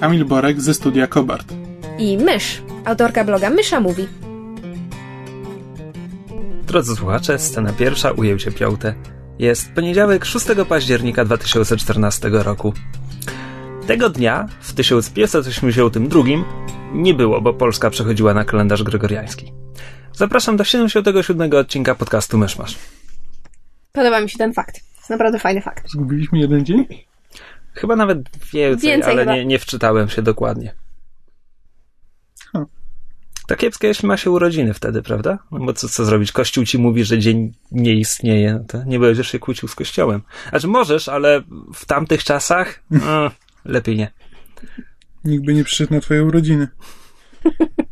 Kamil Borek ze studia Kobart. i Mysz, autorka bloga Mysza Mówi. Drodzy słuchacze, scena pierwsza, ujęcie piąte. Jest poniedziałek 6 października 2014 roku. Tego dnia, w 1582, nie było, bo Polska przechodziła na kalendarz gregoriański. Zapraszam do 77 odcinka podcastu Myszmasz. Podoba mi się ten fakt. Jest naprawdę fajny fakt. Zgubiliśmy jeden dzień? Chyba nawet więcej, Więcej ale chyba. nie, nie wczytałem się dokładnie. Hmm. To kiepskie, jeśli ma się urodziny wtedy, prawda? No bo co, co zrobić? Kościół ci mówi, że dzień nie istnieje, to nie będziesz się kłócił z kościołem. Znaczy możesz, ale w tamtych czasach no, lepiej nie. Nikt by nie przyszedł na twoje urodziny.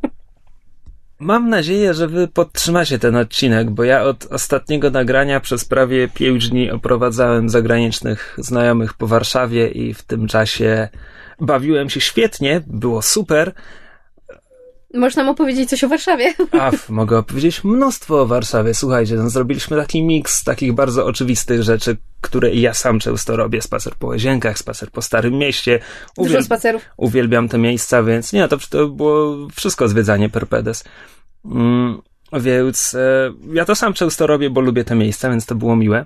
Mam nadzieję, że wy podtrzymacie ten odcinek, bo ja od ostatniego nagrania przez prawie pięć dni oprowadzałem zagranicznych znajomych po Warszawie i w tym czasie bawiłem się świetnie, było super, Możesz nam opowiedzieć coś o Warszawie? A, f- mogę opowiedzieć mnóstwo o Warszawie. Słuchajcie, no, zrobiliśmy taki miks takich bardzo oczywistych rzeczy, które ja sam często robię. Spacer po łazienkach, spacer po Starym Mieście. Dużo spacerów. uwielbiam te miejsca, więc nie, to, to było wszystko zwiedzanie perpedes. Mm, więc e, ja to sam często robię, bo lubię te miejsca, więc to było miłe.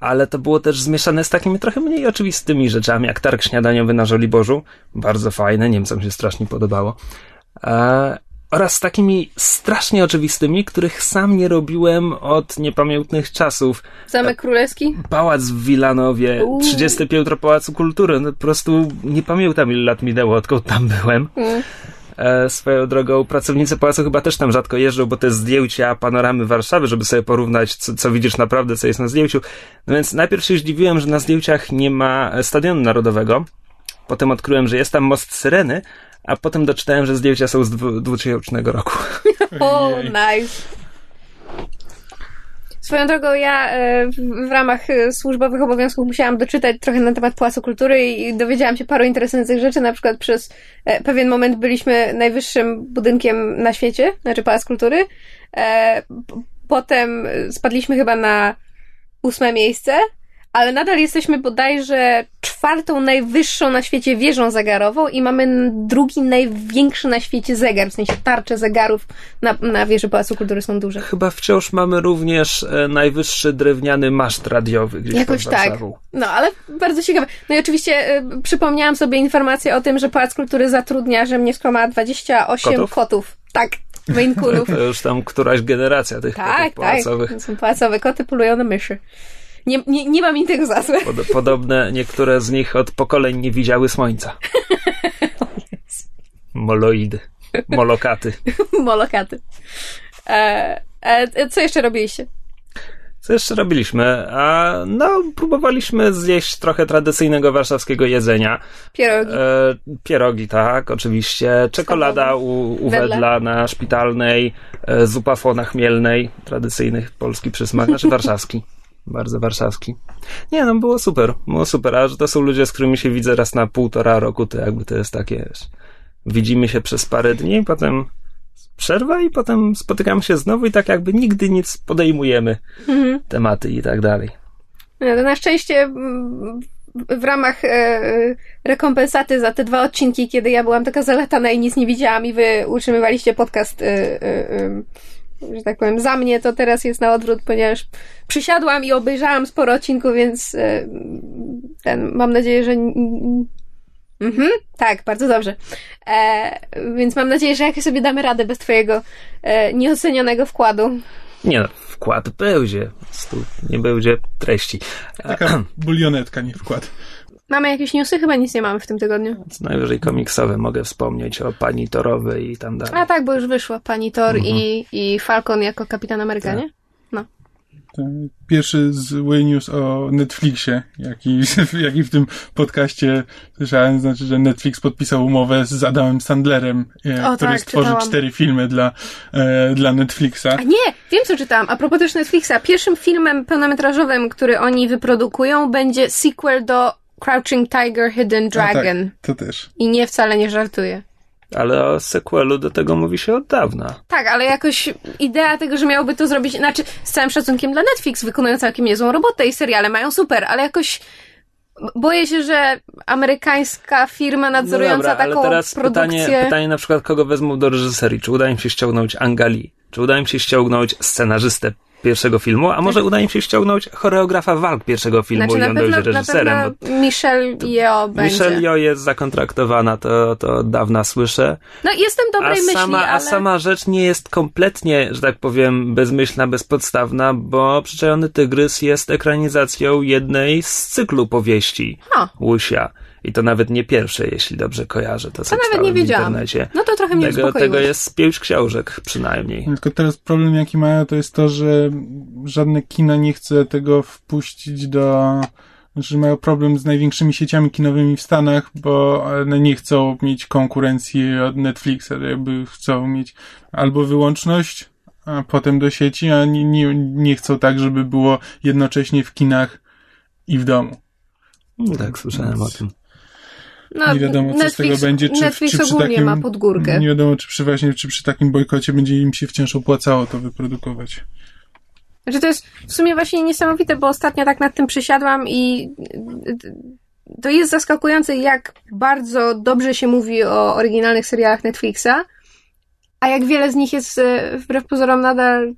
Ale to było też zmieszane z takimi trochę mniej oczywistymi rzeczami, jak targ śniadaniowy na Żoliborzu. Bardzo fajne, Niemcom się strasznie podobało. E, oraz takimi strasznie oczywistymi, których sam nie robiłem od niepamiętnych czasów. Zamek Królewski? Pałac w Wilanowie, Uuu. 30 piętro Pałacu Kultury. No, po prostu nie pamiętam, ile lat minęło, odkąd tam byłem. Mm. E, swoją drogą, pracownicy pałacu chyba też tam rzadko jeżdżą, bo te zdjęcia panoramy Warszawy, żeby sobie porównać, co, co widzisz naprawdę, co jest na zdjęciu. No więc najpierw się zdziwiłem, że na zdjęciach nie ma e, Stadionu Narodowego. Potem odkryłem, że jest tam most Syreny, a potem doczytałem, że zdjęcia są z dwu- 2000 roku. O, Ojej. nice. Swoją drogą, ja e, w- ramach e, służbowych obowiązków musiałam doczytać trochę na temat Pałacu Kultury i dowiedziałam się paru interesujących rzeczy. Na przykład przez e, pewien moment byliśmy najwyższym budynkiem na świecie, znaczy Pałac Kultury. Potem spadliśmy chyba na ósme miejsce, ale nadal jesteśmy bodajże czwartą najwyższą na świecie wieżą zegarową i mamy drugi największy na świecie zegar, w sensie tarcze zegarów na, na wieży Pałacu Kultury są duże. Chyba wciąż mamy również e, najwyższy drewniany maszt radiowy gdzieś Jakoś pod tak. No, ale bardzo ciekawe. No i oczywiście y, przypomniałam sobie informację o tym, że Pałac Kultury zatrudnia, że Mniewsko ma 28 Kotów? kotów. Tak, Maine Coonów. To już tam któraś generacja tych tak, kotów pałacowych. tak. Są pałacowe koty, polują na myszy. Nie, nie, nie mam im tego za złe. Pod, podobne niektóre z nich od pokoleń nie widziały słońca. Moloidy. Molokaty. Molokaty. E, e, co jeszcze robiliście? Co jeszcze robiliśmy? A, no, próbowaliśmy zjeść trochę tradycyjnego warszawskiego jedzenia. Pierogi. E, pierogi, tak, oczywiście. Czekolada u, u. Wedla na szpitalnej. E, zupa fona chmielnej. Tradycyjny polski przysmak, znaczy warszawski. Bardzo warszawski. Nie, no było super, było super. A że to są ludzie, z którymi się widzę raz na półtora roku, to jakby to jest takie, wiesz, widzimy się przez parę dni, potem przerwa i potem spotykamy się znowu i tak jakby nigdy nic podejmujemy, Mhm. tematy i tak dalej. No, na szczęście mm, w- w ramach e, rekompensaty za te dwa odcinki, kiedy ja byłam taka zalatana i nic nie widziałam i wy utrzymywaliście podcast, e, e, e, że tak powiem, za mnie, to teraz jest na odwrót, ponieważ przysiadłam i obejrzałam sporo odcinków, więc e, ten, mam nadzieję, że... Mhm, tak, bardzo dobrze. E, więc mam nadzieję, że jakoś sobie damy radę bez twojego e, nieocenionego wkładu. Nie no, wkład będzie, nie będzie treści. Taka bulionetka, nie wkład. Mamy jakieś newsy? Chyba nic nie mamy w tym tygodniu. Co najwyżej komiksowe mogę wspomnieć o pani Torowej i tam dalej. A tak, bo już wyszła pani Thor Mhm. i, i Falcon jako kapitan Ameryka, Tak. nie? No. Pierwszy zły news o Netflixie, jaki, jaki w tym podcaście słyszałem, znaczy, że Netflix podpisał umowę z Adamem Sandlerem, e, O, który tak, stworzył czytałam. cztery filmy dla, e, dla Netflixa. A nie, wiem co czytałam. A propos też Netflixa. Pierwszym filmem pełnometrażowym, który oni wyprodukują, będzie sequel do Crouching Tiger, Hidden tak, Dragon. to też. I nie wcale nie żartuję. Ale o sequelu do tego mówi się od dawna. Tak, ale jakoś idea tego, że miałby to zrobić, znaczy z całym szacunkiem dla Netflix, wykonują całkiem niezłą robotę i seriale mają super, ale jakoś boję się, że amerykańska firma nadzorująca no dobra, taką ale teraz produkcję... pytanie, pytanie na przykład, kogo wezmą do reżyserii. Czy uda im się ściągnąć Angali? Czy uda im się ściągnąć scenarzystę pierwszego filmu? A może uda im się ściągnąć choreografa walk pierwszego filmu Znaczy i na on będzie na reżyserem? pewno Michelle Yeoh będzie. Michelle Yeoh jest zakontraktowana, to, to od dawna słyszę. No jestem A dobrej myśli, sama, ale... a sama rzecz nie jest kompletnie, że tak powiem, bezmyślna, bezpodstawna, bo Przyczajony Tygrys jest ekranizacją jednej z cyklu powieści Ha. Łusia. I to nawet nie pierwsze, jeśli dobrze kojarzę to, co To nawet nie w wiedziałam. internecie. No to trochę mnie Tego, tego jest pięć książek przynajmniej. Tylko teraz problem jaki mają to jest to, że żadne kino nie chce tego wpuścić do... Znaczy mają problem z największymi sieciami kinowymi w Stanach, bo one nie chcą mieć konkurencji od Netflixa, jakby chcą mieć albo wyłączność, a potem do sieci, a nie, nie, nie chcą tak, żeby było jednocześnie w kinach i w domu. No tak, słyszałem o tym. No, nie wiadomo, co z tego Netflix- będzie, czy, Netflix czy przy ogólnie takim, ma pod górkę. Nie wiadomo, czy przy właśnie, czy przy takim bojkocie będzie im się wciąż opłacało to wyprodukować. Znaczy to jest w sumie właśnie niesamowite, bo ostatnio tak nad tym przysiadłam i to jest zaskakujące, jak bardzo dobrze się mówi o oryginalnych serialach Netflixa, a jak wiele z nich jest e, wbrew pozorom nadal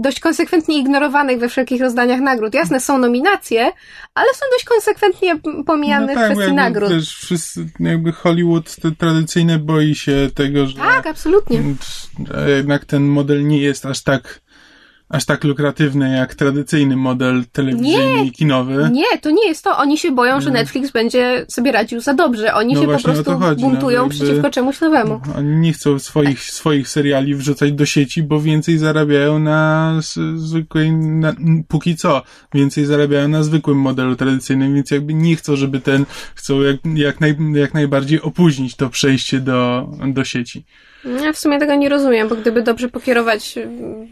dość konsekwentnie ignorowanych we wszelkich rozdaniach nagród. Jasne, są nominacje, ale są dość konsekwentnie pomijane w No bo kwestii jakby nagród. Też wszyscy, jakby Hollywood to tradycyjne boi się tego, że Tak, absolutnie. że jednak ten model nie jest aż tak aż tak lukratywny jak tradycyjny model telewizyjny i kinowy. Nie, to nie jest to. Oni się boją, że Netflix będzie sobie radził za dobrze. Oni No się po prostu chodzi, no, buntują jakby- przeciwko czemuś nowemu. Oni nie chcą swoich, swoich seriali wrzucać do sieci, bo więcej zarabiają na zwykłej, na, póki co, więcej zarabiają na zwykłym modelu tradycyjnym, więc jakby nie chcą, żeby ten, chcą jak, jak, naj, jak najbardziej opóźnić to przejście do, do sieci. Ja w sumie tego nie rozumiem, bo gdyby dobrze pokierować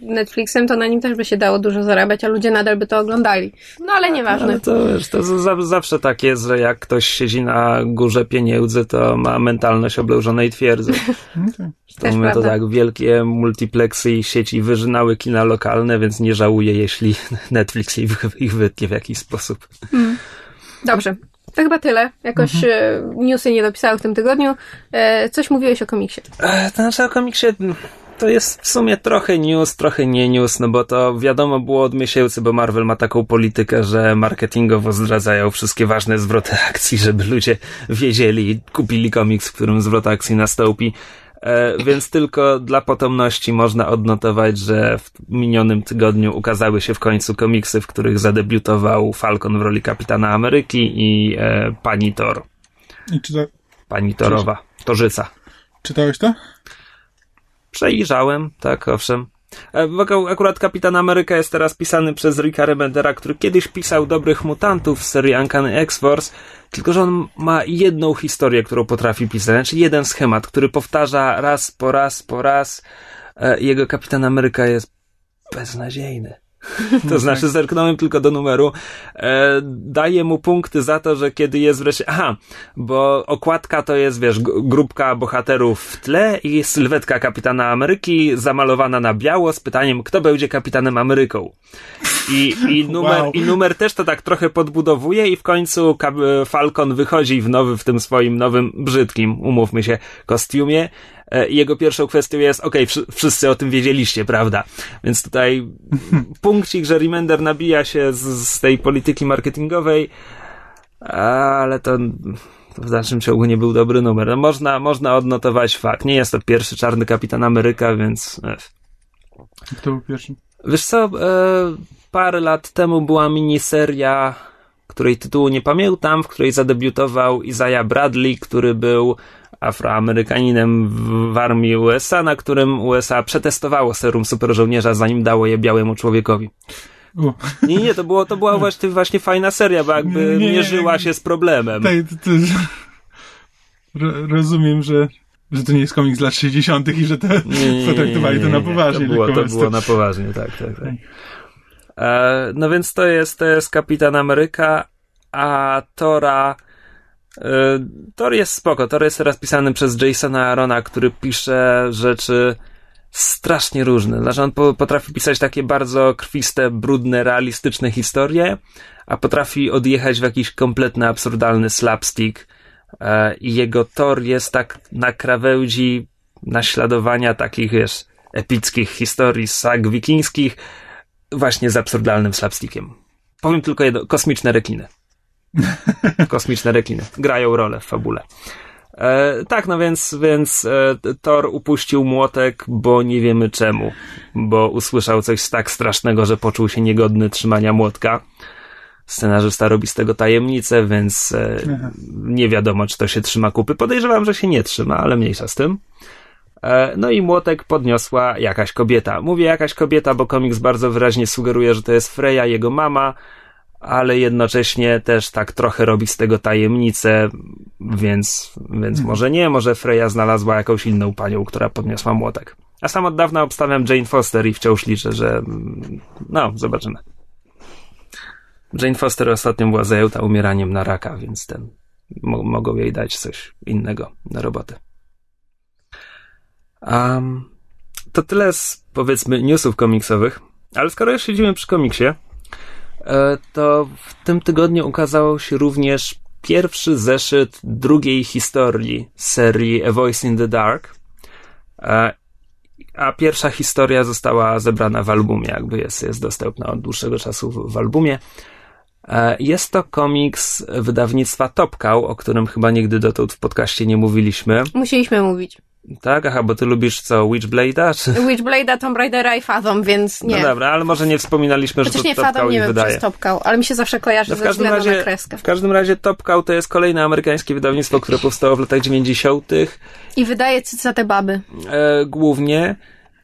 Netflixem, to na nim też by się dało dużo zarabiać, a ludzie nadal by to oglądali. No ale nieważne. Ale to, wiesz, to za, zawsze tak jest, że jak ktoś siedzi na górze pieniędzy, to ma mentalność oblężonej twierdzy. To my to tak, wielkie multiplexy i sieci wyżynały kina lokalne, więc nie żałuję, jeśli Netflix ich, ich wytnie w jakiś sposób. Dobrze. To chyba tyle. Jakoś e, newsy nie dopisały w tym tygodniu. E, coś mówiłeś o komiksie. E, To znaczy o komiksie to jest w sumie trochę news, trochę nie news, no bo to wiadomo było od miesięcy, bo Marvel ma taką politykę, że marketingowo zdradzają wszystkie ważne zwroty akcji, żeby ludzie wiedzieli i kupili komiks, w którym zwrot akcji nastąpi. E, więc tylko dla potomności można odnotować, że w minionym tygodniu ukazały się w końcu komiksy, w których zadebiutował Falcon w roli Kapitana Ameryki i e, Pani Thor. I czyta, Pani Torowa. Torzyca. czytałeś to? Przejrzałem, tak, owszem. E, Akurat Kapitan Ameryka jest teraz pisany przez Ricka Remendera, który kiedyś pisał Dobrych Mutantów w serii Uncanny X-Force, tylko że on ma jedną historię, którą potrafi pisać, znaczy jeden schemat, który powtarza raz po raz po raz. E, Jego Kapitan Ameryka jest beznadziejny. To znaczy, zerknąłem tylko do numeru. E, daję mu punkty za to, że kiedy jest wreszcie. Aha, bo okładka to jest, wiesz, grupka bohaterów w tle i sylwetka kapitana Ameryki zamalowana na biało z pytaniem, kto będzie kapitanem Ameryką. I, i, numer, Wow. I numer też to tak trochę podbudowuje, i w końcu Falcon wychodzi w nowy, w tym swoim nowym, brzydkim, umówmy się, kostiumie. E, Jego pierwszą kwestią jest, okej, wszy- wszyscy o tym wiedzieliście, prawda? Więc tutaj punkcik, że Remender nabija się z, z tej polityki marketingowej, ale to, w dalszym ciągu nie był dobry numer. No, można, można odnotować fakt. Nie jest to pierwszy czarny kapitan Ameryka, więc. Kto był pierwszy? Wiesz co, e, parę lat temu była miniseria której tytułu nie pamiętam, w której zadebiutował Isaiah Bradley, który był Afroamerykaninem w armii USA, na którym USA przetestowało serum superżołnierza, zanim dało je białemu człowiekowi. U. Nie, nie, to, było, to była właśnie, właśnie fajna seria, bo jakby Nie, mierzyła się z problemem. Tak, ro, rozumiem, że, że to nie jest komiks z lat 60. i że to Nie, potraktowali to na nie. poważnie. To było, to było na poważnie, tak, tak, tak. E, no więc to jest, to jest Kapitan Ameryka, a Tora... E, Thor jest spoko. Thor jest teraz pisany przez Jasona Arona, który pisze rzeczy strasznie różne. Znaczy on po, potrafi pisać takie bardzo krwiste, brudne, realistyczne historie, a potrafi odjechać w jakiś kompletny, absurdalny slapstick. E, I jego Thor jest tak na krawędzi naśladowania takich, wiesz, epickich historii sag wikińskich, właśnie z absurdalnym slapstickiem. Powiem tylko jedno, kosmiczne rekiny. Kosmiczne rekiny. Grają rolę w fabule. E, tak, no więc, więc e, Thor upuścił młotek, bo nie wiemy czemu. Bo usłyszał coś tak strasznego, że poczuł się niegodny trzymania młotka. Scenarzysta robi z tego tajemnicę, więc e, nie wiadomo, czy to się trzyma kupy. Podejrzewam, że się nie trzyma, ale mniejsza z tym. E, No i młotek podniosła jakaś kobieta. Mówię jakaś kobieta, bo komiks bardzo wyraźnie sugeruje, że to jest Freya, jego mama, ale jednocześnie też tak trochę robi z tego tajemnicę, więc, więc może nie, może Freya znalazła jakąś inną panią, która podniosła młotek. A sam od dawna obstawiam Jane Foster i wciąż liczę, że mm, no, zobaczymy. Jane Foster ostatnio była zajęta umieraniem na raka, więc ten mo- mogą jej dać coś innego na robotę. Um, to tyle z powiedzmy newsów komiksowych, ale skoro już siedzimy przy komiksie, e, to w tym tygodniu ukazał się również pierwszy zeszyt drugiej historii serii A Voice in the Dark. E, A pierwsza historia została zebrana w albumie, jakby jest, jest dostępna od dłuższego czasu w, w albumie. E, Jest to komiks wydawnictwa Top Cow, o którym chyba nigdy dotąd w podcaście nie mówiliśmy. Musieliśmy mówić. Tak? Aha, bo ty lubisz co, Witchblade'a? Czy... Witchblade'a, Tomb Raidera i Fathom, więc nie. No dobra, ale może nie wspominaliśmy, że Chociaż to nie Top Fathom Cow nie wiem, czy wydaje. jest Topkał, ale mi się zawsze kojarzy No w ze każdym razie, na kreskę. w każdym razie Top Cow to jest kolejne amerykańskie wydawnictwo, które powstało w latach 90. I wydaje cycate baby. E, głównie,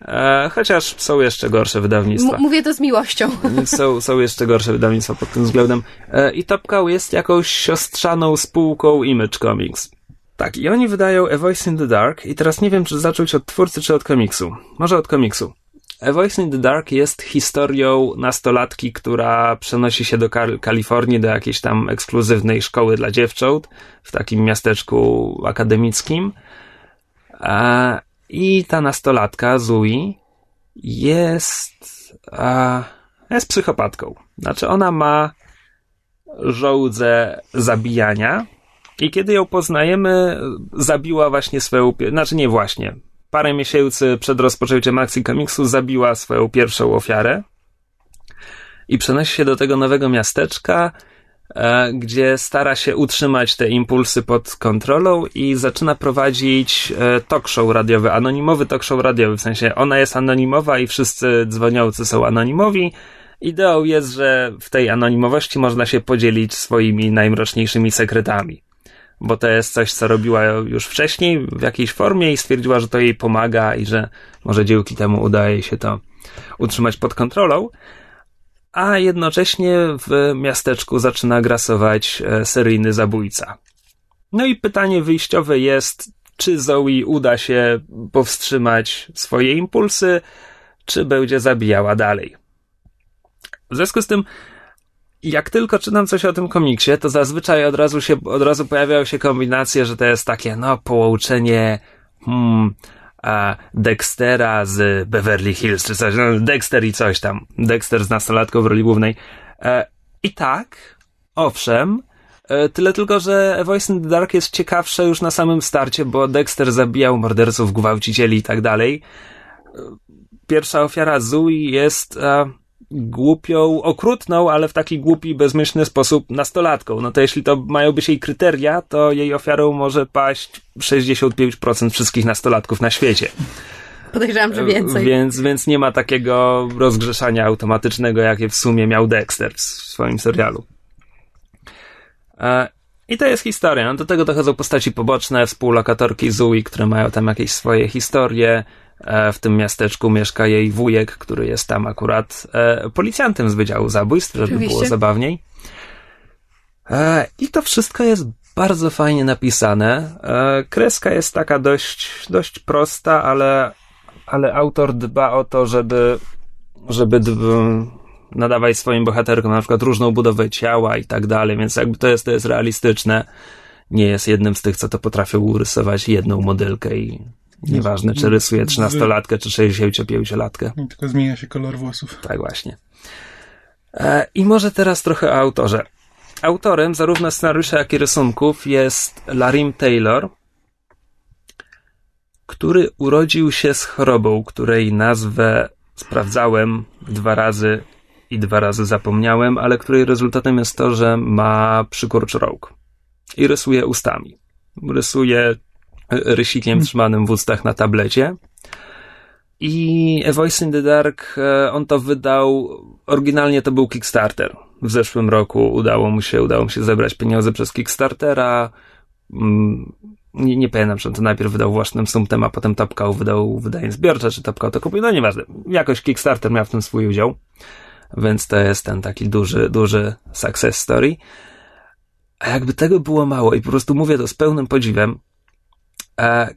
e, chociaż są jeszcze gorsze wydawnictwa. M- mówię to z miłością. są, są jeszcze gorsze wydawnictwa pod tym względem. E, I Top Cow jest jakąś siostrzaną spółką Image Comics. Tak, i oni wydają A Voice in the Dark i teraz nie wiem, czy zacząć od twórcy, czy od komiksu. Może od komiksu. A Voice in the Dark jest historią nastolatki, która przenosi się do Kal- Kalifornii, do jakiejś tam ekskluzywnej szkoły dla dziewcząt w takim miasteczku akademickim. E, I ta nastolatka, Zui, jest, a, jest psychopatką. Znaczy, ona ma żołdzę zabijania i kiedy ją poznajemy, zabiła właśnie swoją, znaczy nie właśnie, parę miesięcy przed rozpoczęciem akcji komiksu zabiła swoją pierwszą ofiarę i przenosi się do tego nowego miasteczka, e, gdzie stara się utrzymać te impulsy pod kontrolą i zaczyna prowadzić e, talk show radiowy, anonimowy talk show radiowy, w sensie ona jest anonimowa i wszyscy dzwoniący są anonimowi. Ideą jest, że w tej anonimowości można się podzielić swoimi najmroczniejszymi sekretami. Bo to jest coś, co robiła już wcześniej w jakiejś formie i stwierdziła, że to jej pomaga i że może dzięki temu udaje się to utrzymać pod kontrolą a jednocześnie w miasteczku zaczyna grasować e, seryjny zabójca. No i pytanie wyjściowe jest, czy Zoe uda się powstrzymać swoje impulsy, czy będzie zabijała dalej. W związku z tym, jak tylko czytam coś o tym komiksie, to zazwyczaj od razu się, od razu pojawiają się kombinacje, że to jest takie, no, połączenie, hmm, a Dextera z Beverly Hills, czy coś, no, Dexter i coś tam. Dexter z nastolatką w roli głównej. E, I tak, owszem, e, tyle tylko, że Voice in the Dark jest ciekawsze już na samym starcie, bo Dexter zabijał morderców, gwałcicieli i tak dalej. E, Pierwsza ofiara Zui jest e, głupią, okrutną, ale w taki głupi, bezmyślny sposób nastolatką. No to jeśli to mają być jej kryteria, to jej ofiarą może paść 65% wszystkich nastolatków na świecie. Podejrzewam, że więcej. Więc, więc nie ma takiego rozgrzeszania automatycznego, jakie w sumie miał Dexter w swoim serialu. E, I to jest historia. No, do tego dochodzą postaci poboczne, współlokatorki Zui, które mają tam jakieś swoje historie. E, w tym miasteczku mieszka jej wujek, który jest tam akurat e, policjantem z Wydziału Zabójstw, żeby Oczywiście. było zabawniej. E, I to wszystko jest bardzo fajnie napisane. Kreska jest taka dość, dość prosta, ale, ale autor dba o to, żeby, żeby nadawać swoim bohaterkom na przykład różną budowę ciała i tak dalej, więc jakby to jest, to jest realistyczne. Nie jest jednym z tych, co to potrafią urysować jedną modelkę i nieważne, czy rysuje 13-latkę, czy 65-latkę. I tylko zmienia się kolor włosów. Tak właśnie. E, I może teraz trochę o autorze. Autorem zarówno scenariusza, jak i rysunków jest Larim Taylor, który urodził się z chorobą, której nazwę sprawdzałem dwa razy i dwa razy zapomniałem, ale której rezultatem jest to, że ma przykurcz rąk i rysuje ustami. Rysuje rysikiem trzymanym w ustach na tablecie. I A Voice in the Dark, e, on to wydał, oryginalnie to był Kickstarter. W zeszłym roku udało mu się, udało mu się zebrać pieniądze przez Kickstartera. Mm, Nie, nie pamiętam, czy on to najpierw wydał własnym sumptem, a potem Topkał wydał wydanie zbiorcze, czy Topkał to kupił, no nieważne. Jakoś Kickstarter miał w tym swój udział. Więc to jest ten taki duży, duży success story. A jakby tego było mało i po prostu mówię to z pełnym podziwem,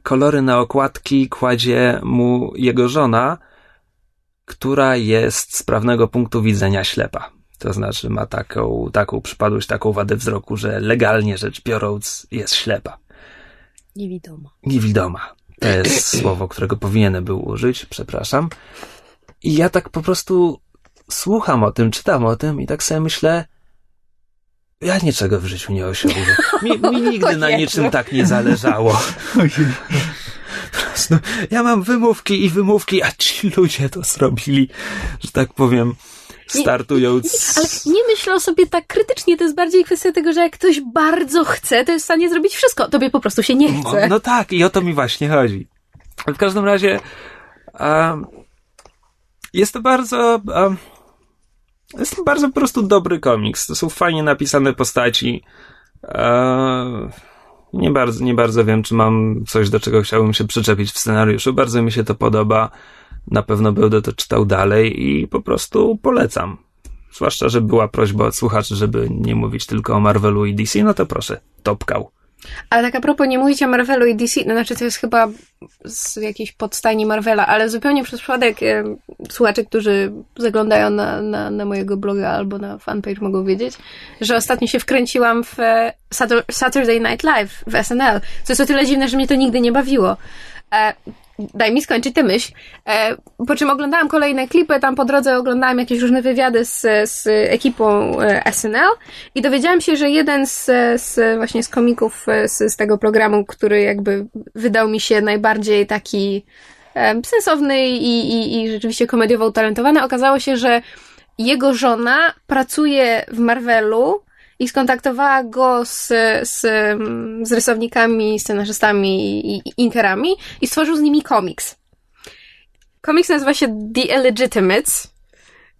kolory na okładki kładzie mu jego żona, która jest z prawnego punktu widzenia ślepa. To znaczy ma taką, taką przypadłość, taką wadę wzroku, że legalnie rzecz biorąc jest ślepa. Niewidoma. Niewidoma. To jest słowo, którego powinienem był użyć, przepraszam. I ja tak po prostu słucham o tym, czytam o tym i tak sobie myślę, ja niczego w życiu nie osiągnę. Mi, mi nigdy na niczym tak nie zależało. Po prostu ja mam wymówki i wymówki, a ci ludzie to zrobili, że tak powiem, startując. Ale nie myślę o sobie tak krytycznie, to jest bardziej kwestia tego, że jak ktoś bardzo chce, to jest w stanie zrobić wszystko. Tobie po prostu się nie No, chce. no tak, i o to mi właśnie chodzi. W każdym razie um, jest to bardzo um, jest bardzo po prostu dobry komiks. To są fajnie napisane postaci. Um, nie bardzo, nie bardzo wiem, czy mam coś, do czego chciałbym się przyczepić w scenariuszu. Bardzo mi się to podoba. Na pewno będę to czytał dalej i po prostu polecam. Zwłaszcza, że była prośba od słuchaczy, żeby nie mówić tylko o Marvelu i DC, no to proszę, topkał. Ale tak a propos, nie mówicie o Marvelu i DC, no znaczy to jest chyba z jakiejś podstajni Marvela, ale zupełnie przez przypadek e, słuchacze, którzy zaglądają na, na, na mojego bloga albo na fanpage mogą wiedzieć, że ostatnio się wkręciłam w e, Satur- Saturday Night Live w SNL, co jest o tyle dziwne, że mnie to nigdy nie bawiło. E, daj mi skończyć tę myśl. E, po czym oglądałam kolejne klipy, tam po drodze oglądałam jakieś różne wywiady z, z ekipą e, SNL i dowiedziałam się, że jeden z, z właśnie z komików e, z, z tego programu, który jakby wydał mi się najbardziej taki e, sensowny i, i, i rzeczywiście komediowo utalentowany, okazało się, że jego żona pracuje w Marvelu i skontaktowała go z, z, mm, z rysownikami, scenarzystami i, inkerami i stworzył z nimi komiks. Komiks nazywa się The Illegitimates,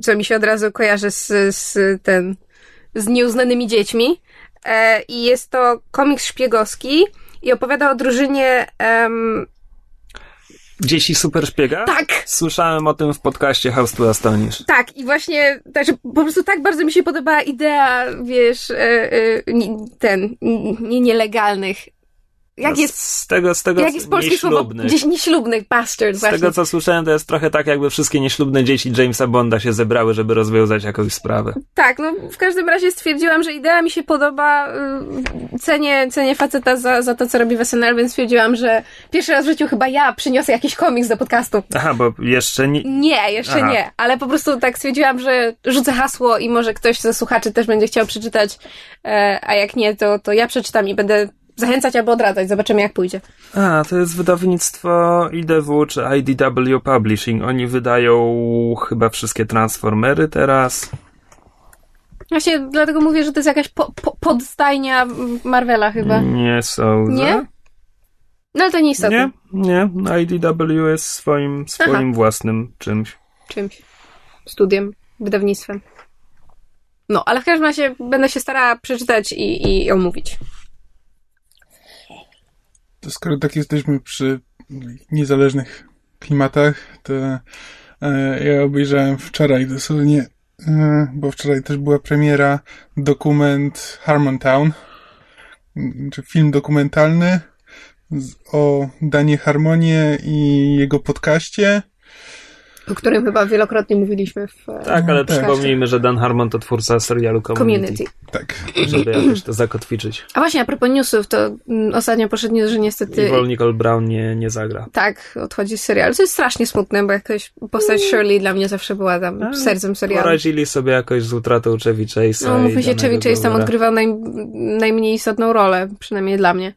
co mi się od razu kojarzy z, z ten, z nieuznanymi dziećmi. E, I jest to komiks szpiegowski i opowiada o drużynie em, Dzieci super szpiega? Tak. Słyszałem o tym w podcaście House to Astonish. Tak, i właśnie, także po prostu tak bardzo mi się podobała idea, wiesz, e, e, ten, nie nielegalnych. Jak No, jest, Z tego, z tego jak jest polskie słowo? nieślubnych. Gdzieś nieślubnych, bastard, Z właśnie. tego, co słyszałem, to jest trochę tak, jakby wszystkie nieślubne dzieci Jamesa Bonda się zebrały, żeby rozwiązać jakąś sprawę. Tak, no w każdym razie stwierdziłam, że idea mi się podoba, y, cenię, cenię faceta za, za to, co robi w SNL, więc stwierdziłam, że pierwszy raz w życiu chyba ja przyniosę jakiś komiks do podcastu. Aha, bo jeszcze nie... Nie, jeszcze Aha. nie, ale po prostu tak stwierdziłam, że rzucę hasło i może ktoś ze słuchaczy też będzie chciał przeczytać, e, a jak nie, to, to ja przeczytam i będę zachęcać albo odradzać, zobaczymy jak pójdzie. A, to jest wydawnictwo IDW czy IDW Publishing. Oni wydają chyba wszystkie Transformery teraz. Właśnie dlatego mówię, że to jest jakaś po, po, podstajnia Marvela chyba. Nie sądzę. Nie? No ale to nie istotne. Nie, nie. IDW jest swoim, swoim Aha. własnym czymś. Czymś. Studiem, wydawnictwem. No, ale w każdym razie będę się starała przeczytać i, i omówić. To skoro tak jesteśmy przy niezależnych klimatach, to e, ja obejrzałem wczoraj dosłownie, e, bo wczoraj też była premiera, dokument Harmontown, czy film dokumentalny z, o Danie Harmonie i jego podcaście. O którym chyba wielokrotnie mówiliśmy w Tak, ale tak. przypomnijmy, że Dan Harmon to twórca serialu Community. community. Tak. Żeby jakoś to zakotwiczyć. A właśnie, a propos newsów, to mm, ostatnio poszedł news, że niestety Wol Nicole Brown nie, nie zagra. tak, odchodzi z serialu. Co jest strasznie smutne, bo jakoś postać Shirley dla mnie zawsze była tam A, sercem serialu. Poradzili sobie jakoś z utratą Chevy Chase'a. No, mówmy się, Chevy Chase tam odgrywał naj, najmniej istotną rolę, przynajmniej dla mnie.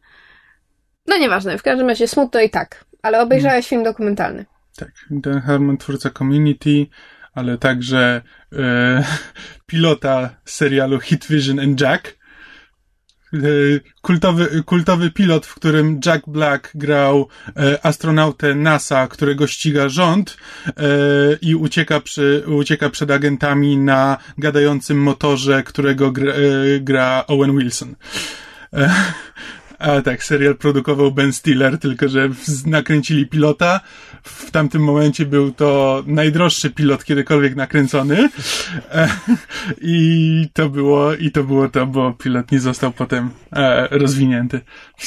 No nieważne, w każdym razie smutno i tak. Ale obejrzałeś film dokumentalny. Tak, Dan Harmon, twórca Community, ale także e, pilota serialu Hit Vision and Jack. E, kultowy, kultowy pilot, w którym Jack Black grał e, astronautę NASA, którego ściga rząd e, i ucieka, przy, ucieka przed agentami na gadającym motorze, którego gra, e, gra Owen Wilson. E, a tak, serial produkował Ben Stiller, tylko że nakręcili pilota. W tamtym momencie był to najdroższy pilot kiedykolwiek nakręcony. I to było, i to było to, bo pilot nie został potem e, rozwinięty w,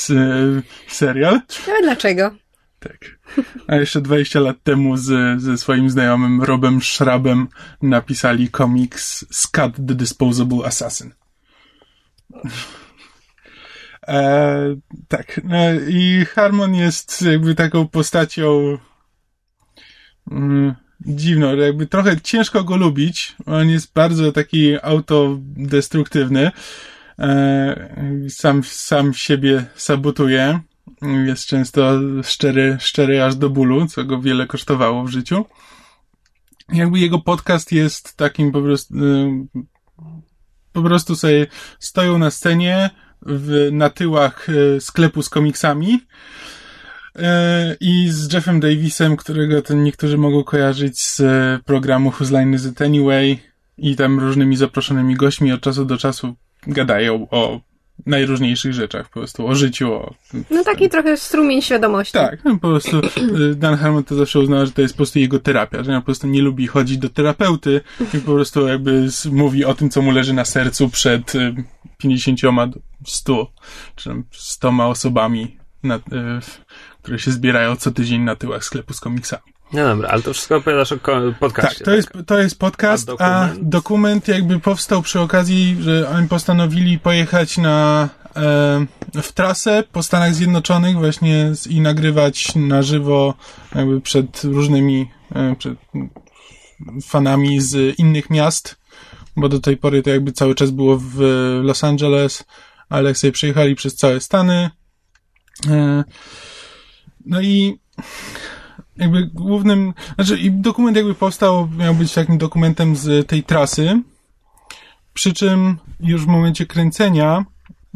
serial. Ciekawe dlaczego. Tak. A jeszcze 20 lat temu z, ze swoim znajomym Robem Schrabem napisali komiks Scud the Disposable Assassin. E, tak. E, I Harmon jest jakby taką postacią mm, dziwną, że jakby trochę ciężko go lubić. On jest bardzo taki autodestruktywny. E, sam, sam siebie sabotuje. Jest często szczery, szczery aż do bólu, co go wiele kosztowało w życiu. Jakby jego podcast jest takim po prostu, y, po prostu sobie stoją na scenie w, na tyłach y, sklepu z komiksami i z Jeffem Davisem, którego to niektórzy mogą kojarzyć z y, programu Whose Line Is It Anyway i tam różnymi zaproszonymi gośćmi od czasu do czasu gadają o najróżniejszych rzeczach, po prostu o życiu, o No taki trochę strumień świadomości. tak, no po prostu y, Dan Harmon to zawsze uznał, że to jest po prostu jego terapia, że on po prostu nie lubi chodzić do terapeuty i po prostu jakby mówi o tym, co mu leży na sercu przed y, 50 do 100, czy tam 100 osobami, na, które się zbierają co tydzień na tyłach sklepu z komiksami. No dobra, ale to wszystko opowiadasz o ko- Tak, podcaście. to jest, to jest podcast, A a dokument? dokument? jakby powstał przy okazji, że oni postanowili pojechać na e, w trasę po Stanach Zjednoczonych właśnie i nagrywać na żywo jakby przed różnymi e, przed fanami z innych miast, bo do tej pory to jakby cały czas było w Los Angeles, ale jak sobie przejechali przez całe Stany. E, no i jakby głównym, znaczy i dokument jakby powstał, miał być takim dokumentem z tej trasy, przy czym już w momencie kręcenia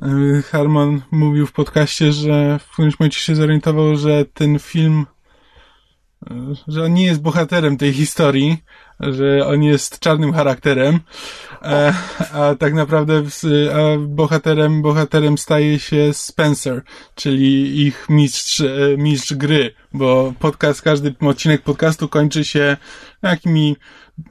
y, Harmon mówił w podcaście, że w którymś momencie się zorientował, że ten film, y, że on nie jest bohaterem tej historii, że on jest czarnym charakterem, e, a tak naprawdę a bohaterem, bohaterem staje się Spencer, czyli ich mistrz, e, mistrz gry, bo podcast, każdy odcinek podcastu kończy się takimi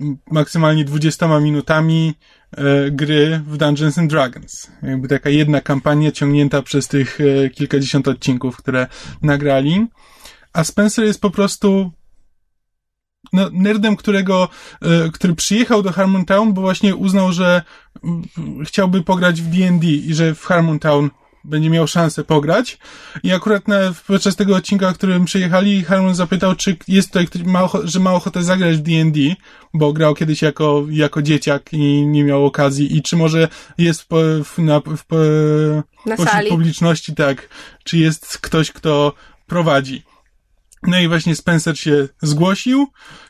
m, maksymalnie 20 minutami e, gry w Dungeons and Dragons. Jakby taka jedna kampania ciągnięta przez tych kilkadziesiąt odcinków, które nagrali. A Spencer jest po prostu nerdem, którego, e, który przyjechał do Harmontown, bo właśnie uznał, że mm, chciałby pograć w D&D i że w Harmontown będzie miał szansę pograć. I akurat na, podczas tego odcinka, w którym przyjechali, Harmon zapytał, czy jest tutaj ktoś, ma że ma ochotę zagrać w D&D, bo grał kiedyś jako, jako dzieciak i nie miał okazji, i czy może jest po, w, na, w, Na publiczności, tak, czy jest ktoś, kto prowadzi. No i właśnie Spencer się zgłosił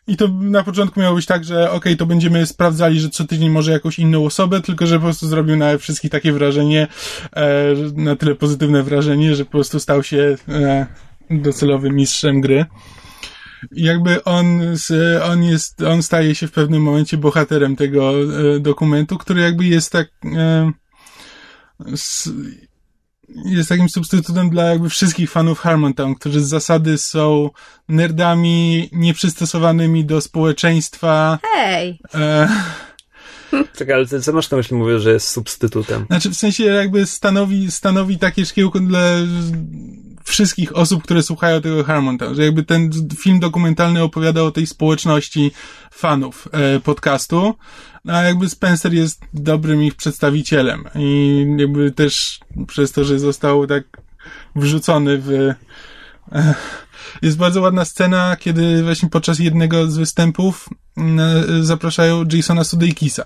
i to na początku miało być tak, że okej, to będziemy sprawdzali, że co tydzień może jakąś inną osobę, tylko że po prostu zrobił na wszystkich takie wrażenie, e, na tyle pozytywne wrażenie, że po prostu stał się e, docelowym mistrzem gry. jakby on, on jest, on staje się w pewnym momencie bohaterem tego e, dokumentu, który jakby jest tak, e, jest takim substytutem dla jakby wszystkich fanów Harmontown, którzy z zasady są nerdami nieprzystosowanymi do społeczeństwa. Hej! E, Czekaj, ale ty co masz na myśli, mówisz, że jest substytutem? znaczy w sensie jakby stanowi, stanowi takie szkiełko dla wszystkich osób, które słuchają tego Harmontown, że jakby ten film dokumentalny opowiada o tej społeczności fanów e, podcastu, a jakby Spencer jest dobrym ich przedstawicielem i jakby też przez to, że został tak wrzucony w e, jest bardzo ładna scena, kiedy właśnie podczas jednego z występów e, zapraszają Jasona Sudeikisa.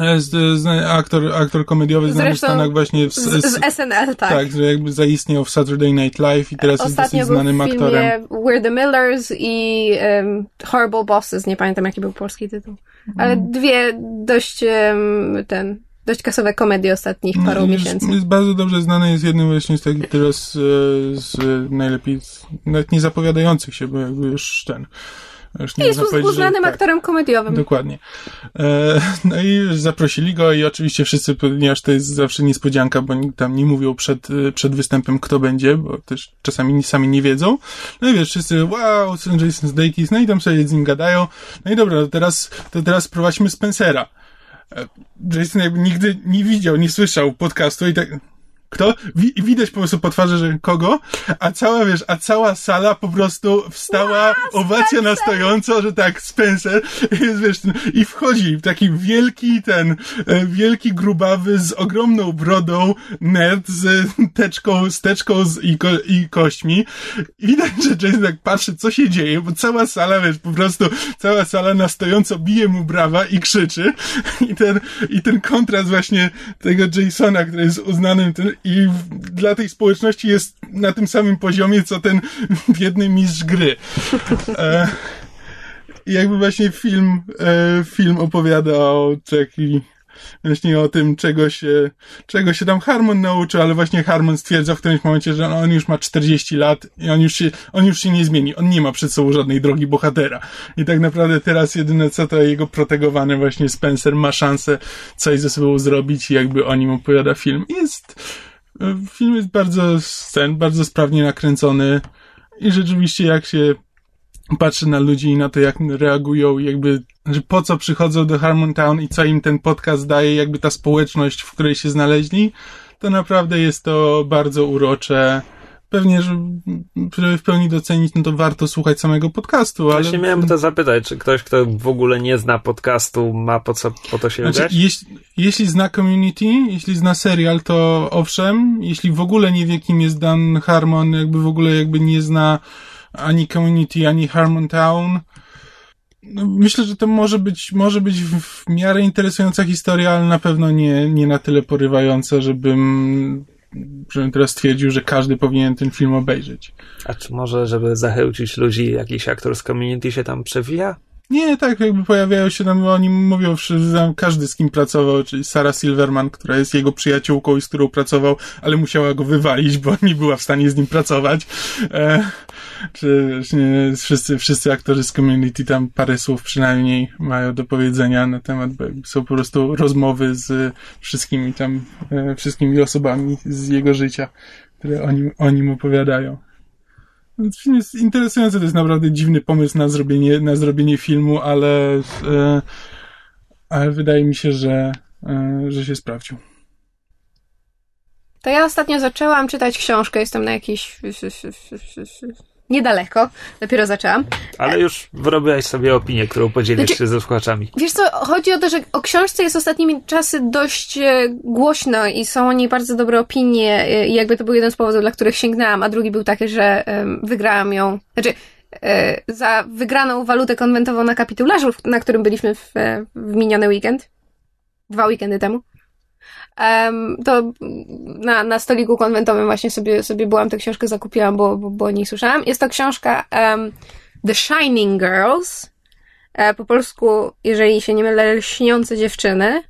E, aktor, aktor komediowy znany w Stanach właśnie w, Z, z SNL, tak. tak, że jakby zaistniał w Saturday Night Live i teraz Ostatnio jest dosyć znanym w aktorem. We're the Millers i um, Horrible Bosses, nie pamiętam jaki był polski tytuł. Ale Mhm. dwie dość um, ten, dość kasowe komedie ostatnich paru No, miesięcy. Jest, jest bardzo dobrze znany, jest jednym właśnie z takich teraz e, z najlepiej, z, nawet nie zapowiadających się, bo jakby już ten, już nie Jest uznanym tak. aktorem komediowym. Dokładnie. E, no i zaprosili go i oczywiście wszyscy, ponieważ to jest zawsze niespodzianka, bo tam nie mówią przed, e, przed występem, kto będzie, bo też czasami sami nie wiedzą. No i wiesz, wszyscy, wow, Jason Sudeikis, no i tam sobie z nim gadają. No i dobra, to teraz, to teraz sprowadźmy Spencera. E, Jason jakby nigdy nie widział, nie słyszał podcastu i tak... Kto? Wi- widać po prostu po twarzy, że kogo, a cała, wiesz, a cała sala po prostu wstała, owacja na stojąco, że tak, Spencer, jest, wiesz, ten- i wchodzi taki wielki ten, e, wielki grubawy z ogromną brodą nerd z teczką, z teczką z, i, ko, i kośćmi. Widać, że Jason tak patrzy, co się dzieje, bo cała sala, wiesz, po prostu cała sala na stojąco bije mu brawa i krzyczy. I ten, i ten kontrast właśnie tego Jasona, który jest uznanym ten, i dla tej społeczności jest na tym samym poziomie, co ten biedny mistrz gry. E, jakby właśnie film, e, film opowiada o taki, właśnie o tym, czego się, czego się tam Harmon nauczył, ale właśnie Harmon stwierdza w którymś momencie, że on już ma 40 lat i on już się, on już się nie zmieni. On nie ma przed sobą żadnej drogi bohatera. I tak naprawdę teraz jedyne co to jego protegowany właśnie Spencer ma szansę coś ze sobą zrobić i jakby o nim opowiada film. Jest, film jest bardzo scen, bardzo sprawnie nakręcony i rzeczywiście jak się patrzy na ludzi i na to, jak reagują, jakby, że po co przychodzą do Harmontown i co im ten podcast daje, jakby ta społeczność, w której się znaleźli, to naprawdę jest to bardzo urocze. Pewnie, że żeby w pełni docenić, no to warto słuchać samego podcastu, ale... Właśnie miałem to zapytać, czy ktoś, kto w ogóle nie zna podcastu, ma po co po to się Znaczy, jeśli, jeśli zna community, jeśli zna serial, to owszem. Jeśli w ogóle nie wie, kim jest Dan Harmon, jakby w ogóle jakby nie zna ani community, ani Harmontown, no, myślę, że to może być, może być w, w miarę interesująca historia, ale na pewno nie, nie na tyle porywająca, żebym, żebym teraz stwierdził, że każdy powinien ten film obejrzeć. A czy może, żeby zachęcić ludzi, jakiś aktor z community się tam przewija? Nie, tak, jakby pojawiają się tam, oni mówią, że każdy z kim pracował, czyli Sarah Silverman, która jest jego przyjaciółką i z którą pracował, ale musiała go wywalić, bo nie była w stanie z nim pracować. E, czy właśnie wszyscy, wszyscy aktorzy z community tam parę słów przynajmniej mają do powiedzenia na temat, bo są po prostu rozmowy z wszystkimi tam, e, wszystkimi osobami z jego życia, które o nim, o nim opowiadają. Film jest interesujący, to jest naprawdę dziwny pomysł na zrobienie, na zrobienie filmu, ale, e, ale wydaje mi się, że, e, że się sprawdził. To ja ostatnio zaczęłam czytać książkę, jestem na jakiejś... Niedaleko, dopiero zaczęłam. Ale już wyrobiłaś sobie opinię, którą podzielisz Znaczy- się ze słuchaczami. Wiesz co, chodzi o to, że o książce jest ostatnimi czasy dość e, głośno i są o niej bardzo dobre opinie e, i jakby to był jeden z powodów, dla których sięgnęłam, a drugi był taki, że wygrałam ją, znaczy e, za wygraną walutę konwentową na kapitularzu, na którym byliśmy w, w miniony weekend, dwa weekendy temu. To na, na stoliku konwentowym właśnie sobie, sobie byłam, tę książkę zakupiłam, bo, bo, bo o niej słyszałam. Jest to książka em, The Shining Girls, E, po polsku, jeżeli się nie mylę, Lśniące dziewczyny.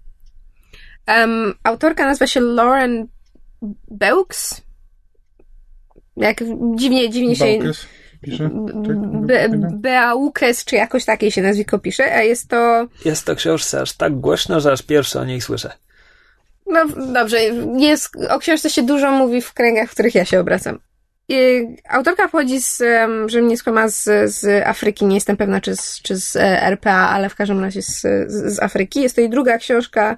Em, autorka nazywa się Lauren Beukes. Jak dziwnie, dziwnie się, pisze? Be, Beaukes, czy jakoś takie się nazwisko pisze, a jest to... Jest to książce aż tak głośno, że aż pierwszy o niej słyszę. No dobrze, jest, o książce się dużo mówi w kręgach, w których ja się obracam. I autorka pochodzi z, że mnie skłama z, z Afryki, nie jestem pewna czy z, czy z e, RPA, ale w każdym razie z, z, Afryki. Jest to jej druga książka,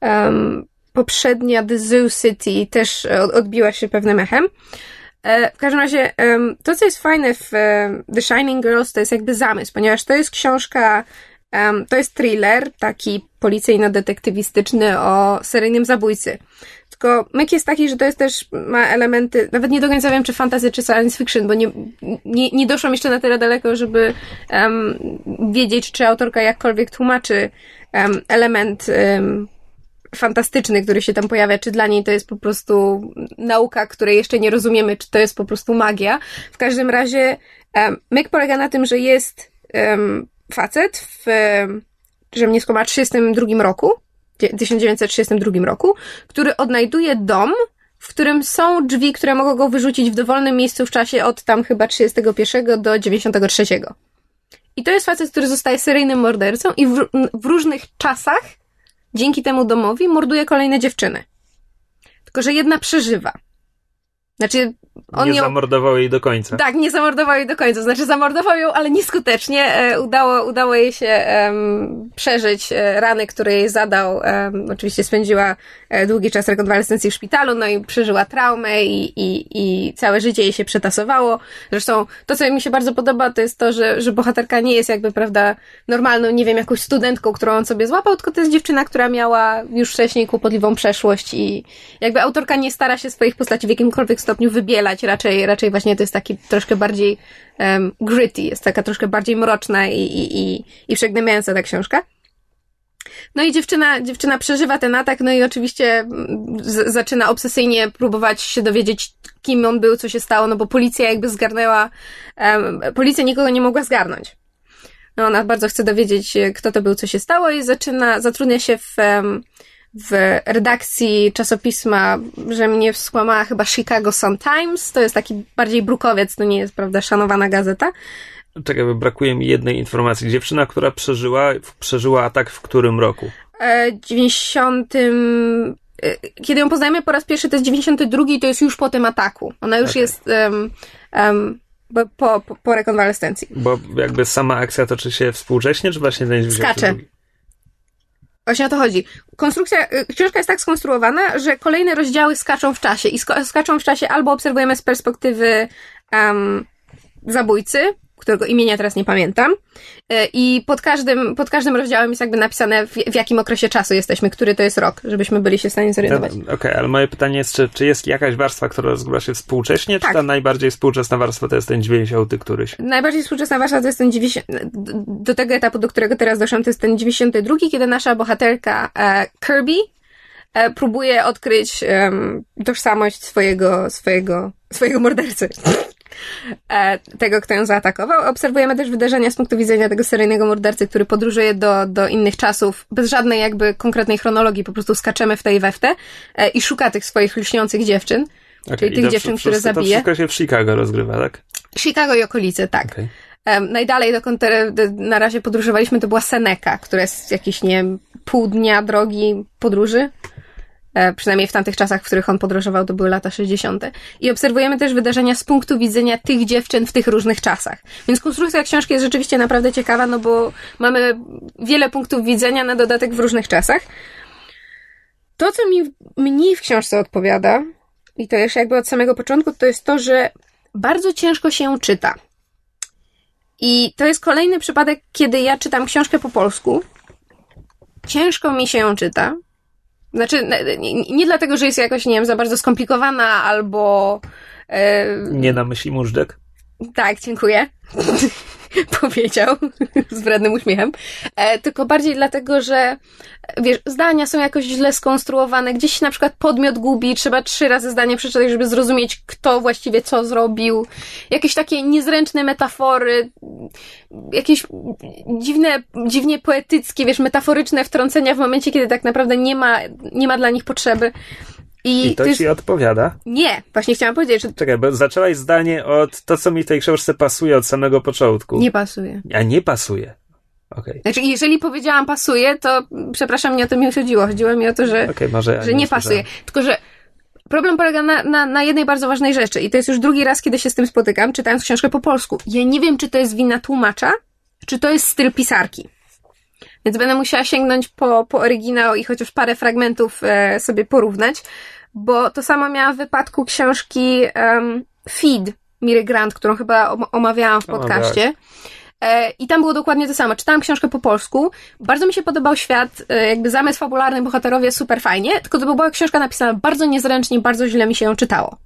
um, poprzednia The Zoo City też odbiła się pewnym echem. E, w każdym razie, to co jest fajne w The Shining Girls, to jest jakby zamysł, ponieważ to jest książka, to jest thriller, taki policyjno-detektywistyczny o seryjnym zabójcy. Tylko myk jest taki, że to jest też, ma elementy, nawet nie do końca wiem, czy fantasy, czy science fiction, bo nie, nie, nie doszłam jeszcze na tyle daleko, żeby um, wiedzieć, czy autorka jakkolwiek tłumaczy um, element um, fantastyczny, który się tam pojawia, czy dla niej to jest po prostu nauka, której jeszcze nie rozumiemy, czy to jest po prostu magia. W każdym razie myk polega na tym, że jest facet w, że mnie skoma 32 roku, 1932 roku, który odnajduje dom, w którym są drzwi, które mogą go wyrzucić w dowolnym miejscu w czasie od tam chyba 31 do 93. I to jest facet, który zostaje seryjnym mordercą i w, w różnych czasach, dzięki temu domowi, morduje kolejne dziewczyny. Tylko, że jedna przeżywa. Znaczy, on nie ją... zamordował jej do końca. Tak, nie zamordował jej do końca. Znaczy, zamordował ją, ale nieskutecznie. E, udało, udało jej się um, przeżyć e, rany, które jej zadał. Um, oczywiście spędziła e, długi czas rekonwalescencji w szpitalu, no i przeżyła traumę i, i, i całe życie jej się przetasowało. Zresztą to, co mi się bardzo podoba, to jest to, że, że bohaterka nie jest jakby, prawda, normalną, nie wiem, jakąś studentką, którą on sobie złapał, tylko to jest dziewczyna, która miała już wcześniej kłopotliwą przeszłość i jakby autorka nie stara się swoich postaci w jakimkolwiek stopniu wybielać, raczej, raczej właśnie to jest taki troszkę bardziej um, gritty, jest taka troszkę bardziej mroczna i, i, i, i przegnębiająca ta książka. No i dziewczyna, dziewczyna przeżywa ten atak, no i oczywiście mm, z, zaczyna obsesyjnie próbować się dowiedzieć, kim on był, co się stało, no bo policja jakby zgarnęła, um, policja nikogo nie mogła zgarnąć. No ona bardzo chce dowiedzieć, kto to był, co się stało i zaczyna, zatrudnia się w, um, w redakcji czasopisma, że mnie skłamała chyba Chicago Sun-Times, to jest taki bardziej brukowiec, to nie jest, prawda, szanowana gazeta. Czekaj, brakuje mi jednej informacji. Dziewczyna, która przeżyła, przeżyła atak w którym roku? E, 90 e, kiedy ją poznajemy po raz pierwszy, to jest 92 i to jest już po tym ataku. Ona już okay. jest um, um, po, po, po rekonwalescencji. Bo jakby sama akcja toczy się współcześnie, czy właśnie ten 92? Skacze. Właśnie o to chodzi. Konstrukcja, y, książka jest tak skonstruowana, że kolejne rozdziały skaczą w czasie i skaczą w czasie albo obserwujemy z perspektywy um, zabójcy, którego imienia teraz nie pamiętam. E, I pod każdym, pod każdym rozdziałem jest jakby napisane, w, w jakim okresie czasu jesteśmy, który to jest rok, żebyśmy byli się w stanie zorientować. Okej, okay, ale moje pytanie jest, czy, czy jest jakaś warstwa, która rozgrywa się współcześnie, tak. czy ta najbardziej współczesna warstwa to jest ten 90 któryś? Najbardziej współczesna warstwa to jest ten 90, do tego etapu, do którego teraz doszłam, to jest ten 92, kiedy nasza bohaterka e, Kirby e, próbuje odkryć tożsamość swojego, swojego, swojego mordercy. E, tego, kto ją zaatakował. Obserwujemy też wydarzenia z punktu widzenia tego seryjnego mordercy, który podróżuje do, do innych czasów, bez żadnej jakby konkretnej chronologii, po prostu skaczemy w tej we w te i szuka tych swoich lśniących dziewczyn, okay, czyli tych dziewczyn, które zabije. To wszystko się w Chicago rozgrywa, tak? Chicago i okolice, tak. Okay. Um, najdalej, dokąd na razie podróżowaliśmy, to była Seneca, która jest jakieś, nie wiem, pół dnia drogi podróży. E, przynajmniej w tamtych czasach, w których on podróżował, to były lata 60. I obserwujemy też wydarzenia z punktu widzenia tych dziewczyn w tych różnych czasach. Więc konstrukcja książki jest rzeczywiście naprawdę ciekawa, no bo mamy wiele punktów widzenia na dodatek w różnych czasach. To, co mi mniej w książce odpowiada, i to już jakby od samego początku, to jest to, że bardzo ciężko się czyta. I to jest kolejny przypadek, kiedy ja czytam książkę po polsku. Ciężko mi się ją czyta, znaczy, nie, nie dlatego, że jest jakoś, nie wiem, za bardzo skomplikowana albo. E... Nie na myśli móżdżek? Tak, dziękuję. Powiedział z wrednym uśmiechem. E, tylko bardziej dlatego, że wiesz, zdania są jakoś źle skonstruowane. Gdzieś na przykład podmiot gubi, trzeba trzy razy zdanie przeczytać, żeby zrozumieć, kto właściwie co zrobił. Jakieś takie niezręczne metafory, jakieś dziwne, dziwnie poetyckie, wiesz, metaforyczne wtrącenia w momencie, kiedy tak naprawdę nie ma, nie ma dla nich potrzeby. I, I to, to ci odpowiada? Nie, właśnie chciałam powiedzieć, że... Czekaj, bo zaczęłaś zdanie od to, co mi w tej książce pasuje od samego początku. Nie pasuje. A nie pasuje. Okay. Znaczy, jeżeli powiedziałam pasuje, to przepraszam, nie o to mi chodziło. Chodziło mi o to, że, okay, może ja że nie, nie pasuje. Tylko, że problem polega na, na, na jednej bardzo ważnej rzeczy i to jest już drugi raz, kiedy się z tym spotykam, czytając książkę po polsku. Ja nie wiem, czy to jest wina tłumacza, czy to jest styl pisarki. Więc będę musiała sięgnąć po, po oryginał i chociaż parę fragmentów e, sobie porównać, bo to samo miałam w wypadku książki um, Feed Miry Grant, którą chyba omawiałam w podcaście. E, I tam było dokładnie to samo. Czytałam książkę po polsku. Bardzo mi się podobał świat, e, jakby zamysł fabularny, bohaterowie, super fajnie, tylko to była książka napisana bardzo niezręcznie, bardzo źle mi się ją czytało.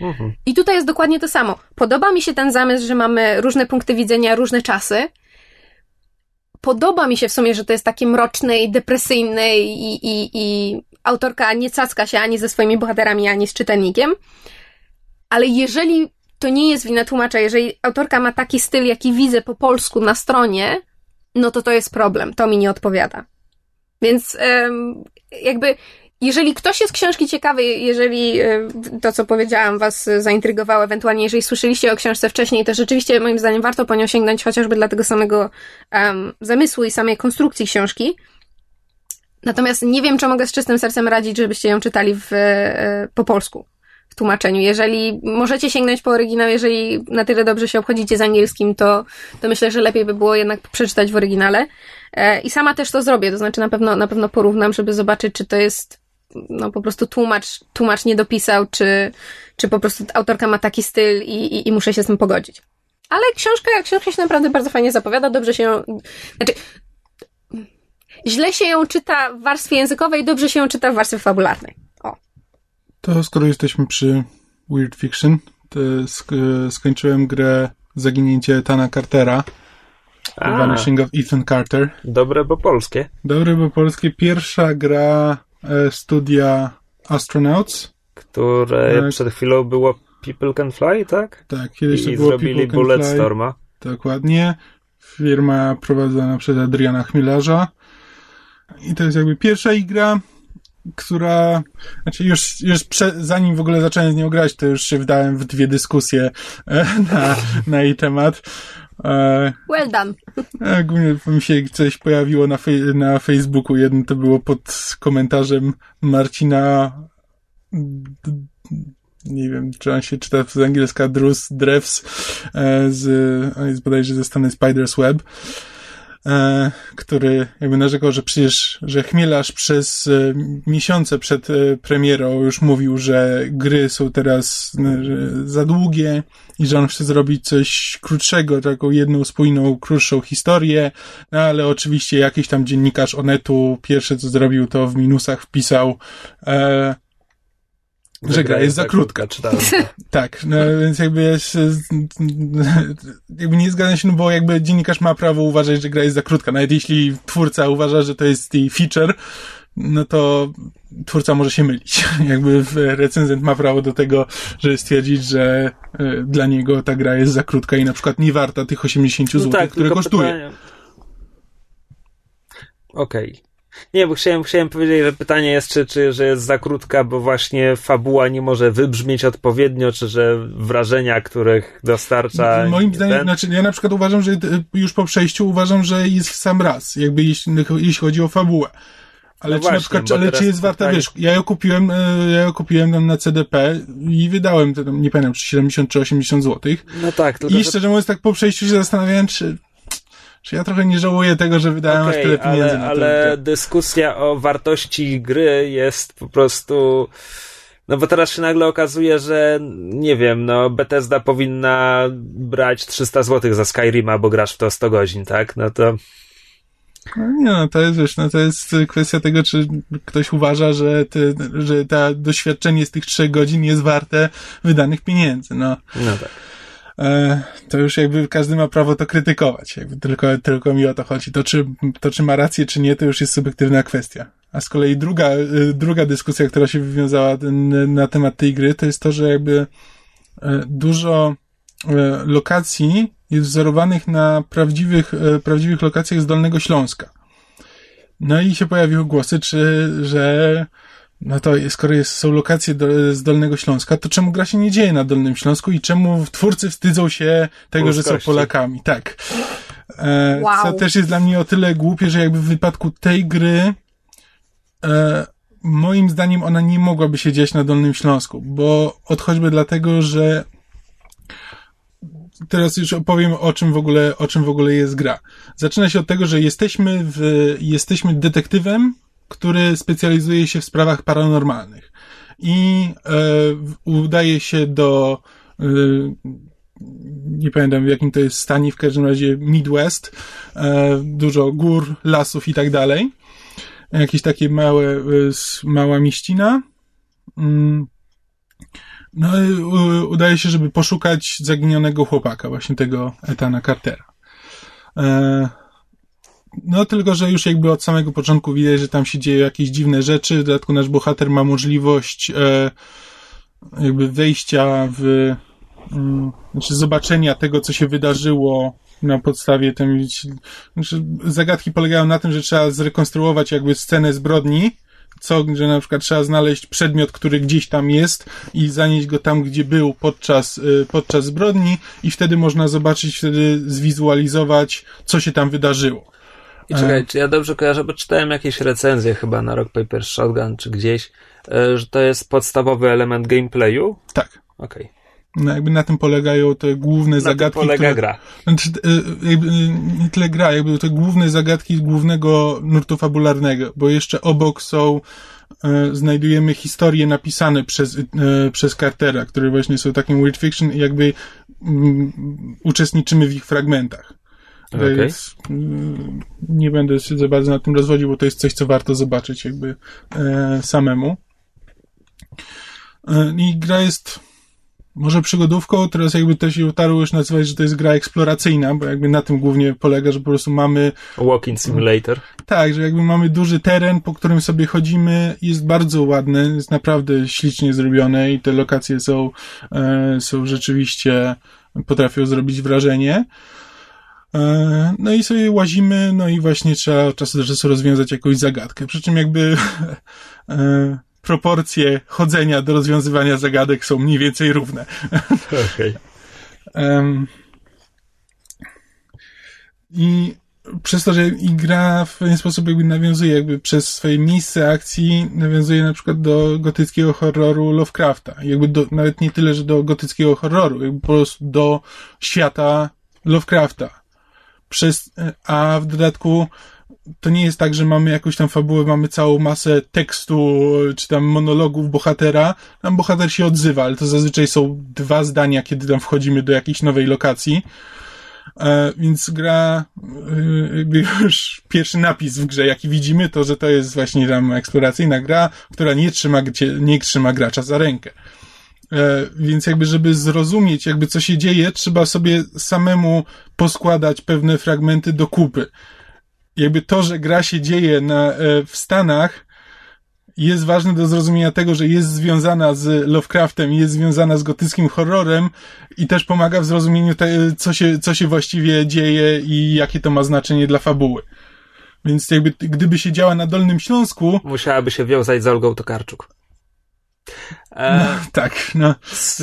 Mhm. I tutaj jest dokładnie to samo. Podoba mi się ten zamysł, że mamy różne punkty widzenia, różne czasy. Podoba mi się w sumie, że to jest takie mroczne i depresyjne i, i, i autorka nie cacka się ani ze swoimi bohaterami, ani z czytelnikiem. Ale jeżeli to nie jest wina tłumacza, jeżeli autorka ma taki styl, jaki widzę po polsku na stronie, no to to jest problem. To mi nie odpowiada. Więc jakby jeżeli ktoś jest książki ciekawy, jeżeli e, to, co powiedziałam, was zaintrygowało, ewentualnie jeżeli słyszeliście o książce wcześniej, to rzeczywiście moim zdaniem warto po nią sięgnąć chociażby dla tego samego um, zamysłu i samej konstrukcji książki. Natomiast nie wiem, czy mogę z czystym sercem radzić, żebyście ją czytali w, e, po polsku, w tłumaczeniu. Jeżeli możecie sięgnąć po oryginał, jeżeli na tyle dobrze się obchodzicie z angielskim, to, to myślę, że lepiej by było jednak przeczytać w oryginale. E, I sama też to zrobię, to znaczy na pewno, na pewno porównam, żeby zobaczyć, czy to jest no po prostu tłumacz, tłumacz nie dopisał, czy, czy po prostu autorka ma taki styl i, i, i muszę się z tym pogodzić. Ale książka, książka się naprawdę bardzo fajnie zapowiada, dobrze się ją, znaczy, źle się ją czyta w warstwie językowej, dobrze się ją czyta w warstwie fabularnej. O. To skoro jesteśmy przy Weird Fiction, to sk- skończyłem grę Zaginięcie Tana Cartera. The Vanishing of Ethan Carter. Dobre, bo polskie. Dobre, bo polskie. Pierwsza gra studia Astronauts. Które tak. przed chwilą było People Can Fly, tak? Tak, kiedyś I to było zrobili Bulletstorma. Dokładnie. Firma prowadzona przez Adriana Chmielarza. I to jest jakby pierwsza igra, która, znaczy już, już prze, zanim w ogóle zacząłem z nią grać, to już się wdałem w dwie dyskusje e, na, na jej temat. E, well done. Ogólnie mi się coś pojawiło na, fej na Facebooku. Jedno to było pod komentarzem Marcina nie wiem, czy on się czyta z angielska Drus Drews e, z, jest bodajże ze strony Spider's Web. E, który jakby narzekał, że przecież, że Chmielarz przez e, miesiące przed e, premierą już mówił, że gry są teraz za długie i że on chce zrobić coś krótszego, taką jedną spójną, krótszą historię, no ale oczywiście jakiś tam dziennikarz Onetu pierwsze co zrobił to w minusach wpisał e, że gra jest za krótka. Czytałem. tak, no więc jakby jest, jakby nie zgadzam się, no bo jakby dziennikarz ma prawo uważać, że gra jest za krótka. Nawet jeśli twórca uważa, że to jest jej feature, no to twórca może się mylić. Jakby recenzent ma prawo do tego, żeby stwierdzić, że e, dla niego ta gra jest za krótka i na przykład nie warta tych 80 zł, no tak, które kosztuje. Okej. Okay. Nie, bo chciałem, chciałem powiedzieć, że pytanie jest, czy, czy że jest za krótka, bo właśnie fabuła nie może wybrzmieć odpowiednio, czy że wrażenia, których dostarcza. Moim zdaniem, ten... znaczy ja na przykład uważam, że już po przejściu uważam, że jest w sam raz, jakby jeśli, jeśli chodzi o fabułę. Ale, no czy, właśnie, na przykład, ale czy jest warta, wiesz, ja ją kupiłem, e, ja ją kupiłem tam na CDP i wydałem, nie pamiętam, czy 70 czy 80 złotych. No tak. Tylko, I szczerze mówiąc, tak po przejściu się zastanawiałem, czy czy ja trochę nie żałuję tego, że wydałem okay, aż tyle pieniędzy ale, na Ale dyskusja o wartości gry jest po prostu... No bo teraz się nagle okazuje, że nie wiem, no Bethesda powinna brać 300 zł za Skyrima, bo grasz w to 100 godzin, tak? No to... No nie, no to jest, wiesz, no to jest kwestia tego, czy ktoś uważa, że, te, że to doświadczenie z tych trzech godzin jest warte wydanych pieniędzy, no. No tak. E, to już jakby każdy ma prawo to krytykować. Jakby tylko, tylko mi o to chodzi. To czy, to, czy ma rację, czy nie, to już jest subiektywna kwestia. A z kolei druga, e, druga dyskusja, która się wywiązała na temat tej gry, to jest to, że jakby e, dużo lokacji jest wzorowanych na prawdziwych, prawdziwych lokacjach z Dolnego Śląska. No i się pojawiły głosy, czy, że no to skoro jest, są lokacje do, z Dolnego Śląska, to czemu gra się nie dzieje na Dolnym Śląsku i czemu twórcy wstydzą się tego, Polskości. że są Polakami? Tak. E, wow. Co też jest dla mnie o tyle głupie, że jakby w wypadku tej gry e, moim zdaniem ona nie mogłaby się dziać na Dolnym Śląsku, bo odchoćby dlatego, że teraz już opowiem o czym w ogóle, o czym w ogóle jest gra. Zaczyna się od tego, że jesteśmy w, jesteśmy detektywem, który specjalizuje się w sprawach paranormalnych. I e, udaje się do e, nie pamiętam w jakim to jest stanie, w każdym razie Midwest, e, dużo gór, lasów i tak dalej. Jakieś takie małe, e, mała mieścina. Mm. No udaje się, żeby poszukać zaginionego chłopaka, właśnie tego Etana Cartera. E, no tylko, że już jakby od samego początku widać, że tam się dzieją jakieś dziwne rzeczy. W dodatku nasz bohater ma możliwość e, jakby wejścia w mm, znaczy zobaczenia tego, co się wydarzyło na podstawie tym, znaczy zagadki polegają na tym, że trzeba zrekonstruować jakby scenę zbrodni, co, że na przykład trzeba znaleźć przedmiot, który gdzieś tam jest i zanieść go tam, gdzie był podczas, y, podczas zbrodni i wtedy można zobaczyć, wtedy zwizualizować, co się tam wydarzyło. I czekaj, czy ja dobrze kojarzę, bo czytałem jakieś recenzje chyba na Rock Paper Shotgun czy gdzieś, e, że to jest podstawowy element gameplayu? Tak. Okej. Okay. No jakby na tym polegają te główne na zagadki. Tym polega które, gra. Znaczy, e, jakby, e, nie tyle gra, jakby te główne zagadki głównego nurtu fabularnego, bo jeszcze obok są znajdujemy historie napisane przez, przez Cartera, które właśnie są takim weird fiction i jakby mm, uczestniczymy w ich fragmentach. Okay. Więc mm, nie będę się za bardzo na tym rozwodził, bo to jest coś, co warto zobaczyć jakby e, samemu. E, I gra jest może przygodówką, teraz jakby to się utarło już nazywać, że to jest gra eksploracyjna, bo jakby na tym głównie polega, że po prostu mamy... Walking Simulator. Tak, że jakby mamy duży teren, po którym sobie chodzimy, jest bardzo ładny, jest naprawdę ślicznie zrobione i te lokacje są, e, są rzeczywiście, potrafią zrobić wrażenie. E, no i sobie łazimy, no i właśnie trzeba od czasu do czasu rozwiązać jakąś zagadkę. Przy czym jakby e, proporcje chodzenia do rozwiązywania zagadek są mniej więcej równe. Okej. Okay. I przez to, że gra w pewien sposób jakby nawiązuje, jakby przez swoje miejsce akcji nawiązuje na przykład do gotyckiego horroru Lovecrafta. Jakby do, nawet nie tyle, że do gotyckiego horroru, jakby po prostu do świata Lovecrafta przez, a w dodatku to nie jest tak, że mamy jakąś tam fabułę, mamy całą masę tekstu, czy tam monologów bohatera. Tam bohater się odzywa, ale to zazwyczaj są dwa zdania, kiedy tam wchodzimy do jakiejś nowej lokacji. E, więc gra, e, jakby już pierwszy napis w grze, jaki widzimy, to, że to jest właśnie tam eksploracyjna gra, która nie trzyma, nie trzyma gracza za rękę. E, więc jakby, żeby zrozumieć jakby co się dzieje, trzeba sobie samemu poskładać pewne fragmenty do kupy. Jakby to, że gra się dzieje na, e, w Stanach, jest ważne do zrozumienia tego, że jest związana z Lovecraftem, jest związana z gotyckim horrorem i też pomaga w zrozumieniu, te, co, się, co się właściwie dzieje i jakie to ma znaczenie dla fabuły. Więc jakby, gdyby się działa na Dolnym Śląsku... Musiałaby się wiązać z Olgą Tokarczuk. E... No, tak, no.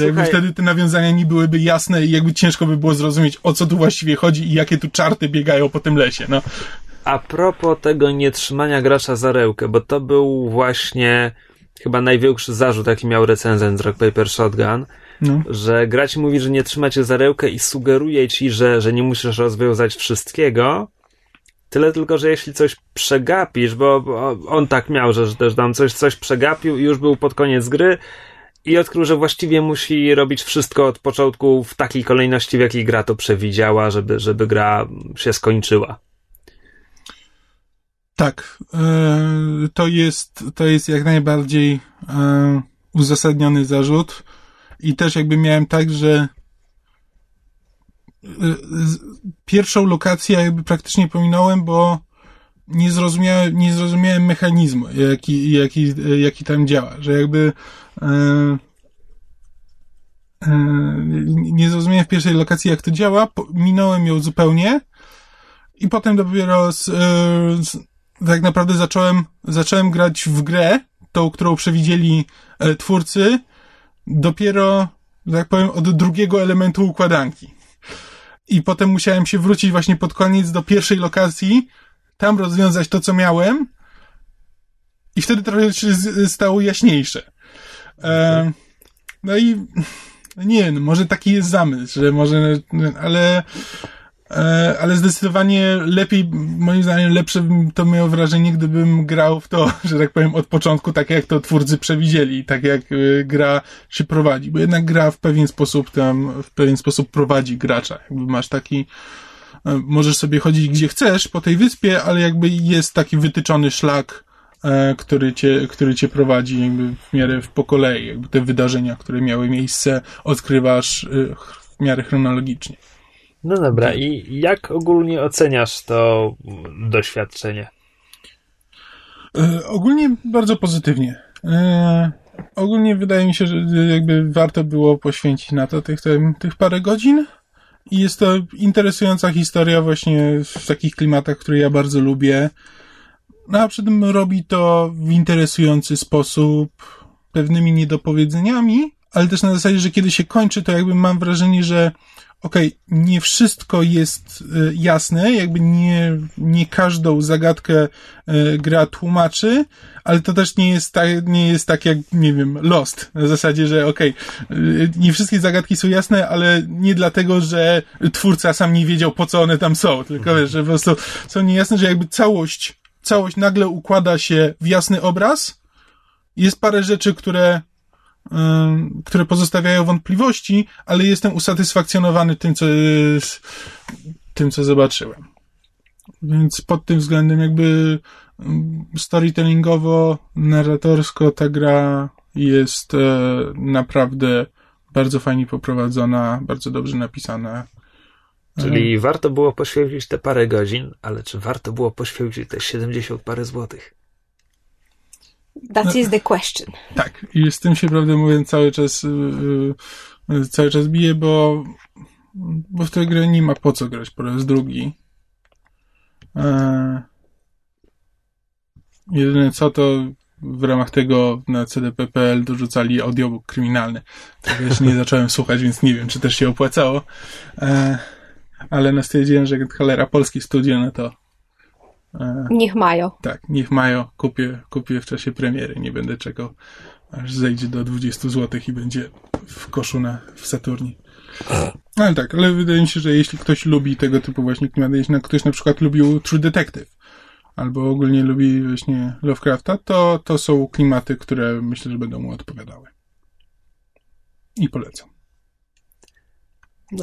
Jakby wtedy te nawiązania nie byłyby jasne i jakby ciężko by było zrozumieć, o co tu właściwie chodzi i jakie tu czarty biegają po tym lesie, no. A propos tego nietrzymania gracza za rełkę, bo to był właśnie chyba największy zarzut, jaki miał recenzent z Rock Paper Shotgun, no. że gracz mówi, że nie trzyma cię za rełkę i sugeruje ci, że, że nie musisz rozwiązać wszystkiego, Tyle tylko, że jeśli coś przegapisz, bo, on tak miał, że, też tam coś, coś przegapił i już był pod koniec gry i odkrył, że właściwie musi robić wszystko od początku w takiej kolejności, w jakiej gra to przewidziała, żeby, żeby gra się skończyła. Tak, e, to jest, to jest jak najbardziej e, uzasadniony zarzut i też jakby miałem tak, że pierwszą lokację jakby praktycznie pominąłem, bo nie zrozumiałem, nie zrozumiałem mechanizmu, jaki, jaki, jaki tam działa, że jakby e, e, nie zrozumiałem w pierwszej lokacji, jak to działa, minąłem ją zupełnie i potem dopiero z, e, z, tak naprawdę zacząłem, zacząłem grać w grę, tą, którą przewidzieli e, twórcy, dopiero, tak powiem, od drugiego elementu układanki. I potem musiałem się wrócić właśnie pod koniec do pierwszej lokacji, tam rozwiązać to, co miałem, i wtedy trochę się stało jaśniejsze. E, no i no nie wiem, może taki jest zamysł, że może, ale ale zdecydowanie lepiej, moim zdaniem lepsze to miało wrażenie, gdybym grał w to, że tak powiem, od początku, tak jak to twórcy przewidzieli, tak jak e, gra się prowadzi, bo jednak gra w pewien sposób tam, w pewien sposób prowadzi gracza. Jakby masz taki, e, możesz sobie chodzić gdzie chcesz po tej wyspie, ale jakby jest taki wytyczony szlak, e, który cię, który cię prowadzi jakby w miarę w po kolei, jakby te wydarzenia, które miały miejsce, odkrywasz e, w miarę chronologicznie. No dobra, i jak ogólnie oceniasz to doświadczenie? E, ogólnie bardzo pozytywnie. E, ogólnie wydaje mi się, że jakby warto było poświęcić na to tych, tych, tych parę godzin. I jest to interesująca historia właśnie w takich klimatach, które ja bardzo lubię. No a przy tym robi to w interesujący sposób, pewnymi niedopowiedzeniami, ale też na zasadzie, że kiedy się kończy, to jakby mam wrażenie, że okej, nie wszystko jest y, jasne, jakby nie, nie każdą zagadkę y, gra tłumaczy, ale to też nie jest tak, nie jest tak jak, nie wiem, Lost. Na zasadzie, że okej, y, nie wszystkie zagadki są jasne, ale nie dlatego, że twórca sam nie wiedział, po co one tam są, tylko wiesz, że po prostu są niejasne, że jakby całość, całość nagle układa się w jasny obraz. Jest parę rzeczy, które które pozostawiają wątpliwości, ale jestem usatysfakcjonowany tym, co, tym, co zobaczyłem. Więc pod tym względem jakby ym, storytellingowo, narratorsko ta gra jest e, naprawdę bardzo fajnie poprowadzona, bardzo dobrze napisana. Czyli warto było poświęcić te parę godzin, ale czy warto było poświęcić te 70 parę złotych? That is the question. Tak, i z tym się, prawdę mówiąc, cały czas, yy, yy, cały czas biję, bo, bo w tę grę nie ma po co grać po raz drugi. Eee, jedyne co to w ramach tego na CDP.pl dorzucali audiobook kryminalny. Tego jeszcze nie zacząłem słuchać, więc nie wiem, czy też się opłacało. Eee, ale no stwierdziłem, że cholera, polskie studio, no to e, Niech mają. tak, niech mają, kupię, kupię w czasie premiery, nie będę czekał, aż zejdzie do 20 zł i będzie w koszu na, w Saturnie. Ale tak, ale wydaje mi się, że jeśli ktoś lubi tego typu właśnie klimaty, jeśli na- ktoś na przykład lubił True Detective, albo ogólnie lubi właśnie Lovecrafta, to, to są klimaty, które myślę, że będą mu odpowiadały. I polecam.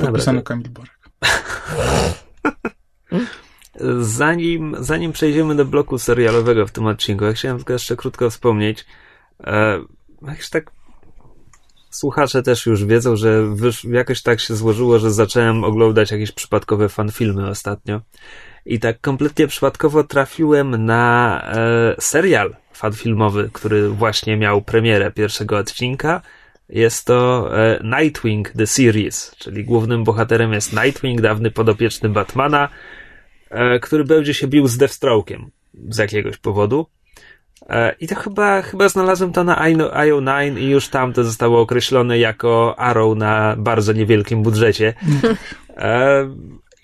Podpisano Kamil Borek. Zanim, zanim przejdziemy do bloku serialowego w tym odcinku, ja chciałem tylko jeszcze krótko wspomnieć. E, tak słuchacze też już wiedzą, że wysz, jakoś tak się złożyło, że zacząłem oglądać jakieś przypadkowe fanfilmy ostatnio. I tak kompletnie przypadkowo trafiłem na e, serial fanfilmowy, który właśnie miał premierę pierwszego odcinka. Jest to e, Nightwing The Series, czyli głównym bohaterem jest Nightwing, dawny podopieczny Batmana, który będzie się bił z Deathstroke'iem z jakiegoś powodu. E, I to chyba, chyba znalazłem to na IO9 i już tam to zostało określone jako Arrow na bardzo niewielkim budżecie. E,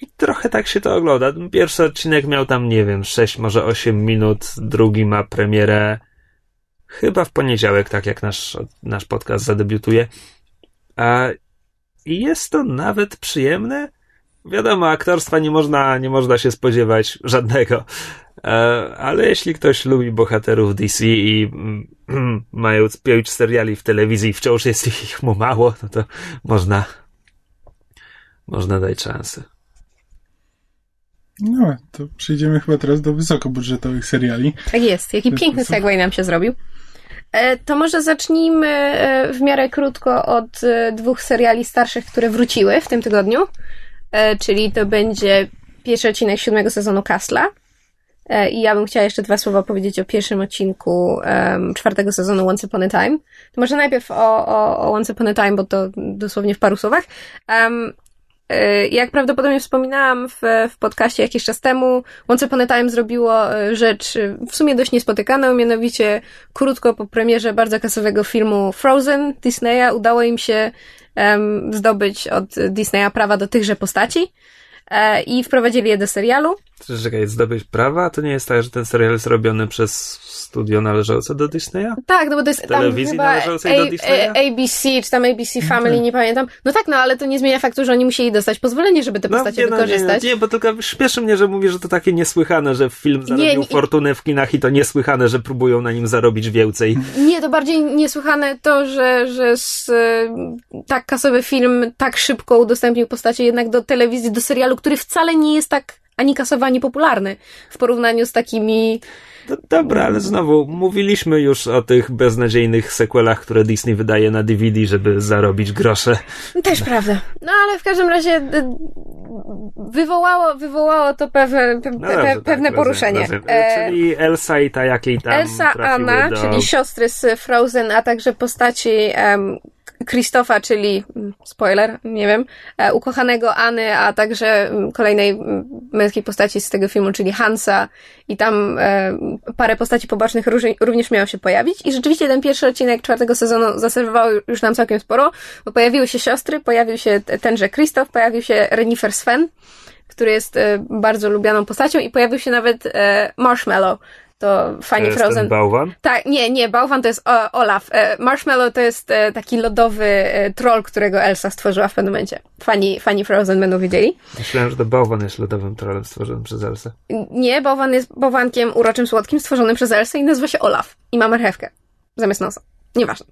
I trochę tak się to ogląda. Pierwszy odcinek miał tam, nie wiem, 6, może 8 minut, drugi ma premierę chyba w poniedziałek, tak jak nasz, nasz podcast zadebiutuje. E, I jest to nawet przyjemne. Wiadomo, aktorstwa nie można, nie można się spodziewać żadnego. E, ale jeśli ktoś lubi bohaterów DC i mm, mając pięć seriali w telewizji wciąż jest ich mu mało, no to można można dać szansę. No, to przejdziemy chyba teraz do wysokobudżetowych seriali. Tak jest. Jaki piękny segway nam się zrobił. E, To może zacznijmy e, w miarę krótko od dwóch seriali starszych, które wróciły w tym tygodniu. E, Czyli to będzie pierwszy odcinek siódmego sezonu Kasla. E, I ja bym chciała jeszcze dwa słowa powiedzieć o pierwszym odcinku em, czwartego sezonu Once Upon a Time. To może najpierw o, o, o Once Upon a Time, bo to dosłownie w paru słowach. E, jak prawdopodobnie wspominałam w, w podcaście jakiś czas temu, Once Upon a Time zrobiło rzecz w sumie dość niespotykaną, mianowicie krótko po premierze bardzo kasowego filmu Frozen Disneya udało im się um, zdobyć od Disneya prawa do tychże postaci e, i wprowadzili je do serialu. Czekaj, zdobyć prawa? To nie jest tak, że ten serial jest robiony przez studio należące do Disneya? Tak, no bo to jest Telewizji tam należącej do Disneya? ABC, czy tam ABC Family, nie pamiętam. No tak, no ale to nie zmienia faktu, że oni musieli dostać pozwolenie, żeby te postacie nie, no, nie, wykorzystać. nie, nie, bo tylko śpieszy mnie, że mówisz, że to takie niesłychane, że film zarobił Nie, nie. fortunę w kinach i to niesłychane, że próbują na nim zarobić więcej. Nie, to bardziej niesłychane to, że, że z, e, tak kasowy film tak szybko udostępnił postacie jednak do telewizji, do serialu, który wcale nie jest tak ani kasowy, ani popularny w porównaniu z takimi... Dobra, ale znowu, mówiliśmy już o tych beznadziejnych sequelach, które Disney wydaje na DVD, żeby zarobić grosze. Też prawda. No ale w każdym razie wywołało, wywołało to pewne, pe, No pe, dobrze, tak, pewne poruszenie. E, Czyli Elsa i ta jakiej tam Elsa, Anna, do... czyli siostry z Frozen, a także postaci um, Krzysztofa, czyli mm, spoiler, nie wiem, e, ukochanego Anny, a także mm, kolejnej mm, męskiej postaci z tego filmu, czyli Hansa i tam e, parę postaci pobocznych również miało się pojawić. I rzeczywiście ten pierwszy odcinek czwartego sezonu zaserwował już nam całkiem sporo, bo pojawiły się siostry, pojawił się tenże Krzysztof, pojawił się Renifer Sven, który jest e, bardzo lubianą postacią i pojawił się nawet e, Marshmallow, to To fani jest Frozen. bałwan? Tak, nie, nie, bałwan to jest o, Olaf. E, Marshmallow to jest e, taki lodowy e, troll, którego Elsa stworzyła w pewnym momencie. Fani, fani Frozen będą wiedzieli. Myślałem, że to bałwan jest lodowym trolem stworzonym przez Elsę. Nie, bałwan jest bałwankiem uroczym, słodkim, stworzonym przez Elsę i nazywa się Olaf. I ma marchewkę. Zamiast nosa. Nieważne.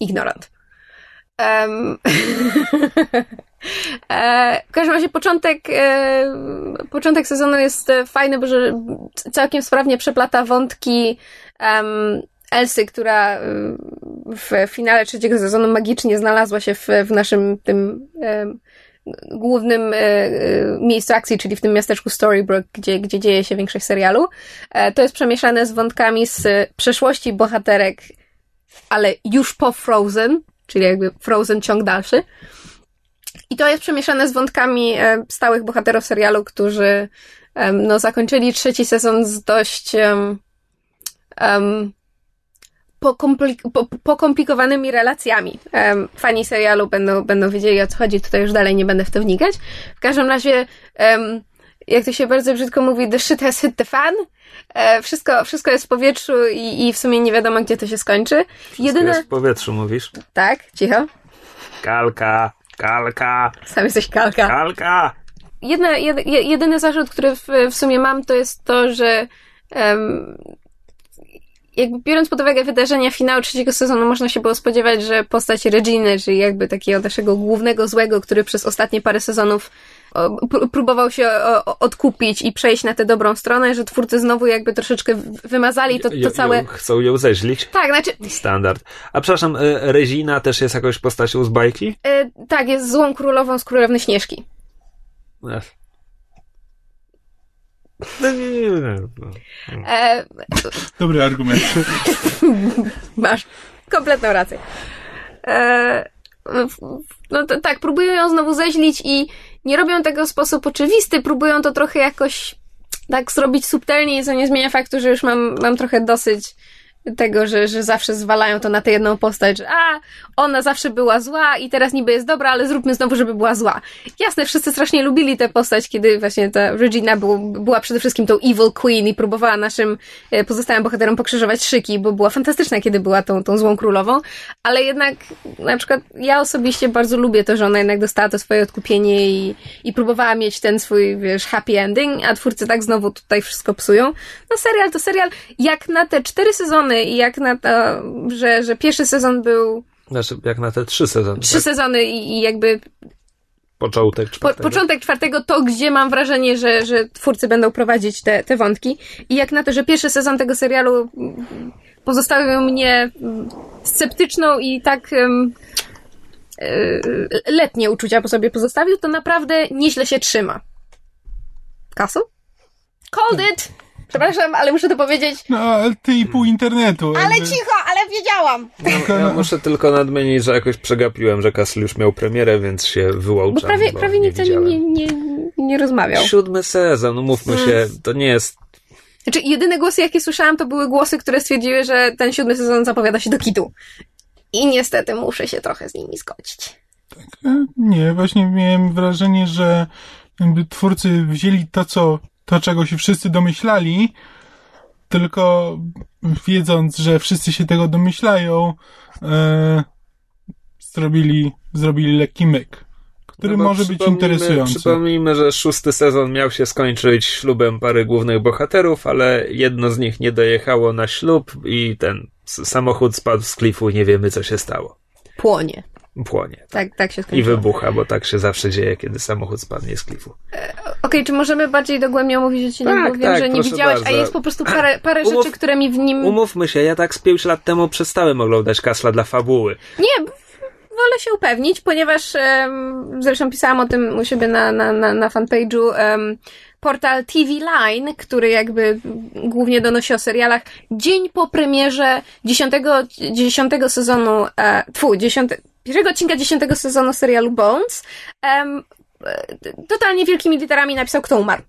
Ignorant. Um, w każdym razie początek, e, początek sezonu jest e, fajny, bo że całkiem sprawnie przeplata wątki em, Elsy, która e, w finale trzeciego sezonu magicznie znalazła się w, w naszym tym głównym e, e, miejscu akcji, czyli w tym miasteczku Storybrooke, gdzie, gdzie dzieje się większość serialu. E, to jest przemieszane z wątkami z przeszłości bohaterek, ale już po Frozen, czyli jakby Frozen ciąg dalszy. I to jest przemieszane z wątkami e, stałych bohaterów serialu, którzy no, zakończyli trzeci sezon z dość pokomplik- po, pokomplikowanymi relacjami. Em, fani serialu będą, będą wiedzieli o co chodzi, tutaj już dalej nie będę w to wnikać. W każdym razie, em, jak to się bardzo brzydko mówi, the shit has hit the fan. E, wszystko, wszystko jest w powietrzu i, i w sumie nie wiadomo, gdzie to się skończy. Jedyne... jest w powietrzu, mówisz? Tak, cicho. Kalka, kalka, Sam jesteś kalka. kalka! Jedna, jed, je- jedyny zarzut, który w, w sumie mam, to jest to, że em, jakby biorąc pod uwagę wydarzenia finału trzeciego sezonu, można się było spodziewać, że postać Reginy, czyli jakby takiego naszego głównego złego, który przez ostatnie parę sezonów próbował się odkupić i przejść na tę dobrą stronę, że twórcy znowu jakby troszeczkę wymazali to, to całe... ją- Chcą ją zeźlić? Tak, znaczy, Standard. A przepraszam, y, Regina też jest jakąś postacią z bajki? e, tak, jest złą królową z Królewny Śnieżki. Ech. No no. E, Dobry argument. Masz kompletną rację. E, no tak, próbują ją znowu zeźlić i nie robią tego w sposób oczywisty, próbują to trochę jakoś tak zrobić subtelnie, co nie zmienia faktu, że już mam, mam trochę dosyć tego, że, że zawsze zwalają to na tę jedną postać, że a, ona zawsze była zła i teraz niby jest dobra, ale zróbmy znowu, żeby była zła. Jasne, wszyscy strasznie lubili tę postać, kiedy właśnie ta Regina był, była przede wszystkim tą evil queen i próbowała naszym e, pozostałym bohaterom pokrzyżować szyki, bo była fantastyczna, kiedy była tą, tą złą królową, ale jednak na przykład ja osobiście bardzo lubię to, że ona jednak dostała to swoje odkupienie i, i próbowała mieć ten swój, wiesz, happy ending, a twórcy tak znowu tutaj wszystko psują. No serial to serial, jak na te cztery sezony i jak na to, że, że pierwszy sezon był Znaczy, jak na te trzy sezony. trzy tak? sezony i, i jakby Początek po, czwartego. początek czwartego to, gdzie mam wrażenie, że, że twórcy będą prowadzić te, te wątki. I jak na to, że pierwszy sezon tego serialu pozostawił mnie mm, sceptyczną i tak um, letnie uczucia po sobie pozostawił, to naprawdę nieźle się trzyma. Kasu? Called it! Przepraszam, ale muszę to powiedzieć. No, ale ty i pół internetu. Ale jakby. cicho, ale wiedziałam! Ja muszę tylko nadmienić, że jakoś przegapiłem, że Castle już miał premierę, więc się wyłączam. Bo prawie, bo prawie nikt o nim widziałem. nie, nie, nie rozmawiał. Siódmy sezon, umówmy się, to nie jest... Znaczy, jedyne głosy, jakie słyszałam, to były głosy, które stwierdziły, że ten siódmy sezon zapowiada się do kitu. I niestety muszę się trochę z nimi zgodzić. E, Nie, właśnie miałem wrażenie, że jakby twórcy wzięli to, co, to, czego się wszyscy domyślali, tylko wiedząc, że wszyscy się tego domyślają, e, zrobili, zrobili lekki myk, który No może być interesujący. Przypomnijmy, że szósty sezon miał się skończyć ślubem pary głównych bohaterów, ale jedno z nich nie dojechało na ślub i ten samochód spadł z klifu i nie wiemy, co się stało. Płonie. Płonie. Tak, tak się I skończyło. wybucha, bo tak się zawsze dzieje, kiedy samochód spadnie z klifu. Okej, czy możemy bardziej dogłębnie omówić odcinek, Tak, bo wiem, tak, że nie proszę widziałaś, a bardzo. jest po prostu parę, parę Umów- rzeczy, które mi w nim... Umówmy się, ja tak z pięć lat temu przestałem oglądać Kasla dla fabuły. Nie, wolę się upewnić, ponieważ em, zresztą pisałam o tym u siebie na, na, na, na fanpage'u em, portal TV Line, który jakby głównie donosi o serialach, dzień po premierze dziesiątego, dziesiątego sezonu, e, tfu, dziesiąte, pierwszego odcinka dziesiątego sezonu serialu Bones, e, totalnie wielkimi literami napisał, kto umarł.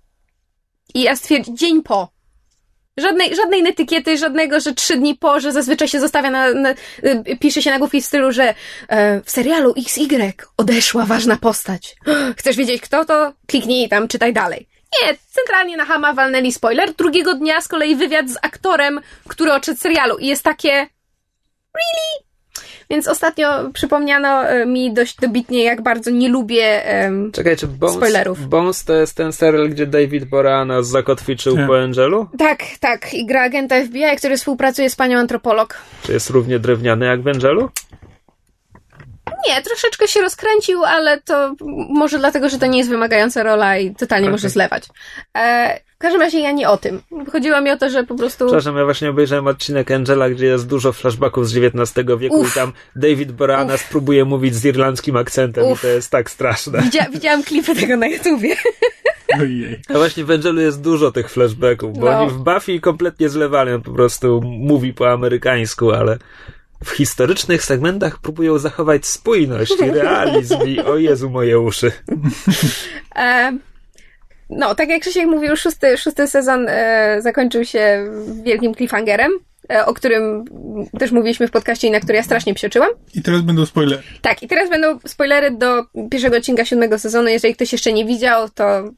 I ja stwierdziłam, dzień po. Żadnej, żadnej etykiety, żadnego, że trzy dni po, że zazwyczaj się zostawia na, na y, pisze się nagłówki w stylu, że e, w serialu XY odeszła ważna postać. Chcesz wiedzieć kto to? Kliknij tam, czytaj dalej. Nie, centralnie na Hama walnęli spoiler. Drugiego dnia z kolei wywiad z aktorem, który odszedł serialu i jest takie really? Więc ostatnio przypomniano e, mi dość dobitnie, jak bardzo nie lubię em, Czekaj, czy Bones, Spoilerów. Bones to jest ten serial, gdzie David Boreanaz zakotwiczył Tak. po Angelu? Tak, tak. I gra agenta FBI, który współpracuje z panią antropolog. Czy jest równie drewniany jak w Angelu? Nie, troszeczkę się rozkręcił, ale to może dlatego, że to nie jest wymagająca rola i totalnie Okej. może zlewać. E, każdym razie ja nie o tym. Chodziło mi o to, że po prostu... Przepraszam, ja właśnie obejrzałem odcinek Angela, gdzie jest dużo flashbacków z XIX wieku Uf. i tam David Boreanaz próbuje mówić z irlandzkim akcentem Uf. i to jest tak straszne. Widzia, widziałam klipy tego na YouTubie. Ojej. A właśnie w Angelu jest dużo tych flashbacków, bo No. oni w Buffy kompletnie zlewali, on po prostu mówi po amerykańsku, ale w historycznych segmentach próbują zachować spójność i realizm i o Jezu moje uszy. E, no, tak jak Krzysiek mówił, szósty, szósty sezon e, zakończył się wielkim cliffhangerem, e, o którym też mówiliśmy w podcaście i na który ja strasznie psioczyłam. I teraz będą spoilery. Tak, i teraz będą spoilery do pierwszego odcinka siódmego sezonu. Jeżeli ktoś jeszcze nie widział, to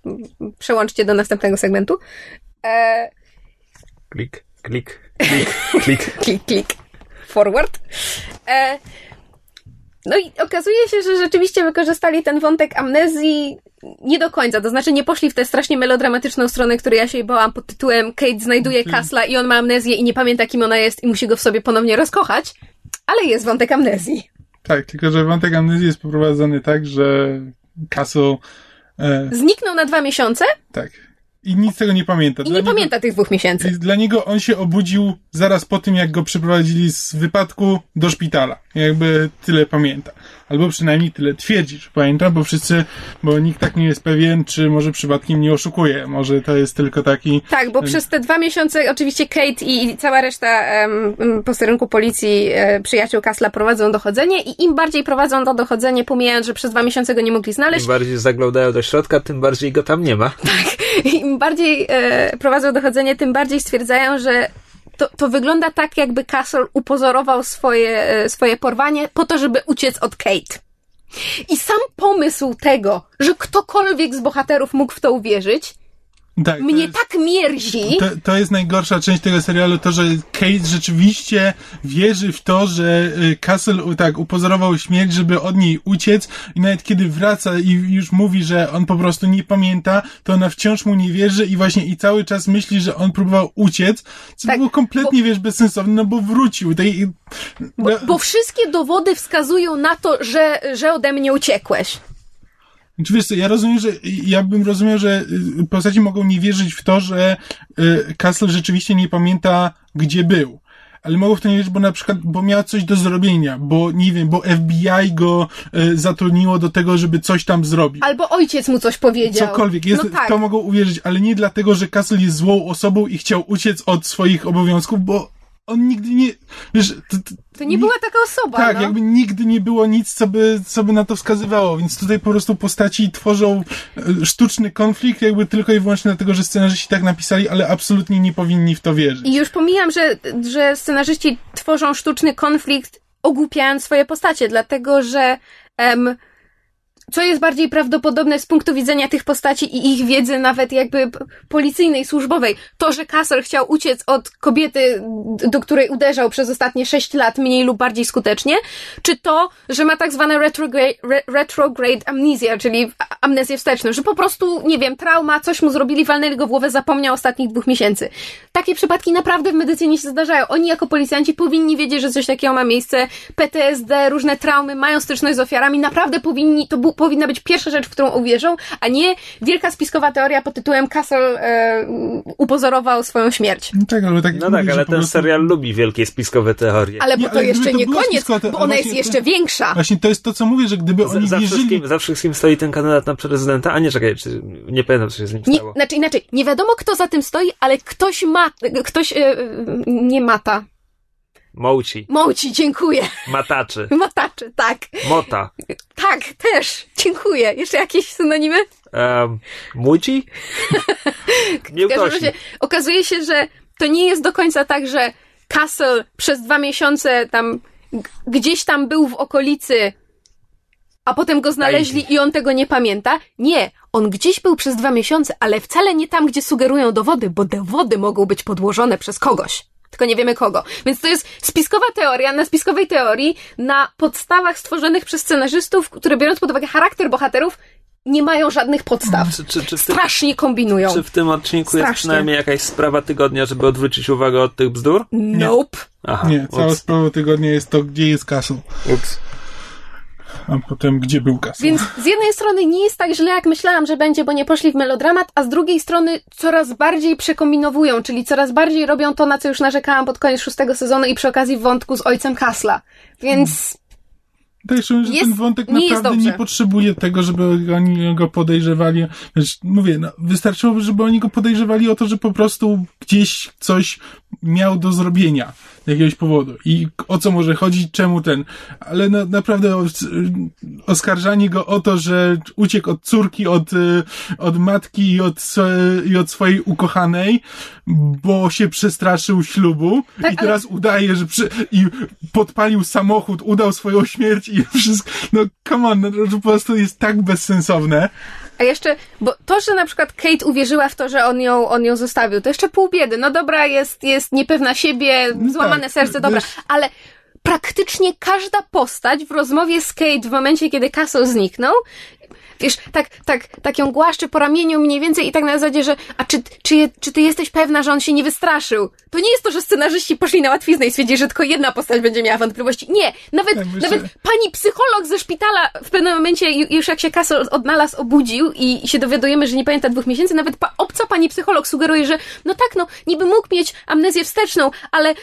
przełączcie do następnego segmentu. E, Klik, klik, klik, klik. klik, klik, forward. E, no i okazuje się, że rzeczywiście wykorzystali ten wątek amnezji nie do końca, to znaczy nie poszli w tę strasznie melodramatyczną stronę, której ja się bałam pod tytułem Kate znajduje Kasla i on ma amnezję i nie pamięta kim ona jest i musi go w sobie ponownie rozkochać, ale jest wątek amnezji. Tak, tylko że wątek amnezji jest poprowadzony tak, że Castle e, Zniknął na dwa miesiące tak. I nic tego nie pamięta. i nie niego- pamięta tych dwóch miesięcy. Dla niego on się obudził zaraz po tym, jak go przeprowadzili z wypadku do szpitala. Jakby tyle pamięta. Albo przynajmniej tyle twierdzi, że pamięta, bo wszyscy, bo nikt tak nie jest pewien, czy może przypadkiem nie oszukuje. Może to jest tylko taki, Tak, bo przez te dwa miesiące oczywiście Kate i cała reszta em, posterunku policji, e, przyjaciół Kasla prowadzą dochodzenie i im bardziej prowadzą to dochodzenie, pomijając, że przez dwa miesiące go nie mogli znaleźć, Im bardziej zaglądają do środka, tym bardziej go tam nie ma. im bardziej e, prowadzą dochodzenie, tym bardziej stwierdzają, że to, to wygląda tak, jakby Castle upozorował swoje, e, swoje porwanie po to, żeby uciec od Kate. I sam pomysł tego, że ktokolwiek z bohaterów mógł w to uwierzyć, tak. mnie jest- tak mierzi. To, to jest najgorsza część tego serialu, to, że Kate rzeczywiście wierzy w to, że y, Castle tak upozorował śmierć, żeby od niej uciec i nawet kiedy wraca i już mówi, że on po prostu nie pamięta, to ona wciąż mu nie wierzy i właśnie i cały czas myśli, że on próbował uciec, co Tak, było kompletnie, wiesz, bezsensowne, no bo wrócił. Tej, Bo, no, bo wszystkie dowody wskazują na to, że, że ode mnie uciekłeś. Czy wiesz co, ja rozumiem, że ja bym rozumiał, że y, postaci mogą nie wierzyć w to, że y, Castle rzeczywiście nie pamięta, gdzie był. ale mogło w to nie wierzyć, bo na przykład, bo miała coś do zrobienia, bo nie wiem, bo FBI go e, zatrudniło do tego, żeby coś tam zrobić. Albo ojciec mu coś powiedział. Cokolwiek, jest, no tak. to mogą uwierzyć, ale nie dlatego, że Castle jest złą osobą i chciał uciec od swoich obowiązków, bo on nigdy nie, wiesz, to, to, To nie była taka osoba, tak, no. jakby nigdy nie było nic, co by, co by na to wskazywało, więc tutaj po prostu postaci tworzą e, sztuczny konflikt, jakby tylko i wyłącznie dlatego, że scenarzyści tak napisali, ale absolutnie nie powinni w to wierzyć. I już pomijam, że, że scenarzyści tworzą sztuczny konflikt, ogłupiając swoje postacie, dlatego że em, co jest bardziej prawdopodobne z punktu widzenia tych postaci i ich wiedzy nawet jakby policyjnej, służbowej? To, że Castle chciał uciec od kobiety, do której uderzał przez ostatnie sześć lat mniej lub bardziej skutecznie? Czy to, że ma tak zwane retrograde, re, retrograde amnesia, czyli amnezję wsteczną, że po prostu, nie wiem, trauma, coś mu zrobili, walnęli go w głowę, zapomniał ostatnich dwóch miesięcy. Takie przypadki naprawdę w medycynie się zdarzają. Oni jako policjanci powinni wiedzieć, że coś takiego ma miejsce. PTSD, różne traumy, mają styczność z ofiarami. Naprawdę powinni, to bu, powinna być pierwsza rzecz, w którą uwierzą, a nie wielka spiskowa teoria pod tytułem Castle e, upozorował swoją śmierć. No tak, ale tak No tak, ale ten prostu- serial lubi wielkie spiskowe teorie. Ale bo Nie, to ale jeszcze to nie koniec, te- bo ona jest jeszcze to- większa. Właśnie to jest to, co mówię, że gdyby Za, oni za, wierzyli... wszystkim, za wszystkim stoi ten kandydat na prezydenta, a nie czekaj, czy, nie pamiętam, co się z nim Nie, stało. znaczy inaczej, nie wiadomo kto za tym stoi, ale ktoś ma, ktoś e, nie mata. Mołci, Mołci, dziękuję. mataczy, Mataczy, tak. mota, Tak, też. Dziękuję. Jeszcze jakieś synonimy? um, muci? Nie W każdym utosi. razie okazuje się, że to nie jest do końca tak, że Castle przez dwa miesiące tam gdzieś tam był w okolicy, a potem go znaleźli i on tego nie pamięta. Nie, on gdzieś był przez dwa miesiące, ale wcale nie tam, gdzie sugerują dowody, bo dowody mogą być podłożone przez kogoś. Tylko nie wiemy kogo. Więc to jest spiskowa teoria na spiskowej teorii na podstawach stworzonych przez scenarzystów, które biorąc pod uwagę charakter bohaterów, nie mają żadnych podstaw. Czy, czy, czy, tym, Strasznie kombinują. czy w tym odcinku jest Strasznie. przynajmniej jakaś sprawa tygodnia, żeby odwrócić uwagę od tych bzdur? Nope. Aha. Nie, cała sprawa tygodnia jest to, gdzie jest Castle, ups. A potem gdzie był Castle. Więc z jednej strony nie jest tak źle, jak myślałam, że będzie, bo nie poszli w melodramat, a z drugiej strony coraz bardziej przekombinowują, czyli coraz bardziej robią to, na co już narzekałam pod koniec szóstego sezonu i przy okazji wątku z ojcem Kasla. Więc szczerze, że Jest- ten wątek nie naprawdę nie potrzebuje tego, żeby oni go podejrzewali. Wiesz, mówię, no, wystarczyłoby, żeby oni go podejrzewali o to, że po prostu gdzieś coś miał do zrobienia z jakiegoś powodu. I o co może chodzić, czemu ten. Ale no, naprawdę os- oskarżanie go o to, że uciekł od córki, od, y, od matki i od, i od swojej ukochanej, bo się przestraszył ślubu Tak, i teraz udaje, że przy, i podpalił samochód, udał swoją śmierć i wszystko. No come on, no, to po prostu jest tak bezsensowne. A jeszcze, bo to, że na przykład Kate uwierzyła w to, że on ją, on ją zostawił, to jeszcze pół biedy. No dobra, jest, jest niepewna siebie, złamane tak, serce, dobra, wiesz- ale praktycznie każda postać w rozmowie z Kate w momencie, kiedy Castle zniknął, wiesz, tak, tak, tak ją głaszczy po ramieniu mniej więcej i tak na zasadzie, że a czy, czy, czy ty jesteś pewna, że on się nie wystraszył? To nie jest to, że scenarzyści poszli na łatwiznę i stwierdzili, że tylko jedna postać będzie miała wątpliwości. Nie, nawet, Tak, nawet pani psycholog ze szpitala w pewnym momencie, ju- już jak się Castle odnalazł, obudził i, się dowiadujemy, że nie pamięta dwóch miesięcy, nawet pa, obca pani psycholog sugeruje, że no tak, no, niby mógł mieć amnezję wsteczną, ale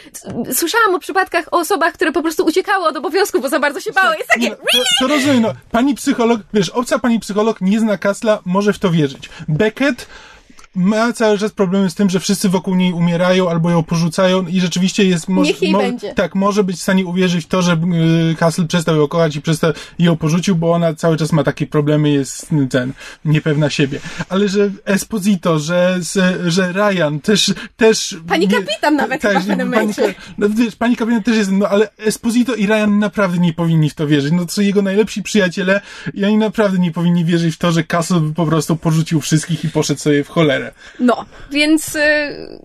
słyszałam o przypadkach o osobach, które po prostu uciekały od obowiązku, bo za bardzo się bały. Jest takie, Nie, to, to rozumiem, no. Pani psycholog, wiesz, obca pani psycholog nie zna Kasla, może w to wierzyć. Beckett ma cały czas problemy z tym, że wszyscy wokół niej umierają albo ją porzucają i rzeczywiście jest... Moż, Niech jej mo- będzie. Tak, może być w stanie uwierzyć w to, że y, Castle przestał ją kochać i przestał ją porzucił, bo ona cały czas ma takie problemy, jest ten, niepewna siebie. Ale że Esposito, że, że, Ryan też... też Pani kapitan nawet chyba w pewnym pani, no wiesz, pani kapitan też jest, no ale Esposito i Ryan naprawdę nie powinni w to wierzyć. No to są jego najlepsi przyjaciele i oni naprawdę nie powinni wierzyć w to, że Castle po prostu porzucił wszystkich i poszedł sobie w cholerę. No, więc... y,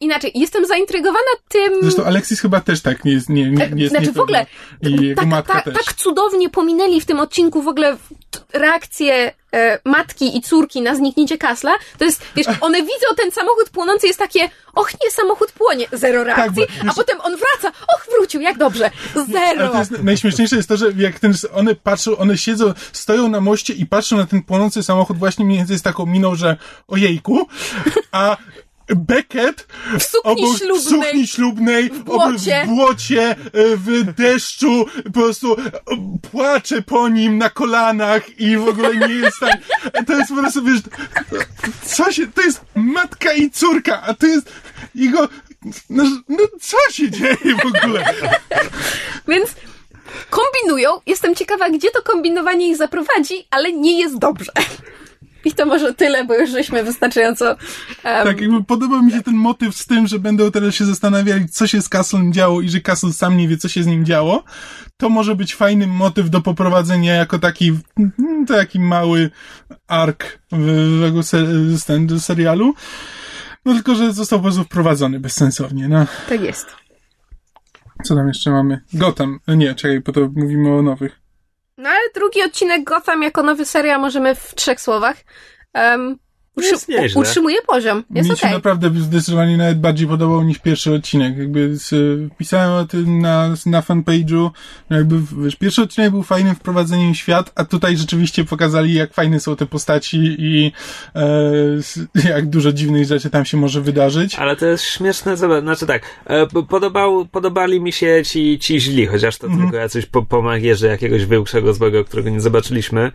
Inaczej, jestem zaintrygowana tym... Zresztą Alexis chyba też tak nie jest, nie, nie, nie jest Znaczy w ogóle. I jego tak, matka tak, też. tak cudownie pominęli w tym odcinku w ogóle reakcję e, matki i córki na zniknięcie Kasla. To jest, wiesz, one widzą ten samochód płonący, jest takie, och nie, samochód płonie, zero reakcji, Tak, bo- a potem on wraca, och wrócił, jak dobrze, zero. to jest, najśmieszniejsze jest to, że jak ten, one patrzą, one siedzą, stoją na moście i patrzą na ten płonący samochód właśnie mniej więcej z taką miną, że ojejku, a Beckett w sukni obok, ślubnej, w sukni ślubnej w błocie. w błocie, e, w deszczu, po prostu e, płacze po nim na kolanach i w ogóle nie jest tak. To jest po prostu, wiesz, co się, to jest matka i córka, a to jest jego, no, no co się dzieje w ogóle? Więc kombinują. Jestem ciekawa, gdzie to kombinowanie ich zaprowadzi, ale nie jest dobrze. I to może tyle, bo już żeśmy wystarczająco. Um, Tak, jakby podoba mi się ten motyw z tym, że będą teraz się zastanawiali, co się z Castlem działo i że Castle sam nie wie, co się z nim działo. To może być fajny motyw do poprowadzenia jako taki, mm, taki mały ark w, tego se- z ten- do serialu. No tylko, że został po prostu wprowadzony bezsensownie, no. tak jest. Co tam jeszcze mamy? Gotham. Nie, czekaj, bo to mówimy o nowych. No ale drugi odcinek Gotham jako nowy serial możemy w trzech słowach. Um, Jest nieźle. utrzymuje poziom. Jest Mi się naprawdę zdecydowanie nawet bardziej podobał niż pierwszy odcinek. Jakby z, pisałem o tym na, na fanpage'u. Jakby, wiesz, pierwszy odcinek był fajnym wprowadzeniem w świat, a tutaj rzeczywiście pokazali, jak fajne są te postaci i e, jak dużo dziwnych rzeczy tam się może wydarzyć. Ale to jest śmieszne, zobacz, znaczy tak, e, podobał, podobali mi się ci, ci źli, chociaż to tylko jacyś po, pomagierzy jakiegoś większego złego, którego nie zobaczyliśmy,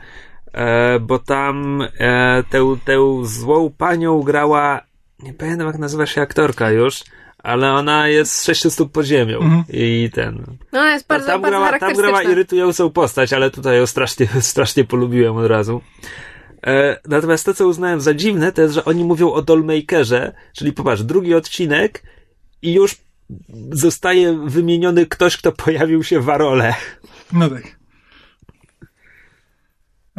e, bo tam e, tę, tę złą panią grała, nie pamiętam jak nazywa się aktorka już, ale ona jest z sześciu stóp pod ziemią Mhm. i ten... No jest bardzo, tam, bardzo grała, tam grała irytującą postać, ale tutaj ją strasznie, strasznie polubiłem od razu. E, natomiast to, co uznałem za dziwne, to jest, że oni mówią o Dollmakerze, czyli popatrz, drugi odcinek i już zostaje wymieniony ktoś, kto pojawił się w Arole. No tak.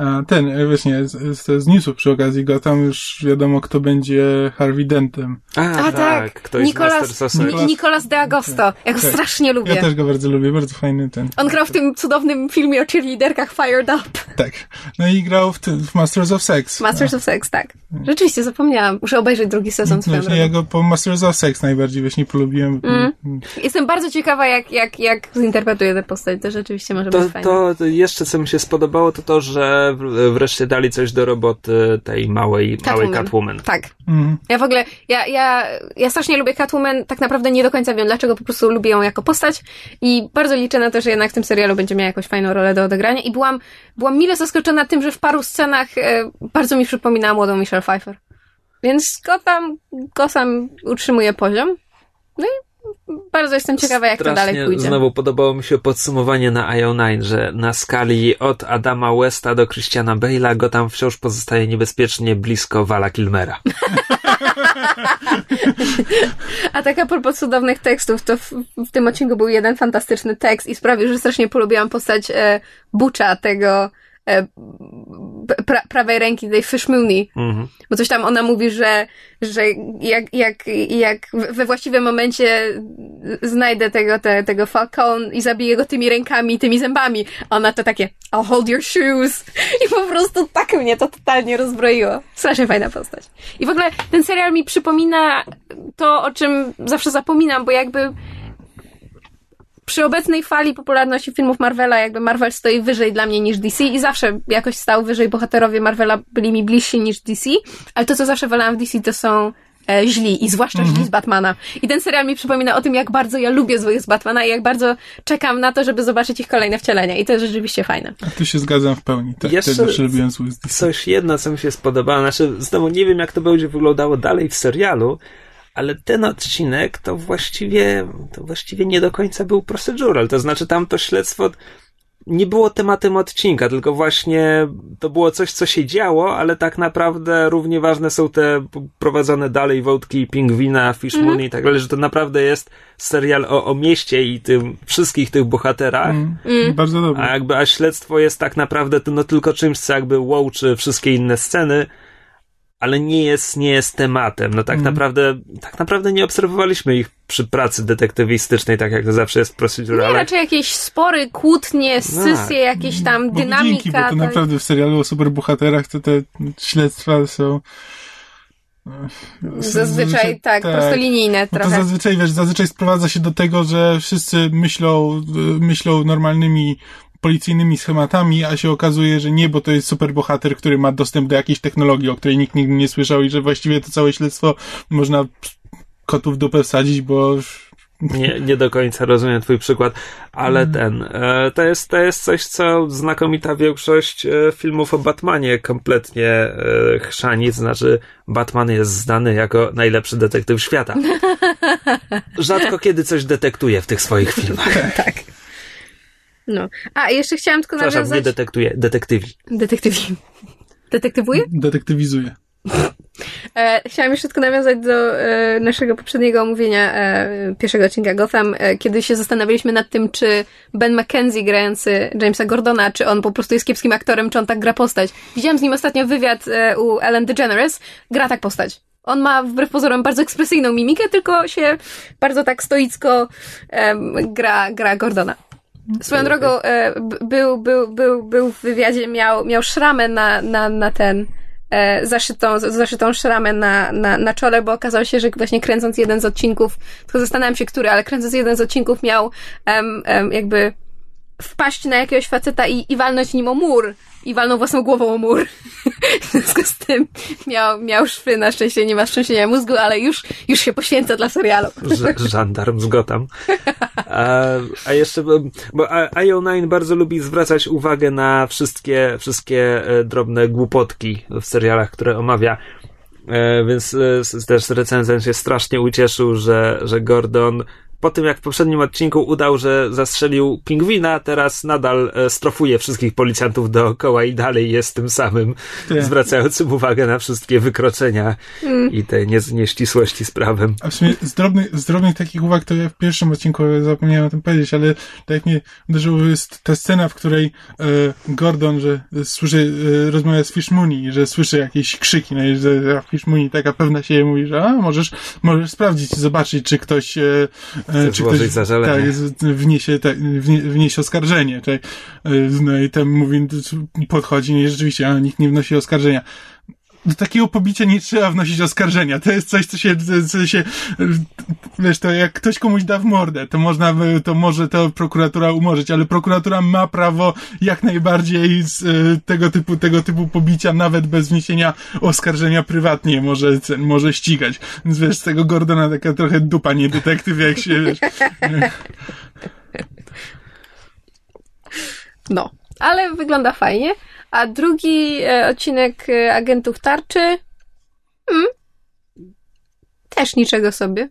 A ten, e, właśnie, z, z, z newsów przy okazji Gotham już wiadomo, kto będzie Harvey Dentem. A tak, ktoś Nicolas, z Master Society. Ni- Nicolas de Agosto. Ja go Tak. strasznie lubię. Ja też go bardzo lubię, bardzo fajny ten. On grał w tym cudownym filmie o cheerleaderkach Fired Up. Tak. No i grał w, tym, w Masters of Sex. Masters of Sex, tak. Rzeczywiście, zapomniałam. Muszę obejrzeć drugi sezon swoją Właśnie ja go po Masters of Sex najbardziej właśnie polubiłem. Mm. Jestem bardzo ciekawa, jak, jak, jak zinterpretuje tę postać. To rzeczywiście może To, być fajne. to, to jeszcze co mi się spodobało, to to, że wreszcie dali coś do roboty tej małej Catwoman. Małej Catwoman. Tak. Mm. Ja w ogóle, ja, ja, ja strasznie lubię Catwoman, tak naprawdę nie do końca wiem dlaczego, po prostu lubię ją jako postać i bardzo liczę na to, że jednak w tym serialu będzie miała jakąś fajną rolę do odegrania i byłam, byłam mile zaskoczona tym, że w paru scenach e, bardzo mi przypominała młodą Michelle Pfeiffer. Więc Gotham, Gotham utrzymuje poziom. No i bardzo jestem ciekawa, jak to dalej pójdzie. Znowu podobało mi się podsumowanie na IO9, że na skali od Adama Westa do Christiana Bale'a go tam wciąż pozostaje niebezpiecznie blisko Vala Kilmera. A tak a propos cudownych tekstów, to w, w tym odcinku był jeden fantastyczny tekst i sprawił, że strasznie polubiłam postać e, Bucza, tego pra, prawej ręki tej Fish Mooney. Mhm. Bo coś tam ona mówi, że, że jak, jak, jak we właściwym momencie znajdę tego, te, tego Falcon i zabiję go tymi rękami, tymi zębami. A ona to takie, I'll hold your shoes. I po prostu tak mnie to totalnie rozbroiło. Strasznie fajna postać. I w ogóle ten serial mi przypomina to, o czym zawsze zapominam, bo jakby przy obecnej fali popularności filmów Marvela, jakby Marvel stoi wyżej dla mnie niż DC i zawsze jakoś stał wyżej. Bohaterowie Marvela byli mi bliżsi niż DC, ale to, co zawsze wolałam w DC, to są e, źli i zwłaszcza źli z Batmana. I ten serial mi przypomina o tym, jak bardzo ja lubię złych z Batmana i jak bardzo czekam na to, żeby zobaczyć ich kolejne wcielenia. I to jest rzeczywiście fajne. A tu się zgadzam w pełni. Tak, Jeszcze- też lubiłem złych z DC. Coś jedno, co mi się spodobało, znaczy znowu nie wiem, jak to będzie wyglądało dalej w serialu, ale ten odcinek to właściwie, to właściwie nie do końca był procedural, to znaczy tam to śledztwo nie było tematem odcinka, tylko właśnie to było coś, co się działo, ale tak naprawdę równie ważne są te prowadzone dalej wątki Pingwina, Fish Moon i tak dalej, że to naprawdę jest serial o, o mieście i tym wszystkich tych bohaterach. Mm. Bardzo dobry. A jakby, a śledztwo jest tak naprawdę to, no tylko czymś, co jakby łączy wszystkie inne sceny, ale nie jest, nie jest tematem. No tak Mhm. naprawdę, tak naprawdę nie obserwowaliśmy ich przy pracy detektywistycznej, tak jak to zawsze jest w Nie, raczej jakieś spory, kłótnie, scysje, jakieś tam Bo dynamika. dzięki, bo to tak. naprawdę w serialu o superbohaterach to te śledztwa są... Zazwyczaj tak, prostolinijne Bo to trochę. zazwyczaj, wiesz, zazwyczaj sprowadza się do tego, że wszyscy myślą, y, myślą normalnymi policyjnymi schematami, a się okazuje, że nie, bo to jest superbohater, który ma dostęp do jakiejś technologii, o której nikt nigdy nie słyszał i że właściwie to całe śledztwo można kotów w dupę wsadzić, bo nie, nie do końca rozumiem twój przykład, ale mm. ten, e, to jest, to jest coś, co znakomita większość e, filmów o Batmanie kompletnie e, chrzani, to znaczy Batman jest znany jako najlepszy detektyw świata. Rzadko kiedy coś detektuje w tych swoich filmach. tak. No. A, jeszcze chciałam tylko nawiązać... Przepraszam, nie detektuje, detektywi. Detektywi. Detektywuje? Detektywizuje. E, chciałam jeszcze tylko nawiązać do e, naszego poprzedniego omówienia e, pierwszego odcinka Gotham, e, kiedy się zastanawialiśmy nad tym, czy Ben McKenzie grający Jamesa Gordona, czy on po prostu jest kiepskim aktorem, czy on tak gra postać. Widziałam z nim ostatnio wywiad e, u Ellen DeGeneres. Gra tak postać. On ma wbrew pozorom bardzo ekspresyjną mimikę, tylko się bardzo tak stoicko gra, gra Gordona. Swoją drogą, e, był, był, był, był w wywiadzie, miał, miał szramę na, na, na ten, e, zaszytą, zaszytą szramę na, na, na czole, bo okazało się, że właśnie kręcąc jeden z odcinków, tylko zastanawiam się, który, ale kręcąc jeden z odcinków miał um, um, jakby wpaść na jakiegoś faceta i, i walnąć nim o mur i walnął własną głową o mur. w związku z tym miał, miał szwy, na szczęście nie ma szczęścia mózgu, ale już, już się poświęca dla serialu. żandarm z Gotham. A, a jeszcze, bo IO9 bardzo lubi zwracać uwagę na wszystkie, wszystkie e, drobne głupotki w serialach, które omawia. E, więc e, też recenzent się strasznie ucieszył, że, że Gordon po tym jak w poprzednim odcinku udał, że zastrzelił pingwina, teraz nadal e, strofuje wszystkich policjantów dookoła i dalej jest tym samym, tak. zwracającym uwagę na wszystkie wykroczenia mm. i te nieścisłości z prawem. A w sumie z drobnych, z drobnych takich uwag to ja w pierwszym odcinku zapomniałem o tym powiedzieć, ale tak jak mnie uderzyło jest ta scena, w której e, Gordon, że słyszy, e, rozmawia z Fish Mooney, że słyszy jakieś krzyki, no i że Fish Mooney taka pewna się mówi, że a, możesz, możesz sprawdzić, zobaczyć, czy ktoś e, Chce czy ktoś, zażalenie. Tak, wniesie, tak, wniesie oskarżenie. Czyli, e, no i tam mówi, podchodzi i rzeczywiście, a nikt nie wnosi oskarżenia do takiego pobicia nie trzeba wnosić oskarżenia. To jest coś, co się, co się, wiesz, to jak ktoś komuś da w mordę, to można, to może to prokuratura umorzyć, ale prokuratura ma prawo jak najbardziej z e, tego typu, tego typu pobicia, nawet bez wniesienia oskarżenia prywatnie może, może ścigać. Więc wiesz, z tego Gordona taka trochę dupa, nie detektyw, jak się, wiesz. No, ale wygląda fajnie. A drugi e, odcinek e, Agentów Tarczy hmm, też niczego sobie.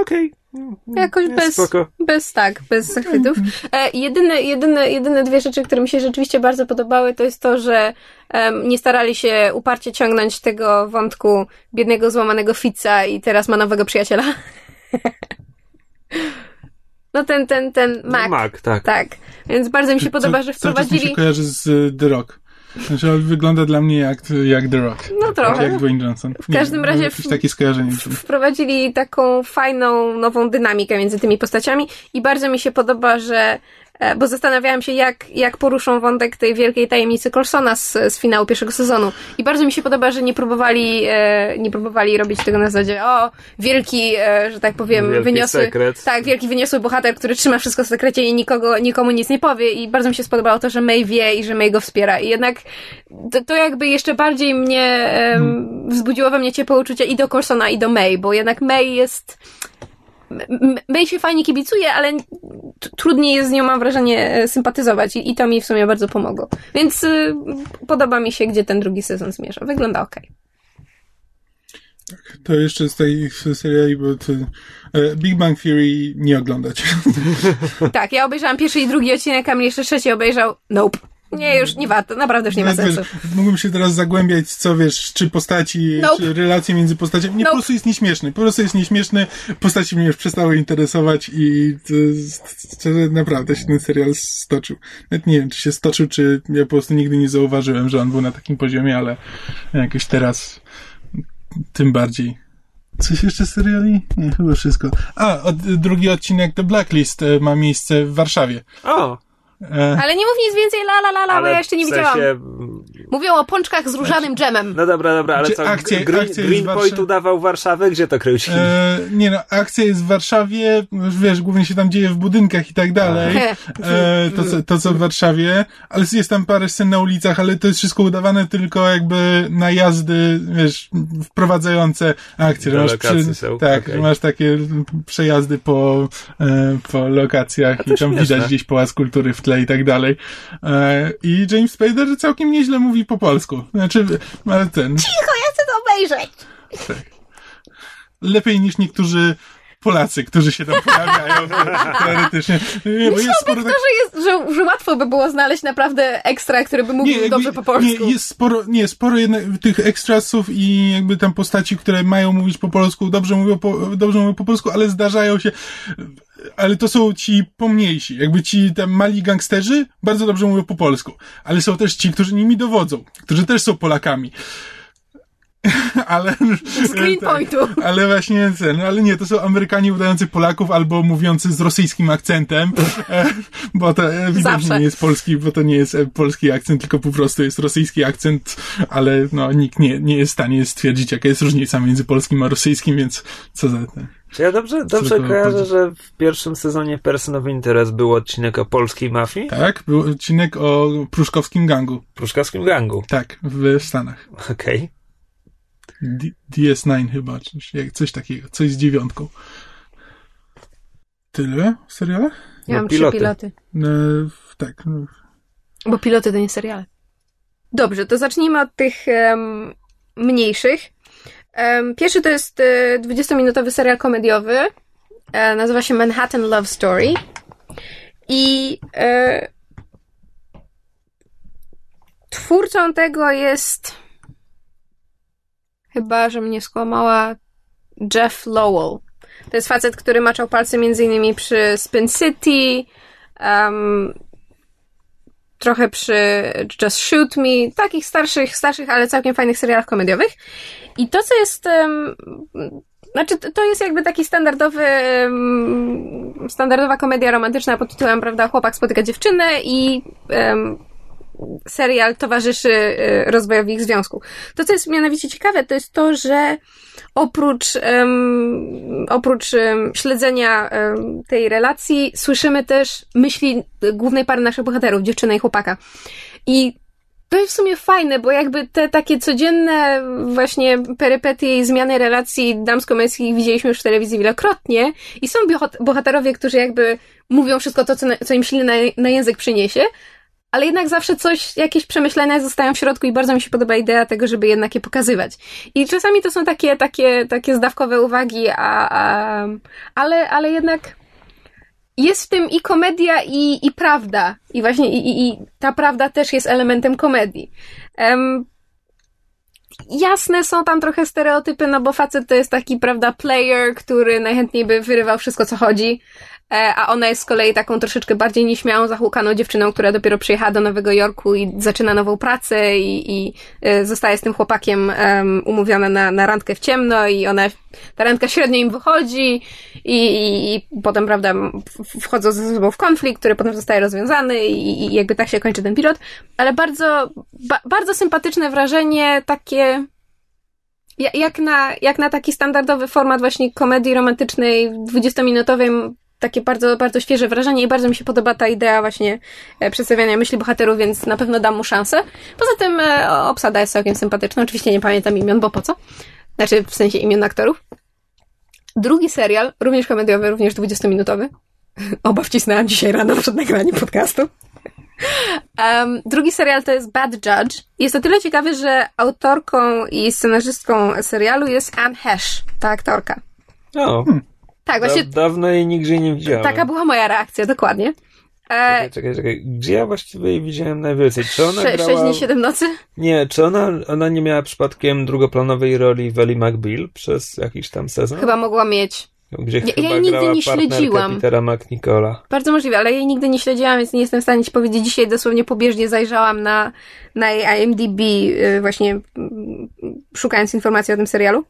Okej. Okay. Jakoś bez, bez, tak, bez zachwytów. E, jedyne, jedyne, jedyne dwie rzeczy, które mi się rzeczywiście bardzo podobały, to jest to, że um, nie starali się uparcie ciągnąć tego wątku biednego, złamanego Fica i teraz ma nowego przyjaciela. No ten, ten, ten Mac. No Mac, tak. Tak. Więc bardzo mi się podoba, co, że wprowadzili... Co mi się kojarzy z y, The Rock. Znaczy, on wygląda dla mnie jak, jak The Rock. No trochę. Jak Dwayne Johnson. W każdym razie jakieś takie skojarzenie. Wprowadzili taką fajną, nową dynamikę między tymi postaciami i bardzo mi się podoba, że bo zastanawiałam się, jak, jak poruszą wątek tej wielkiej tajemnicy Corsona z, z finału pierwszego sezonu. I bardzo mi się podoba, że nie próbowali, e, nie próbowali robić tego na zasadzie, o, wielki, e, że tak powiem, wielki wyniosły. Sekret. Tak, wielki wyniosły bohater, który trzyma wszystko w sekrecie i nikogo, nikomu nic nie powie. I bardzo mi się spodobało to, że May wie i że May go wspiera. I jednak to, to jakby jeszcze bardziej mnie um, wzbudziło we mnie ciepłe uczucie i do Corsona, i do May, bo jednak May jest May się fajnie kibicuje, ale trudniej jest z nią, mam wrażenie, e, sympatyzować i, i to mi w sumie bardzo pomogło. Więc y, podoba mi się, gdzie ten drugi sezon zmierza. Wygląda ok. Tak, to jeszcze z tej seriali, bo to, e, Big Bang Theory nie oglądać. tak, ja obejrzałam pierwszy i drugi odcinek, a mnie jeszcze trzeci obejrzał. Nope. Nie, już nie warto, naprawdę już nie ma sensu. Mógłbym się teraz zagłębiać, co wiesz, czy postaci, nope. czy relacje między postaciami. Nie, nope. po prostu jest nieśmieszny. Po prostu jest nieśmieszny, postaci mnie już przestały interesować i to, to, naprawdę się ten serial stoczył. Nawet nie wiem, czy się stoczył, czy ja po prostu nigdy nie zauważyłem, że on był na takim poziomie, ale jakoś teraz tym bardziej. Coś jeszcze z seriali? Nie, chyba wszystko. A, od, drugi odcinek The Blacklist e, ma miejsce w Warszawie. O! E, Ale nie mów nic więcej la la la la, bo ja jeszcze nie w sensie, widziałam. Mówią o pączkach z różanym dżemem. No dobra, dobra, ale co, akcja- Green, akcja Greenpoint Warsza- udawał Warszawę? Gdzie to kręcili? e, nie no, akcja jest w Warszawie, już wiesz, głównie się tam dzieje w budynkach i tak dalej. E, to, co, to co w Warszawie, ale jest tam parę scen na ulicach, ale to jest wszystko udawane tylko jakby najazdy, wiesz, wprowadzające akcję. Do że masz lokacji są, tak, że masz takie przejazdy po, e, po lokacjach i tam śmieszne. widać gdzieś pałac kultury w tle i tak dalej. E, I James Spader całkiem nieźle mówi po polsku. Znaczy, ale ten, Cicho, ja chcę to obejrzeć. lepiej niż niektórzy Polacy, którzy się tam pojawiają teoretycznie. Nie, bo jest sporo tak... To, że, jest, że, że łatwo by było znaleźć naprawdę ekstra, który by mówił jakby- dobrze po polsku. Nie, jest sporo, nie, sporo jednak tych ekstrasów i jakby tam postaci, które mają mówić po polsku, dobrze mówią po, dobrze mówią po polsku, ale zdarzają się, ale to są ci pomniejsi, jakby ci tam mali gangsterzy bardzo dobrze mówią po polsku, ale są też ci, którzy nimi dowodzą, którzy też są Polakami. ale... Z Greenpointu. Tak, ale właśnie ten, ale nie, to są Amerykanie udający Polaków albo mówiący z rosyjskim akcentem, bo to Zawsze. nie jest polski, bo to nie jest e, polski akcent, tylko po prostu jest rosyjski akcent, ale no nikt nie, nie jest w stanie stwierdzić, jaka jest różnica między polskim a rosyjskim, więc co za ten. Czy ja dobrze, dobrze to kojarzę, powiedzieć? że w pierwszym sezonie Person of Interest był odcinek o polskiej mafii? Tak, był odcinek o pruszkowskim gangu. Pruszkowskim gangu. Tak, w Stanach. Okej. D- DS9 chyba, coś, coś takiego, coś z dziewiątką. Tyle w serialach? Ja No, mam piloty. trzy piloty. No, tak, no, Bo piloty to nie seriale. Dobrze, to zacznijmy od tych em, mniejszych. Pierwszy to jest e, 20-minutowy serial komediowy. E, nazywa się Manhattan Love Story. I e, twórcą tego jest chyba, że mnie skłamała Jeff Lowell. To jest facet, który maczał palce między innymi przy Spin City, em, trochę przy Just Shoot Me, takich starszych, starszych, ale całkiem fajnych serialach komediowych. I to, co jest, znaczy, to- jest jakby taki standardowy, standardowa komedia romantyczna pod tytułem, prawda, chłopak spotyka dziewczynę i em, serial towarzyszy e, rozwojowi ich związku. To, co jest mianowicie ciekawe, to jest to, że oprócz, em, oprócz em, śledzenia tej relacji, słyszymy też myśli głównej pary naszych bohaterów, dziewczyny i chłopaka. I to jest w sumie fajne, bo jakby te takie codzienne właśnie perypetie i zmiany relacji damsko-męskich widzieliśmy już w telewizji wielokrotnie i są bohat- bohaterowie, którzy jakby mówią wszystko to, co, na, co im silny na, na język przyniesie, ale jednak zawsze coś, jakieś przemyślenia zostają w środku i bardzo mi się podoba idea tego, żeby jednak je pokazywać. I czasami to są takie, takie, takie zdawkowe uwagi, a, a, ale, ale jednak jest w tym i komedia, i, i prawda. I właśnie i, i, i ta prawda też jest elementem komedii. Em, jasne są tam trochę stereotypy, no bo facet to jest taki, prawda, player, który najchętniej by wyrywał wszystko, co chodzi. E, A ona jest z kolei taką troszeczkę bardziej nieśmiałą, zahłukaną dziewczyną, która dopiero przyjechała do Nowego Jorku i zaczyna nową pracę i, i e, zostaje z tym chłopakiem em, umówiona na, na randkę w ciemno i ona, ta randka średnio im wychodzi i, i, i potem, prawda, wchodzą ze sobą w konflikt, który potem zostaje rozwiązany i, i jakby tak się kończy ten pilot. Ale bardzo, ba, bardzo sympatyczne wrażenie, takie ja- jak na, jak na taki standardowy format właśnie komedii romantycznej 20-minutowej takie bardzo, bardzo świeże wrażenie i bardzo mi się podoba ta idea właśnie e, przedstawiania myśli bohaterów, więc na pewno dam mu szansę. Poza tym e, obsada jest całkiem sympatyczna. Oczywiście nie pamiętam imion, bo po co? Znaczy w sensie imion aktorów. Drugi serial, również komediowy, również 20-minutowy. Oba wcisnęłam dzisiaj rano przed nagraniem podcastu. Um, drugi serial to jest Bad Judge. Jest to tyle ciekawy, że autorką i scenarzystką serialu jest Anne Hesh, ta aktorka. O, Tak, właśnie da, dawno jej nigdzie nie widziałem. taka była moja reakcja, dokładnie. E, Czekaj, czekaj, czekaj. Gdzie ja właściwie jej widziałem najwięcej? Czy ona sze- grała... Sześć dni, siedem nocy? Nie, czy ona, ona nie miała przypadkiem drugoplanowej roli w Ellie McBeal przez jakiś tam sezon? Chyba mogła mieć. Gdzie Ja- ja jej nigdy nie śledziłam. Petera McNicola. Bardzo możliwe, ale jej nigdy nie śledziłam, więc nie jestem w stanie ci powiedzieć. Dzisiaj dosłownie pobieżnie zajrzałam na, na jej IMDb, y, właśnie mm, szukając informacji o tym serialu.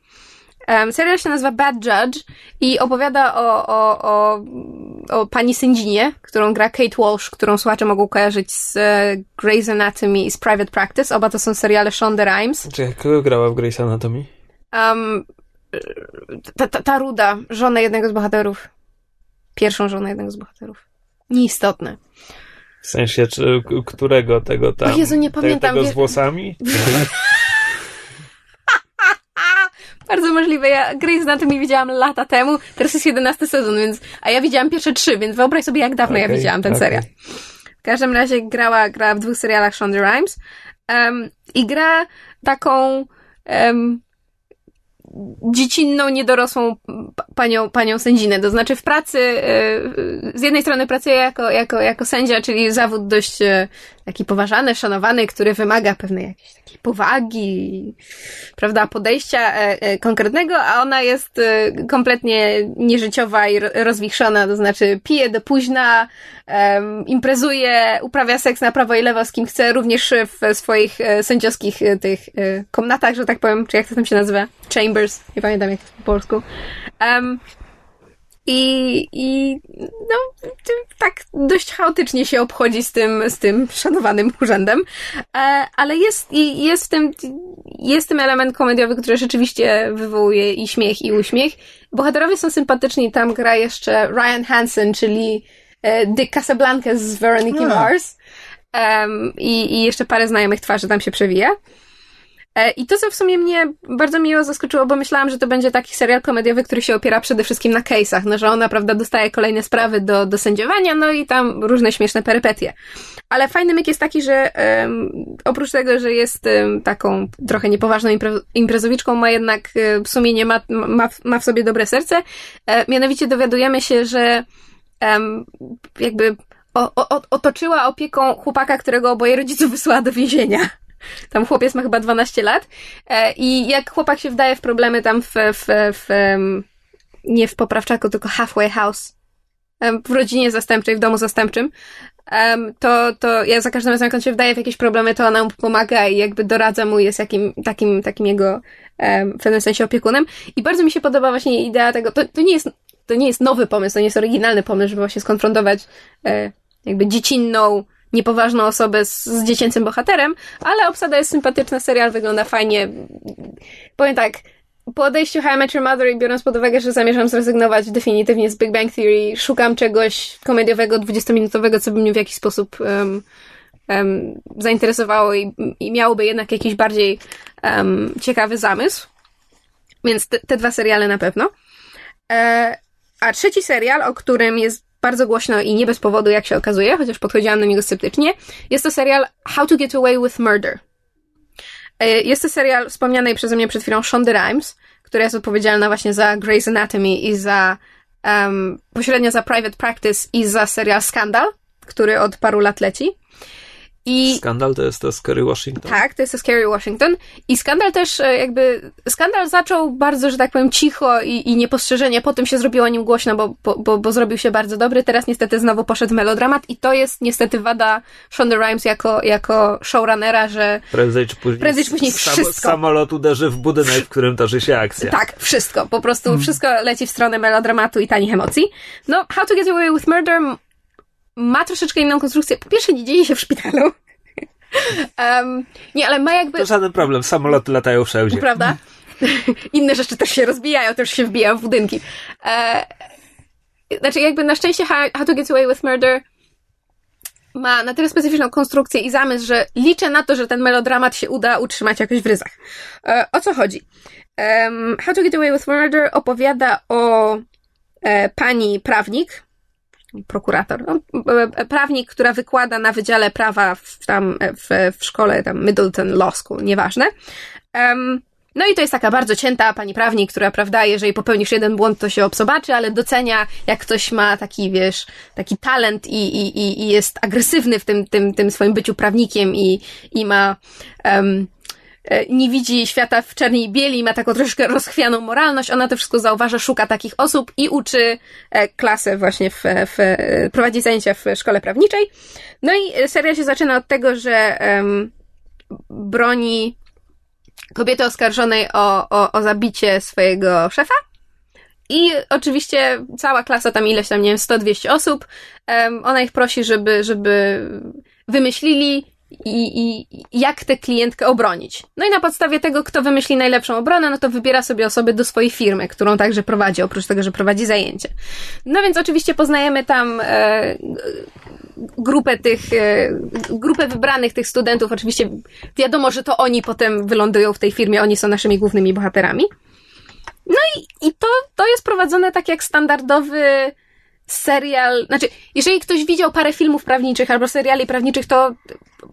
Um, serial się nazywa Bad Judge i opowiada o, o, o, o pani sędzinie, którą gra Kate Walsh, którą słuchacze mogą kojarzyć z e, Grey's Anatomy i z Private Practice. Oba to są seriale Shonda Rhimes. Czy kogo grała w Grey's Anatomy? Um, ta, ta, ta ruda, żona jednego z bohaterów. Pierwszą żonę jednego z bohaterów. Nieistotne. W sensie, czy, którego tego tam? O Jezu, nie pamiętam, Tego z włosami? Bardzo możliwe. Ja Grey's Anatomy widziałam lata temu, teraz jest 11 sezon, więc, a ja widziałam pierwsze trzy, więc wyobraź sobie, jak dawno ja Okej, widziałam ten okej. serial. W każdym razie grała, grała w dwóch serialach Shonda Rhimes um, i gra taką um, dziecinną, niedorosłą panią, panią sędzinę. To znaczy w pracy, e, z jednej strony pracuje jako, jako, jako sędzia, czyli zawód dość e, taki poważany, szanowany, który wymaga pewnej jakiejś takiej powagi, prawda, podejścia e, e, konkretnego, a ona jest e, kompletnie nieżyciowa i ro- rozwichrzona, to znaczy pije do późna, imprezuje, uprawia seks na prawo i lewo z kim chce, również w swoich sędziowskich tych komnatach, że tak powiem, czy jak to tam się nazywa? Chambers, nie pamiętam jak to po polsku. I, I no, tak dość chaotycznie się obchodzi z tym, z tym szanowanym urzędem. E, ale jest, jest, w tym, jest w tym element komediowy, który rzeczywiście wywołuje i śmiech, i uśmiech. Bohaterowie są sympatyczni. Tam gra jeszcze Ryan Hansen, czyli e, Dick Casablanca z Veronica. Mars. Em, i, I jeszcze parę znajomych twarzy tam się przewija. E, I to, co w sumie mnie bardzo miło zaskoczyło, bo myślałam, że to będzie taki serial komediowy, który się opiera przede wszystkim na case'ach, no, że ona, prawda, dostaje kolejne sprawy do, do sędziowania, no i tam różne śmieszne perypetie. Ale fajny myk jest taki, że em, oprócz tego, że jest em, taką trochę niepoważną impre- imprezowiczką, ma jednak e, sumienie, ma, ma, ma w sobie dobre serce. E, mianowicie dowiadujemy się, że jakby o, o, otoczyła opieką chłopaka, którego oboje rodziców wysłała do więzienia. Tam chłopiec ma chyba 12 lat e, i jak chłopak się wdaje w problemy tam w, w, w nie w poprawczaku, tylko halfway house, w rodzinie zastępczej, w domu zastępczym, to, to ja za każdym razem, jak on się wdaje w jakieś problemy, to ona mu pomaga i jakby doradza mu, jest jakim, takim, takim jego w pewnym sensie opiekunem. I bardzo mi się podoba właśnie idea tego, to, to nie jest to nie jest nowy pomysł, to nie jest oryginalny pomysł, żeby właśnie skonfrontować e, jakby dziecinną, niepoważną osobę z, z dziecięcym bohaterem, ale obsada jest sympatyczna, serial wygląda fajnie. Powiem tak, po odejściu How I Met Your Mother i biorąc pod uwagę, że zamierzam zrezygnować definitywnie z Big Bang Theory, szukam czegoś komediowego, 20-minutowego, co by mnie w jakiś sposób um, um, zainteresowało i, i miałoby jednak jakiś bardziej um, ciekawy zamysł. Więc te, te dwa seriale na pewno. E, a trzeci serial, o którym jest bardzo głośno i nie bez powodu, jak się okazuje, chociaż podchodziłam do niego sceptycznie, jest to serial How to Get Away with Murder. E, Jest to serial wspomnianej przeze mnie przed chwilą Shonda Rhimes, która jest odpowiedzialna właśnie za Grey's Anatomy i za um, pośrednio za Private Practice i za serial Scandal, który od paru lat leci. I Skandal to jest to Kerry Washington. tak, to jest Scary Washington. I skandal też e, jakby, skandal zaczął bardzo, że tak powiem, cicho i, i niepostrzeżenie, potem się zrobiło o nim głośno, bo, bo, bo, bo zrobił się bardzo dobry. Teraz niestety znowu poszedł melodramat i to jest niestety wada Shonda Rhimes jako, jako showrunnera, że Prędzej czy później, Prędzej czy później sam- wszystko. samolot uderzy w budynek, w którym toczy się akcja. tak, wszystko, po prostu wszystko leci w stronę melodramatu i tanich emocji. No, How to Get Away with Murder ma troszeczkę inną konstrukcję. Po pierwsze, nie dzieje się w szpitalu. Em, nie, ale ma jakby... To żaden problem, samoloty latają wszędzie. Prawda? Inne rzeczy też się rozbijają, też się wbijają w budynki. E, znaczy, jakby na szczęście How, How to Get Away with Murder ma na tyle specyficzną konstrukcję i zamysł, że liczę na to, że ten melodramat się uda utrzymać jakoś w ryzach. E, o co chodzi? Em, How to Get Away with Murder opowiada o e, pani prawnik, prokurator, no, e, prawnik, która wykłada na Wydziale Prawa w, tam, e, w, w szkole tam Middleton Law School, nieważne. Em, no i to jest taka bardzo cięta pani prawnik, która, prawda, jeżeli popełnisz jeden błąd, to się obsobaczy, ale docenia, jak ktoś ma taki, wiesz, taki talent i, i, i- jest agresywny w tym, tym, tym swoim byciu prawnikiem i, i ma, e, nie widzi świata w czerni i bieli, ma taką troszkę rozchwianą moralność, ona to wszystko zauważa, szuka takich osób i uczy e, klasę właśnie w, w e, prowadzi zajęcia w szkole prawniczej. No i e, seria się zaczyna od tego, że em, broni kobiety oskarżonej o, o, o zabicie swojego szefa. I oczywiście cała klasa, tam ileś tam, nie wiem, 100-200 osób, um, ona ich prosi, żeby, żeby wymyślili i, i jak tę klientkę obronić. No i na podstawie tego, kto wymyśli najlepszą obronę, no to wybiera sobie osoby do swojej firmy, którą także prowadzi, oprócz tego, że prowadzi zajęcie. No więc oczywiście poznajemy tam e, grupę tych, e, grupę wybranych tych studentów. Oczywiście wiadomo, że to oni potem wylądują w tej firmie, oni są naszymi głównymi bohaterami. No i, i to, to jest prowadzone tak jak standardowy serial, znaczy, jeżeli ktoś widział parę filmów prawniczych albo seriali prawniczych, to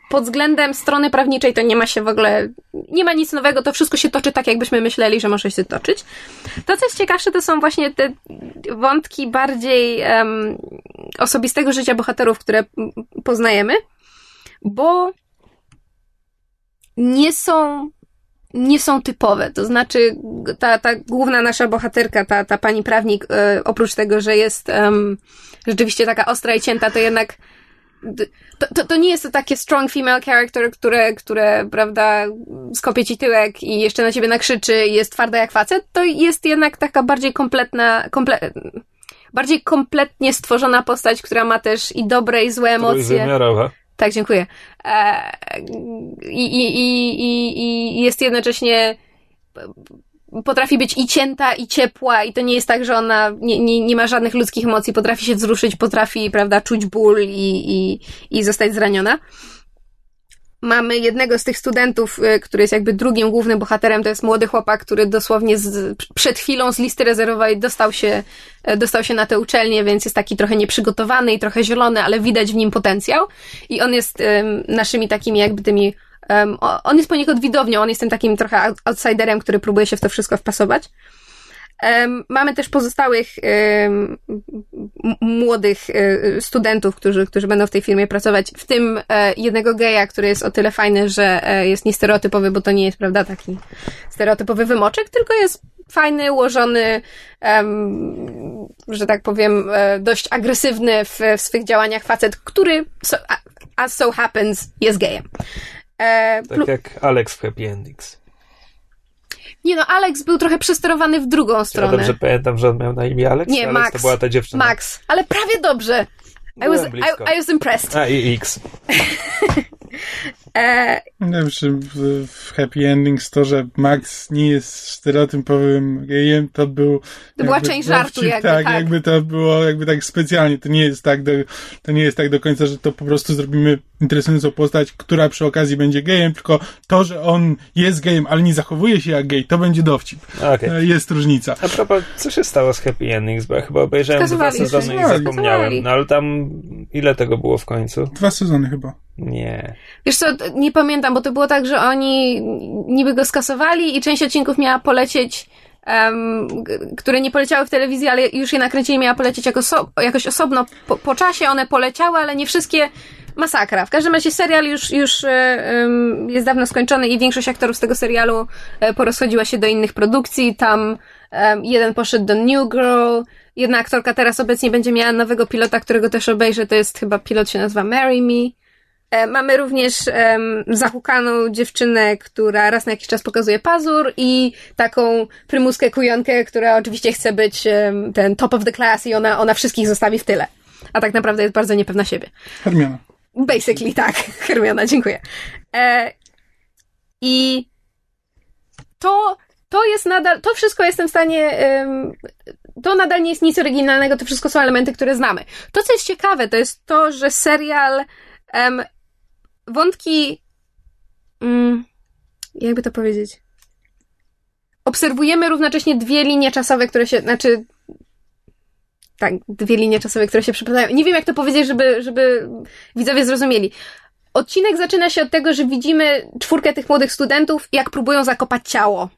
pod względem strony prawniczej to nie ma się w ogóle, nie ma nic nowego, to wszystko się toczy tak, jakbyśmy myśleli, że może się toczyć. To, co jest ciekawsze, to są właśnie te wątki bardziej um, osobistego życia bohaterów, które poznajemy, bo nie są nie są typowe. To znaczy, ta, ta główna nasza bohaterka, ta, ta pani prawnik, e, oprócz tego, że jest um, rzeczywiście taka ostra i cięta, to jednak to, to, to nie jest to takie strong female character, które, które, prawda, skopie ci tyłek i jeszcze na ciebie nakrzyczy i jest twarda jak facet. To jest jednak taka bardziej kompletna, komple bardziej kompletnie stworzona postać, która ma też i dobre, i złe emocje. Trójwymiarowa. Tak, dziękuję. E, I, i, i, I jest jednocześnie potrafi być i cięta, i ciepła, i to nie jest tak, że ona nie, nie, nie ma żadnych ludzkich emocji, potrafi się wzruszyć, potrafi, prawda, czuć ból i, i, i zostać zraniona mamy jednego z tych studentów, y, który jest jakby drugim głównym bohaterem, to jest młody chłopak, który dosłownie z, przed chwilą z listy rezerwowej dostał się, e, dostał się na tę uczelnię, więc jest taki trochę nieprzygotowany i trochę zielony, ale widać w nim potencjał. I on jest um, naszymi takimi jakby tymi um, on jest poniekąd widownią, on jest tym takim trochę outsiderem, który próbuje się w to wszystko wpasować. Mamy też pozostałych młodych um, studentów, którzy, którzy będą w tej firmie pracować, w tym e, jednego geja, który jest o tyle fajny, że e, jest niestereotypowy, bo to nie jest, prawda, taki stereotypowy wymoczek, tylko jest fajny, ułożony, że tak powiem, e, dość agresywny w, w swych działaniach facet, który, so, as so happens, jest gejem. tak jak Alex w Happy Endings. Nie no, Alex był trochę przesterowany w drugą stronę. Ja dobrze pamiętam, że on miał na imię Alex? Nie, Alex Max. to była ta dziewczyna. Max, ale prawie dobrze. I was, I, I was impressed. A, i X. e... W, w Happy Endings to, że Max nie jest stereotypowym gejem, to był... To była część żartu jakby, tak, tak. jakby to było jakby tak specjalnie. To nie jest tak do, to nie jest tak do końca, że to po prostu zrobimy interesującą postać, która przy okazji będzie gejem, tylko to, że on jest gejem, ale nie zachowuje się jak gej, to będzie dowcip. Okay. Jest różnica. A propos, co się stało z Happy Endings? Bo ja chyba obejrzałem dwa sezony i zapomniałem. No ale tam ile tego było w końcu? Dwa sezony chyba. Nie. Wiesz co, nie pamiętam, bo to było tak, że oni niby go skasowali i część odcinków miała polecieć, um, które nie poleciały w telewizji, ale już je nakręcili, miała polecieć jako so, jakoś osobno po, po, czasie, one poleciały, ale nie wszystkie masakra. W każdym razie serial już, już um, jest dawno skończony i większość aktorów z tego serialu um, porozchodziła się do innych produkcji. Tam jeden poszedł do New Girl, jedna aktorka teraz obecnie będzie miała nowego pilota, którego też obejrzę, to jest chyba pilot się nazywa Marry Me. E, mamy również um, zahukaną dziewczynę, która raz na jakiś czas pokazuje pazur i taką prymuskę kujonkę, która oczywiście chce być um, ten top of the class i ona, ona wszystkich zostawi w tyle. A tak naprawdę jest bardzo niepewna siebie. Hermiona. Basically, tak. Hermiona, dziękuję. E, I to, to jest nadal, to wszystko jestem w stanie, um, to nadal nie jest nic oryginalnego, to wszystko są elementy, które znamy. To, co jest ciekawe, to jest to, że serial wątki. Mm, jakby to powiedzieć? Obserwujemy równocześnie dwie linie czasowe, które się. Znaczy. Tak, dwie linie czasowe, które się przepadają. Nie wiem, jak to powiedzieć, żeby, żeby widzowie zrozumieli. Odcinek zaczyna się od tego, że widzimy czwórkę tych młodych studentów, jak próbują zakopać ciało.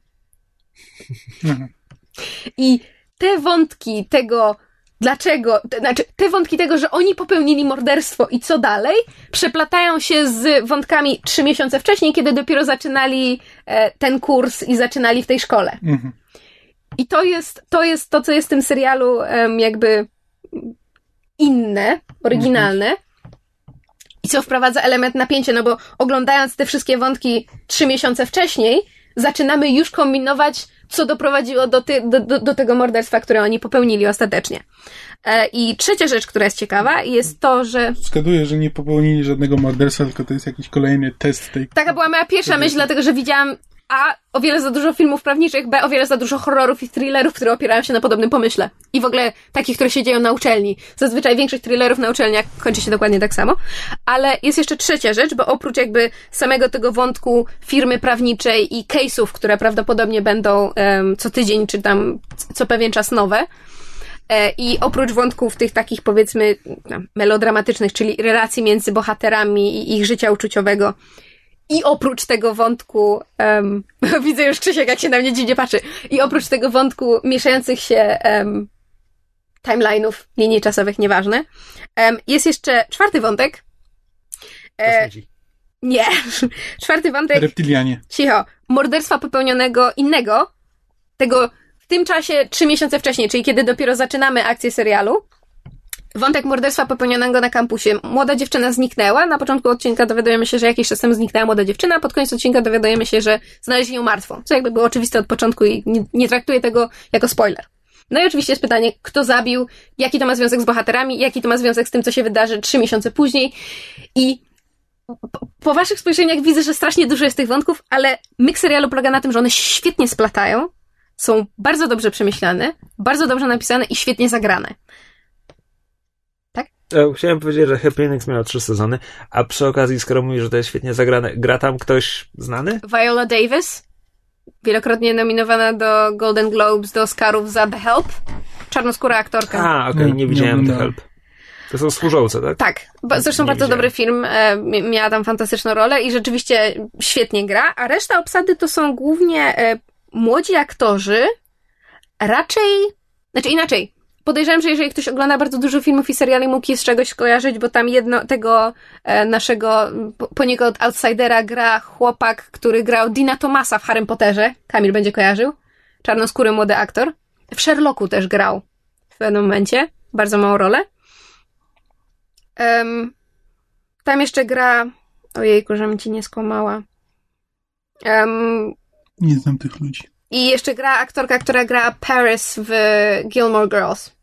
I te wątki tego, dlaczego, znaczy te wątki tego, że oni popełnili morderstwo i co dalej, przeplatają się z wątkami trzy miesiące wcześniej, kiedy dopiero zaczynali e, ten kurs i zaczynali w tej szkole. Mhm. I to jest, to jest to, co jest w tym serialu jakby inne, oryginalne. Mhm. I co wprowadza element napięcia, no bo oglądając te wszystkie wątki trzy miesiące wcześniej, zaczynamy już kombinować, co doprowadziło do, ty, do, do, do tego morderstwa, które oni popełnili ostatecznie. E, I trzecia rzecz, która jest ciekawa, jest to, że. Zgaduję, że nie popełnili żadnego morderstwa, tylko to jest jakiś kolejny test tej. Taka była moja pierwsza myśl, dlatego że widziałam A. O wiele za dużo filmów prawniczych, B. O wiele za dużo horrorów i thrillerów, które opierają się na podobnym pomyśle. I w ogóle takich, które się dzieją na uczelni. Zazwyczaj większość thrillerów na uczelniach kończy się dokładnie tak samo. Ale jest jeszcze trzecia rzecz, bo oprócz jakby samego tego wątku firmy prawniczej i case'ów, które prawdopodobnie będą um, co tydzień czy tam co pewien czas nowe, E, I oprócz wątków tych takich powiedzmy no, melodramatycznych, czyli relacji między bohaterami i ich życia uczuciowego, i oprócz tego wątku, um, widzę już Krzysiek, jak się na mnie dziwnie patrzy, i oprócz tego wątku mieszających się um, timeline'ów, linii czasowych, nieważne, um, jest jeszcze czwarty wątek. E, nie. czwarty wątek. Reptilianie. Cicho. Morderstwa popełnionego innego, tego tym czasie, trzy miesiące wcześniej, czyli kiedy dopiero zaczynamy akcję serialu, wątek morderstwa popełnionego na kampusie. Młoda dziewczyna zniknęła. Na początku odcinka dowiadujemy się, że jakiś czas temu zniknęła młoda dziewczyna, pod koniec odcinka dowiadujemy się, że znaleźli ją martwą. Co jakby było oczywiste od początku i nie, nie traktuję tego jako spoiler. No i oczywiście jest pytanie, kto zabił, jaki to ma związek z bohaterami, jaki to ma związek z tym, co się wydarzy trzy miesiące później. I po, waszych spojrzeniach widzę, że strasznie dużo jest tych wątków, ale myk serialu polega na tym, że one świetnie splatają są bardzo dobrze przemyślane, bardzo dobrze napisane i świetnie zagrane. Tak? Ja chciałem powiedzieć, że Happy Endings miała trzy sezony, a przy okazji, skoro mówisz, że to jest świetnie zagrane, gra tam ktoś znany? Viola Davis, wielokrotnie nominowana do Golden Globes, do Oscarów za The Help. Czarnoskóra aktorka. A, okej, okay, nie widziałem The Help. To są służące, tak? Tak. Zresztą nie bardzo widziałem. dobry film. E, miała tam fantastyczną rolę i rzeczywiście świetnie gra, a reszta obsady to są głównie e, młodzi aktorzy raczej, znaczy inaczej, podejrzewam, że jeżeli ktoś ogląda bardzo dużo filmów i seriali, mógł je z czegoś skojarzyć, bo tam jedno, tego e, naszego poniekąd outsidera gra chłopak, który grał Dina Thomasa w Harry Potterze. Kamil będzie kojarzył. Czarnoskóry młody aktor. W Sherlocku też grał w pewnym momencie. Bardzo małą rolę. Um, tam jeszcze gra... Ojejku, żebym ci nie skłamała. Um, nie znam tych ludzi. I jeszcze gra aktorka, która gra Paris w Gilmore Girls.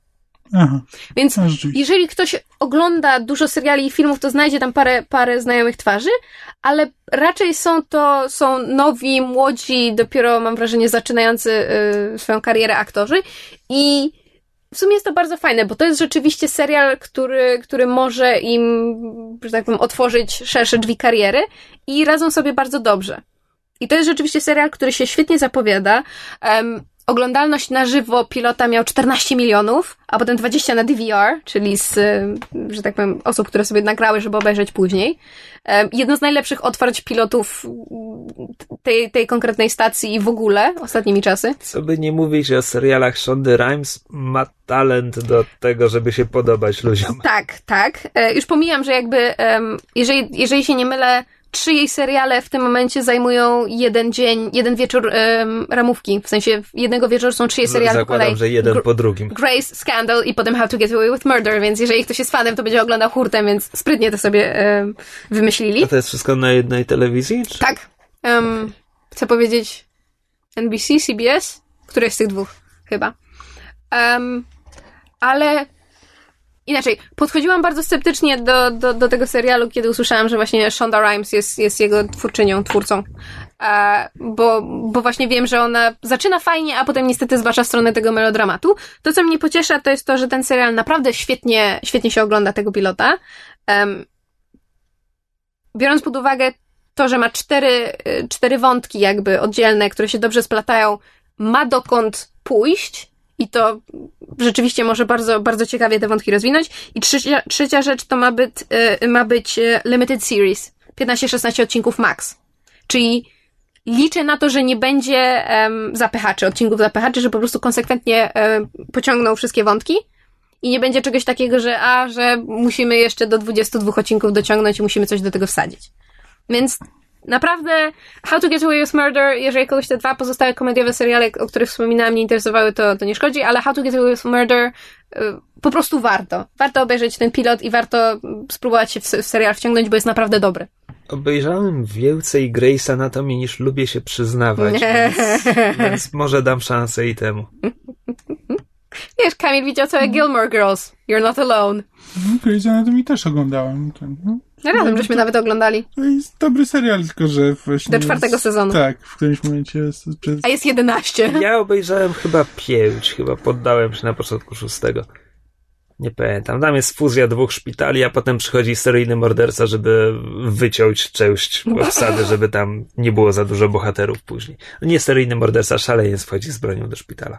Aha. Więc jeżeli ktoś ogląda dużo seriali i filmów, to znajdzie tam parę, parę znajomych twarzy, ale raczej są to są nowi, młodzi, dopiero mam wrażenie zaczynający y, swoją karierę aktorzy i w sumie jest to bardzo fajne, bo to jest rzeczywiście serial, który, który może im, że tak powiem, otworzyć szersze drzwi kariery i radzą sobie bardzo dobrze. I to jest rzeczywiście serial, który się świetnie zapowiada. Um, oglądalność na żywo pilota miał 14 milionów, a potem 20 na DVR, czyli z, że tak powiem, osób, które sobie nagrały, żeby obejrzeć później. Jedno z najlepszych otwarć pilotów tej, tej konkretnej stacji i w ogóle ostatnimi czasy. Co by nie mówić o serialach Shondy Rhimes, ma talent do tego, żeby się podobać ludziom. Tak, tak. E, już pomijam, że jakby, jeżeli, jeżeli się nie mylę, trzy jej seriale w tym momencie zajmują jeden dzień, jeden wieczór um, ramówki. W sensie jednego wieczoru są trzy jej seriale Zakładam, po kolei. że jeden po drugim. Grace, Scandal i potem How to Get Away with Murder, więc jeżeli ktoś jest fanem, to będzie oglądał hurtem, więc sprytnie to sobie um, wymyślili. A to jest wszystko na jednej telewizji? Czy? Tak. Um, chcę powiedzieć NBC, CBS? Któreś z tych dwóch, chyba. Ale inaczej, podchodziłam bardzo sceptycznie do, do, do tego serialu, kiedy usłyszałam, że właśnie Shonda Rhimes jest, jest jego twórczynią, twórcą. E, bo, bo właśnie wiem, że ona zaczyna fajnie, a potem niestety zbacza w stronę tego melodramatu. To, co mnie pociesza, to jest to, że ten serial naprawdę świetnie, świetnie się ogląda tego pilota. Biorąc pod uwagę to, że ma cztery, cztery wątki jakby oddzielne, które się dobrze splatają, ma dokąd pójść, i to rzeczywiście może bardzo, bardzo ciekawie te wątki rozwinąć. I trzecia, trzecia rzecz to ma być, y, ma być y, limited series. 15-16 odcinków max. Czyli liczę na to, że nie będzie um, zapychaczy, odcinków zapychaczy, że po prostu konsekwentnie um, pociągną wszystkie wątki i nie będzie czegoś takiego, że a, że musimy jeszcze do 22 odcinków dociągnąć i musimy coś do tego wsadzić. Więc naprawdę How to Get Away with Murder, jeżeli kogoś te dwa pozostałe komediowe seriale, o których wspominałam, nie interesowały, to, to nie szkodzi, ale How to Get Away with Murder y, po prostu warto. Warto obejrzeć ten pilot i warto spróbować się w, w serial wciągnąć, bo jest naprawdę dobry. Obejrzałem więcej Grey's Anatomy niż lubię się przyznawać, więc, więc może dam szansę i temu. Wiesz, Kamil widział całe Gilmore Girls. You're not alone. No, Grey's Anatomy też oglądałem. Ten, no. Razem żeśmy nawet oglądali. To jest dobry serial, tylko że właśnie... Do czwartego sezonu. Tak, w którymś momencie... Jest, przez... A jest 11. Ja obejrzałem chyba pięć, chyba poddałem się na początku szóstego. Nie pamiętam. Tam jest fuzja dwóch szpitali, a potem przychodzi seryjny morderca, żeby wyciąć część obsady, żeby tam nie było za dużo bohaterów później. No nie seryjny morderca, szaleniec wchodzi z bronią do szpitala.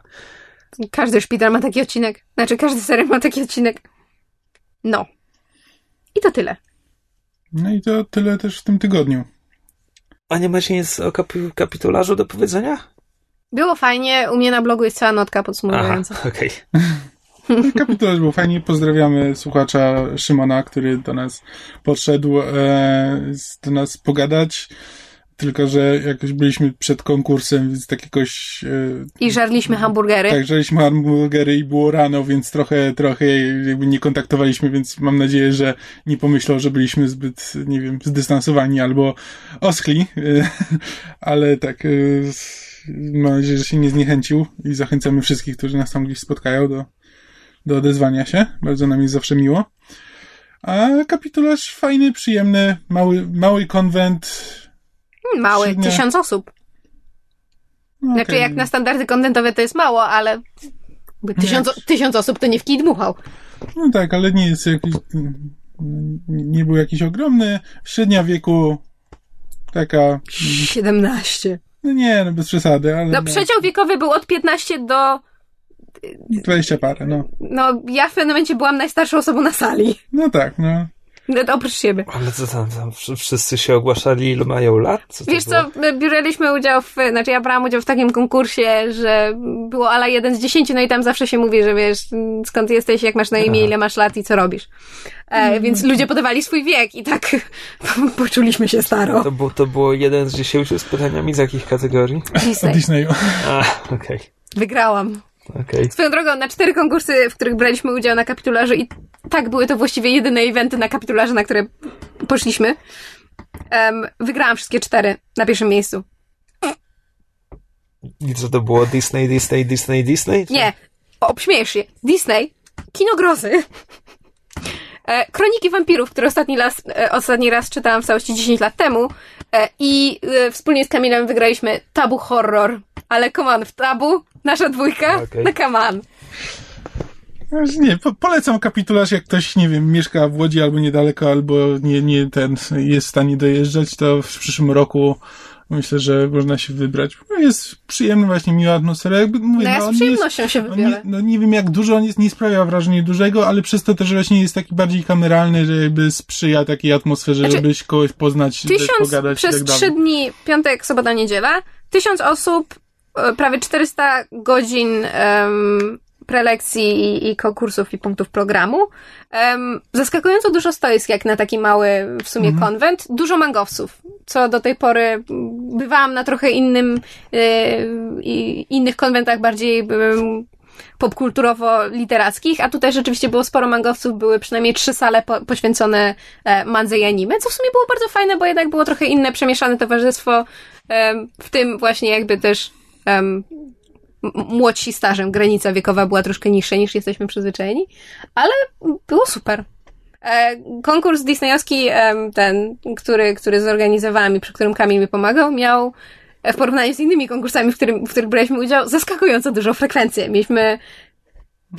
Każdy szpital ma taki odcinek. Znaczy, każdy serial ma taki odcinek. No. I to tyle. No i to tyle też w tym tygodniu. A nie macie nic o kapi- kapitularzu do powiedzenia? Było fajnie. U mnie na blogu jest cała notka Aha, podsumowująca. okej. Kapitularz był fajnie. Pozdrawiamy słuchacza Szymona, który do nas podszedł e, z- do nas pogadać. Tylko, że jakoś byliśmy przed konkursem, więc tak jakoś... E, I żarliśmy hamburgery. tak, żeliśmy hamburgery i było rano, więc trochę, trochę jakby nie kontaktowaliśmy, więc mam nadzieję, że nie pomyślał, że byliśmy zbyt, nie wiem, zdystansowani albo oschli, e, ale tak, e, mam nadzieję, że się nie zniechęcił i zachęcamy wszystkich, którzy nas tam gdzieś spotkają do, do odezwania się. Bardzo nam jest zawsze miło. A kapitularz fajny, przyjemny, mały, mały konwent. Hmm, Mały, tysiąc osób. No, Znaczy, jak na standardy kontentowe to jest mało, ale jakby tysiąc, tysiąc osób to nie w kij dmuchał. No tak, ale nie jest jakiś. Nie był jakiś ogromny. Średnia wieku taka. 17. No nie, no bez przesady, ale. No, przedział wiekowy był od 15 do... 20 parę, no. No, ja w pewnym momencie byłam najstarszą osobą na sali. No tak, no. No, oprócz siebie. Ale co tam, tam wsz- wszyscy się ogłaszali, ilu mają lat? Co Wiesz co, my braliśmy udział w, znaczy ja brałam udział w takim konkursie, że było ala 1 z 10, no i tam zawsze się mówi, że wiesz, skąd jesteś, jak masz na imię, ile masz lat i co robisz. E, więc ludzie podawali swój wiek i tak poczuliśmy się staro. To, było, to było jeden z dziesięciu z pytaniami z jakich kategorii? Disney. Disneyu. A, okej, Wygrałam. Okej. Swoją drogą, na cztery konkursy, w których braliśmy udział na kapitularzu i tak były to właściwie jedyne eventy na kapitularze, na które poszliśmy. Em, wygrałam wszystkie cztery na pierwszym miejscu. I co to było? Disney, Disney, Disney, Disney? Czy- Nie, obśmiejesz się. Disney, kino grozy. E, Kroniki wampirów, które ostatni raz, e, ostatni raz czytałam w całości 10 lat temu e, i wspólnie z Kamilem wygraliśmy Tabu Horror. Ale come on, w Tabu nasza dwójka, Okej. no come on. Nie, po, polecam kapitularz, jak ktoś, nie wiem, mieszka w Łodzi albo niedaleko, albo nie, nie ten, jest w stanie dojeżdżać, to w przyszłym roku myślę, że można się wybrać. No Jest przyjemny, właśnie miła atmosfera. Jakby, mówię, No ja z on nie jest- przyjemnością się No wybiorę. nie, no nie wiem jak dużo, on jest, nie sprawia wrażenia dużego, ale przez to też właśnie jest taki bardziej kameralny, że jakby sprzyja takiej atmosferze, Znaczy, żebyś kogoś poznać, Tysiąc pogadać przez tak dalej. trzy dni, piątek, sobota, niedziela. Tysiąc osób, prawie 400 godzin em, prelekcji i, i konkursów i punktów programu. Em, zaskakująco dużo stoisk, jak na taki mały w sumie Mhm. konwent. Dużo mangowców, co do tej pory bywałam na trochę innym, e, i, innych konwentach bardziej popkulturowo-literackich, a tutaj rzeczywiście było sporo mangowców, były przynajmniej trzy sale po, poświęcone e, mandze i anime, co w sumie było bardzo fajne, bo jednak było trochę inne, przemieszane towarzystwo, em, w tym właśnie jakby też em, m- młodsi starzem, granica wiekowa była troszkę niższa niż jesteśmy przyzwyczajeni, ale było super. E, konkurs disneyowski, ten, który, który zorganizowałam i przy którym Kamil mi pomagał, miał e, w porównaniu z innymi konkursami, w, którym, w których braliśmy udział, zaskakująco dużą frekwencję. Mieliśmy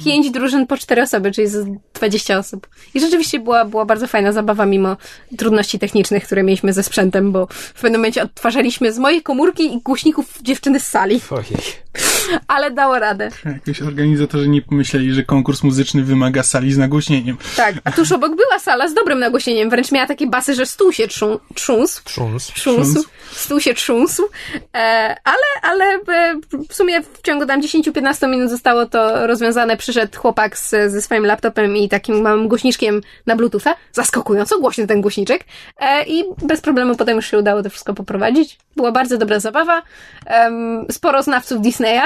pięć drużyn po cztery osoby, czyli z 20 osób. I rzeczywiście była, była bardzo fajna zabawa, mimo trudności technicznych, które mieliśmy ze sprzętem, bo w pewnym momencie odtwarzaliśmy z mojej komórki i głośników dziewczyny z sali. Ojej. Ale dało radę. Jakoś organizatorzy nie pomyśleli, że konkurs muzyczny wymaga sali z nagłośnieniem. Tak, a tuż obok była sala z dobrym nagłośnieniem, wręcz miała takie basy, że stół się trzą, trząsł. Trząs. Trząsł. Stół się trząsł. E, ale, ale e, w sumie w ciągu tam 10-15 minut zostało to rozwiązane. Przyszedł chłopak z, ze swoim laptopem i takim małym głośniczkiem na Bluetootha. Zaskakująco głośny ten głośniczek. E, I bez problemu potem już się udało to wszystko poprowadzić. Była bardzo dobra zabawa. Em, sporo znawców Disneya,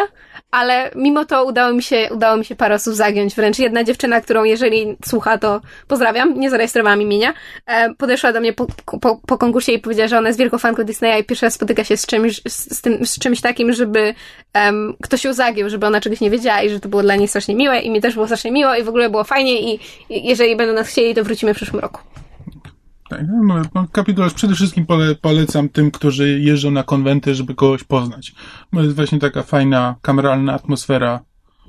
ale mimo to udało mi się, udało mi się parę osób zagiąć. Wręcz jedna dziewczyna, którą jeżeli słucha, to pozdrawiam, nie zarejestrowałam imienia, e, podeszła do mnie po, po, po konkursie i powiedziała, że ona jest wielką fanką Disneya i pierwszy raz spotyka się z czymś, z, z, tym, z czymś takim, żeby em, ktoś ją zagiął, żeby ona czegoś nie wiedziała i że to było dla niej strasznie miłe i mi też było strasznie miło i w ogóle było fajnie i, i jeżeli będą nas chcieli, to wrócimy w przyszłym roku. Tak, no, no, kapitularz przede wszystkim pole, polecam tym, którzy jeżdżą na konwenty, żeby kogoś poznać. Bo jest właśnie taka fajna, kameralna atmosfera.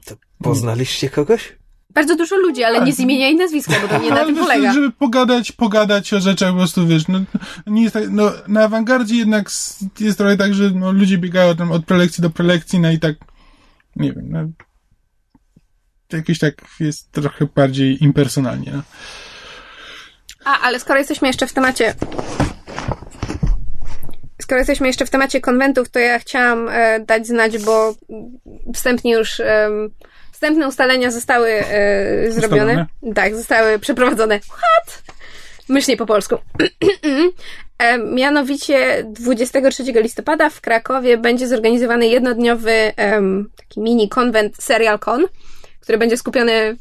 To poznaliście kogoś? Bardzo dużo ludzi, ale nie z imienia i nazwiska, bo to nie na Ale tym polega. Żeby pogadać, pogadać o rzeczach, po prostu wiesz, no, nie jest tak, no, na awangardzie jednak jest trochę tak, że no, ludzie biegają tam od prelekcji do prelekcji, no i tak, nie wiem, no, jakieś tak jest trochę bardziej impersonalnie, no. A, ale skoro jesteśmy jeszcze w temacie. Skoro jesteśmy jeszcze w temacie konwentów, to ja chciałam e, dać znać, bo wstępnie już. em, wstępne ustalenia zostały e, zrobione. Tak, zostały przeprowadzone. What? Myśl nie po polsku. E, Mianowicie 23 listopada w Krakowie będzie zorganizowany jednodniowy taki mini konwent Serial Con, który będzie skupiony,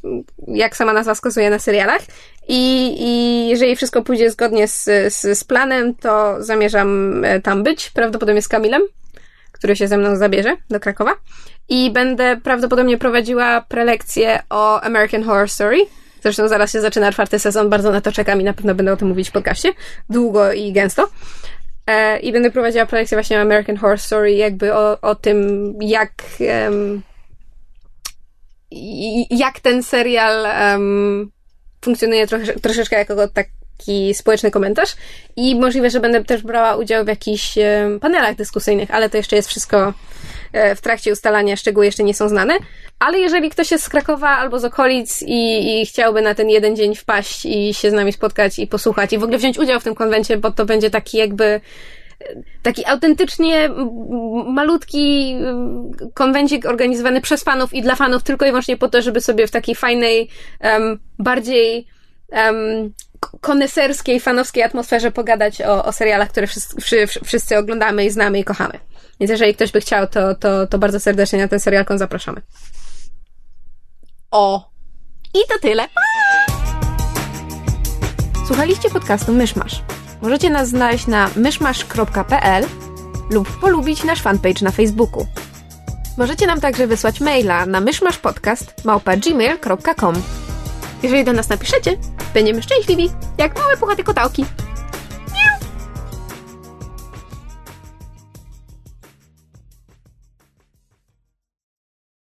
jak sama nazwa wskazuje, na serialach. I, i jeżeli wszystko pójdzie zgodnie z, z, z planem, to zamierzam e, tam być, prawdopodobnie z Kamilem, który się ze mną zabierze do Krakowa. I będę prawdopodobnie prowadziła prelekcję o American Horror Story. Zresztą zaraz się zaczyna czwarty sezon, bardzo na to czekam i na pewno będę o tym mówić w podcaście. Długo i gęsto. E, I będę prowadziła prelekcję właśnie o American Horror Story, jakby o, o tym, jak, i- jak ten serial em, funkcjonuje trosze, troszeczkę jako taki społeczny komentarz. I możliwe, że będę też brała udział w jakichś em, panelach dyskusyjnych, ale to jeszcze jest wszystko e, w trakcie ustalania, szczegóły jeszcze nie są znane. Ale jeżeli ktoś jest z Krakowa albo z okolic i, i chciałby na ten jeden dzień wpaść i się z nami spotkać i posłuchać i w ogóle wziąć udział w tym konwencie, bo to będzie taki jakby taki autentycznie malutki m, konwencik organizowany przez fanów i dla fanów tylko i wyłącznie po to, żeby sobie w takiej fajnej, em, bardziej um, koneserskiej, fanowskiej atmosferze pogadać o, o serialach, które wszyscy, wszy- wszyscy oglądamy i znamy i kochamy. Więc jeżeli ktoś by chciał, to, to, to bardzo serdecznie na ten serialkon zapraszamy. O! I to tyle. Słuchaliście podcastu Myszmasz. Możecie nas znaleźć na myszmasz.pl lub polubić nasz fanpage na Facebooku. Możecie nam także wysłać maila na myszmaszpodcast.gmail.com Jeżeli do nas napiszecie, będziemy szczęśliwi, jak małe puchate kotałki.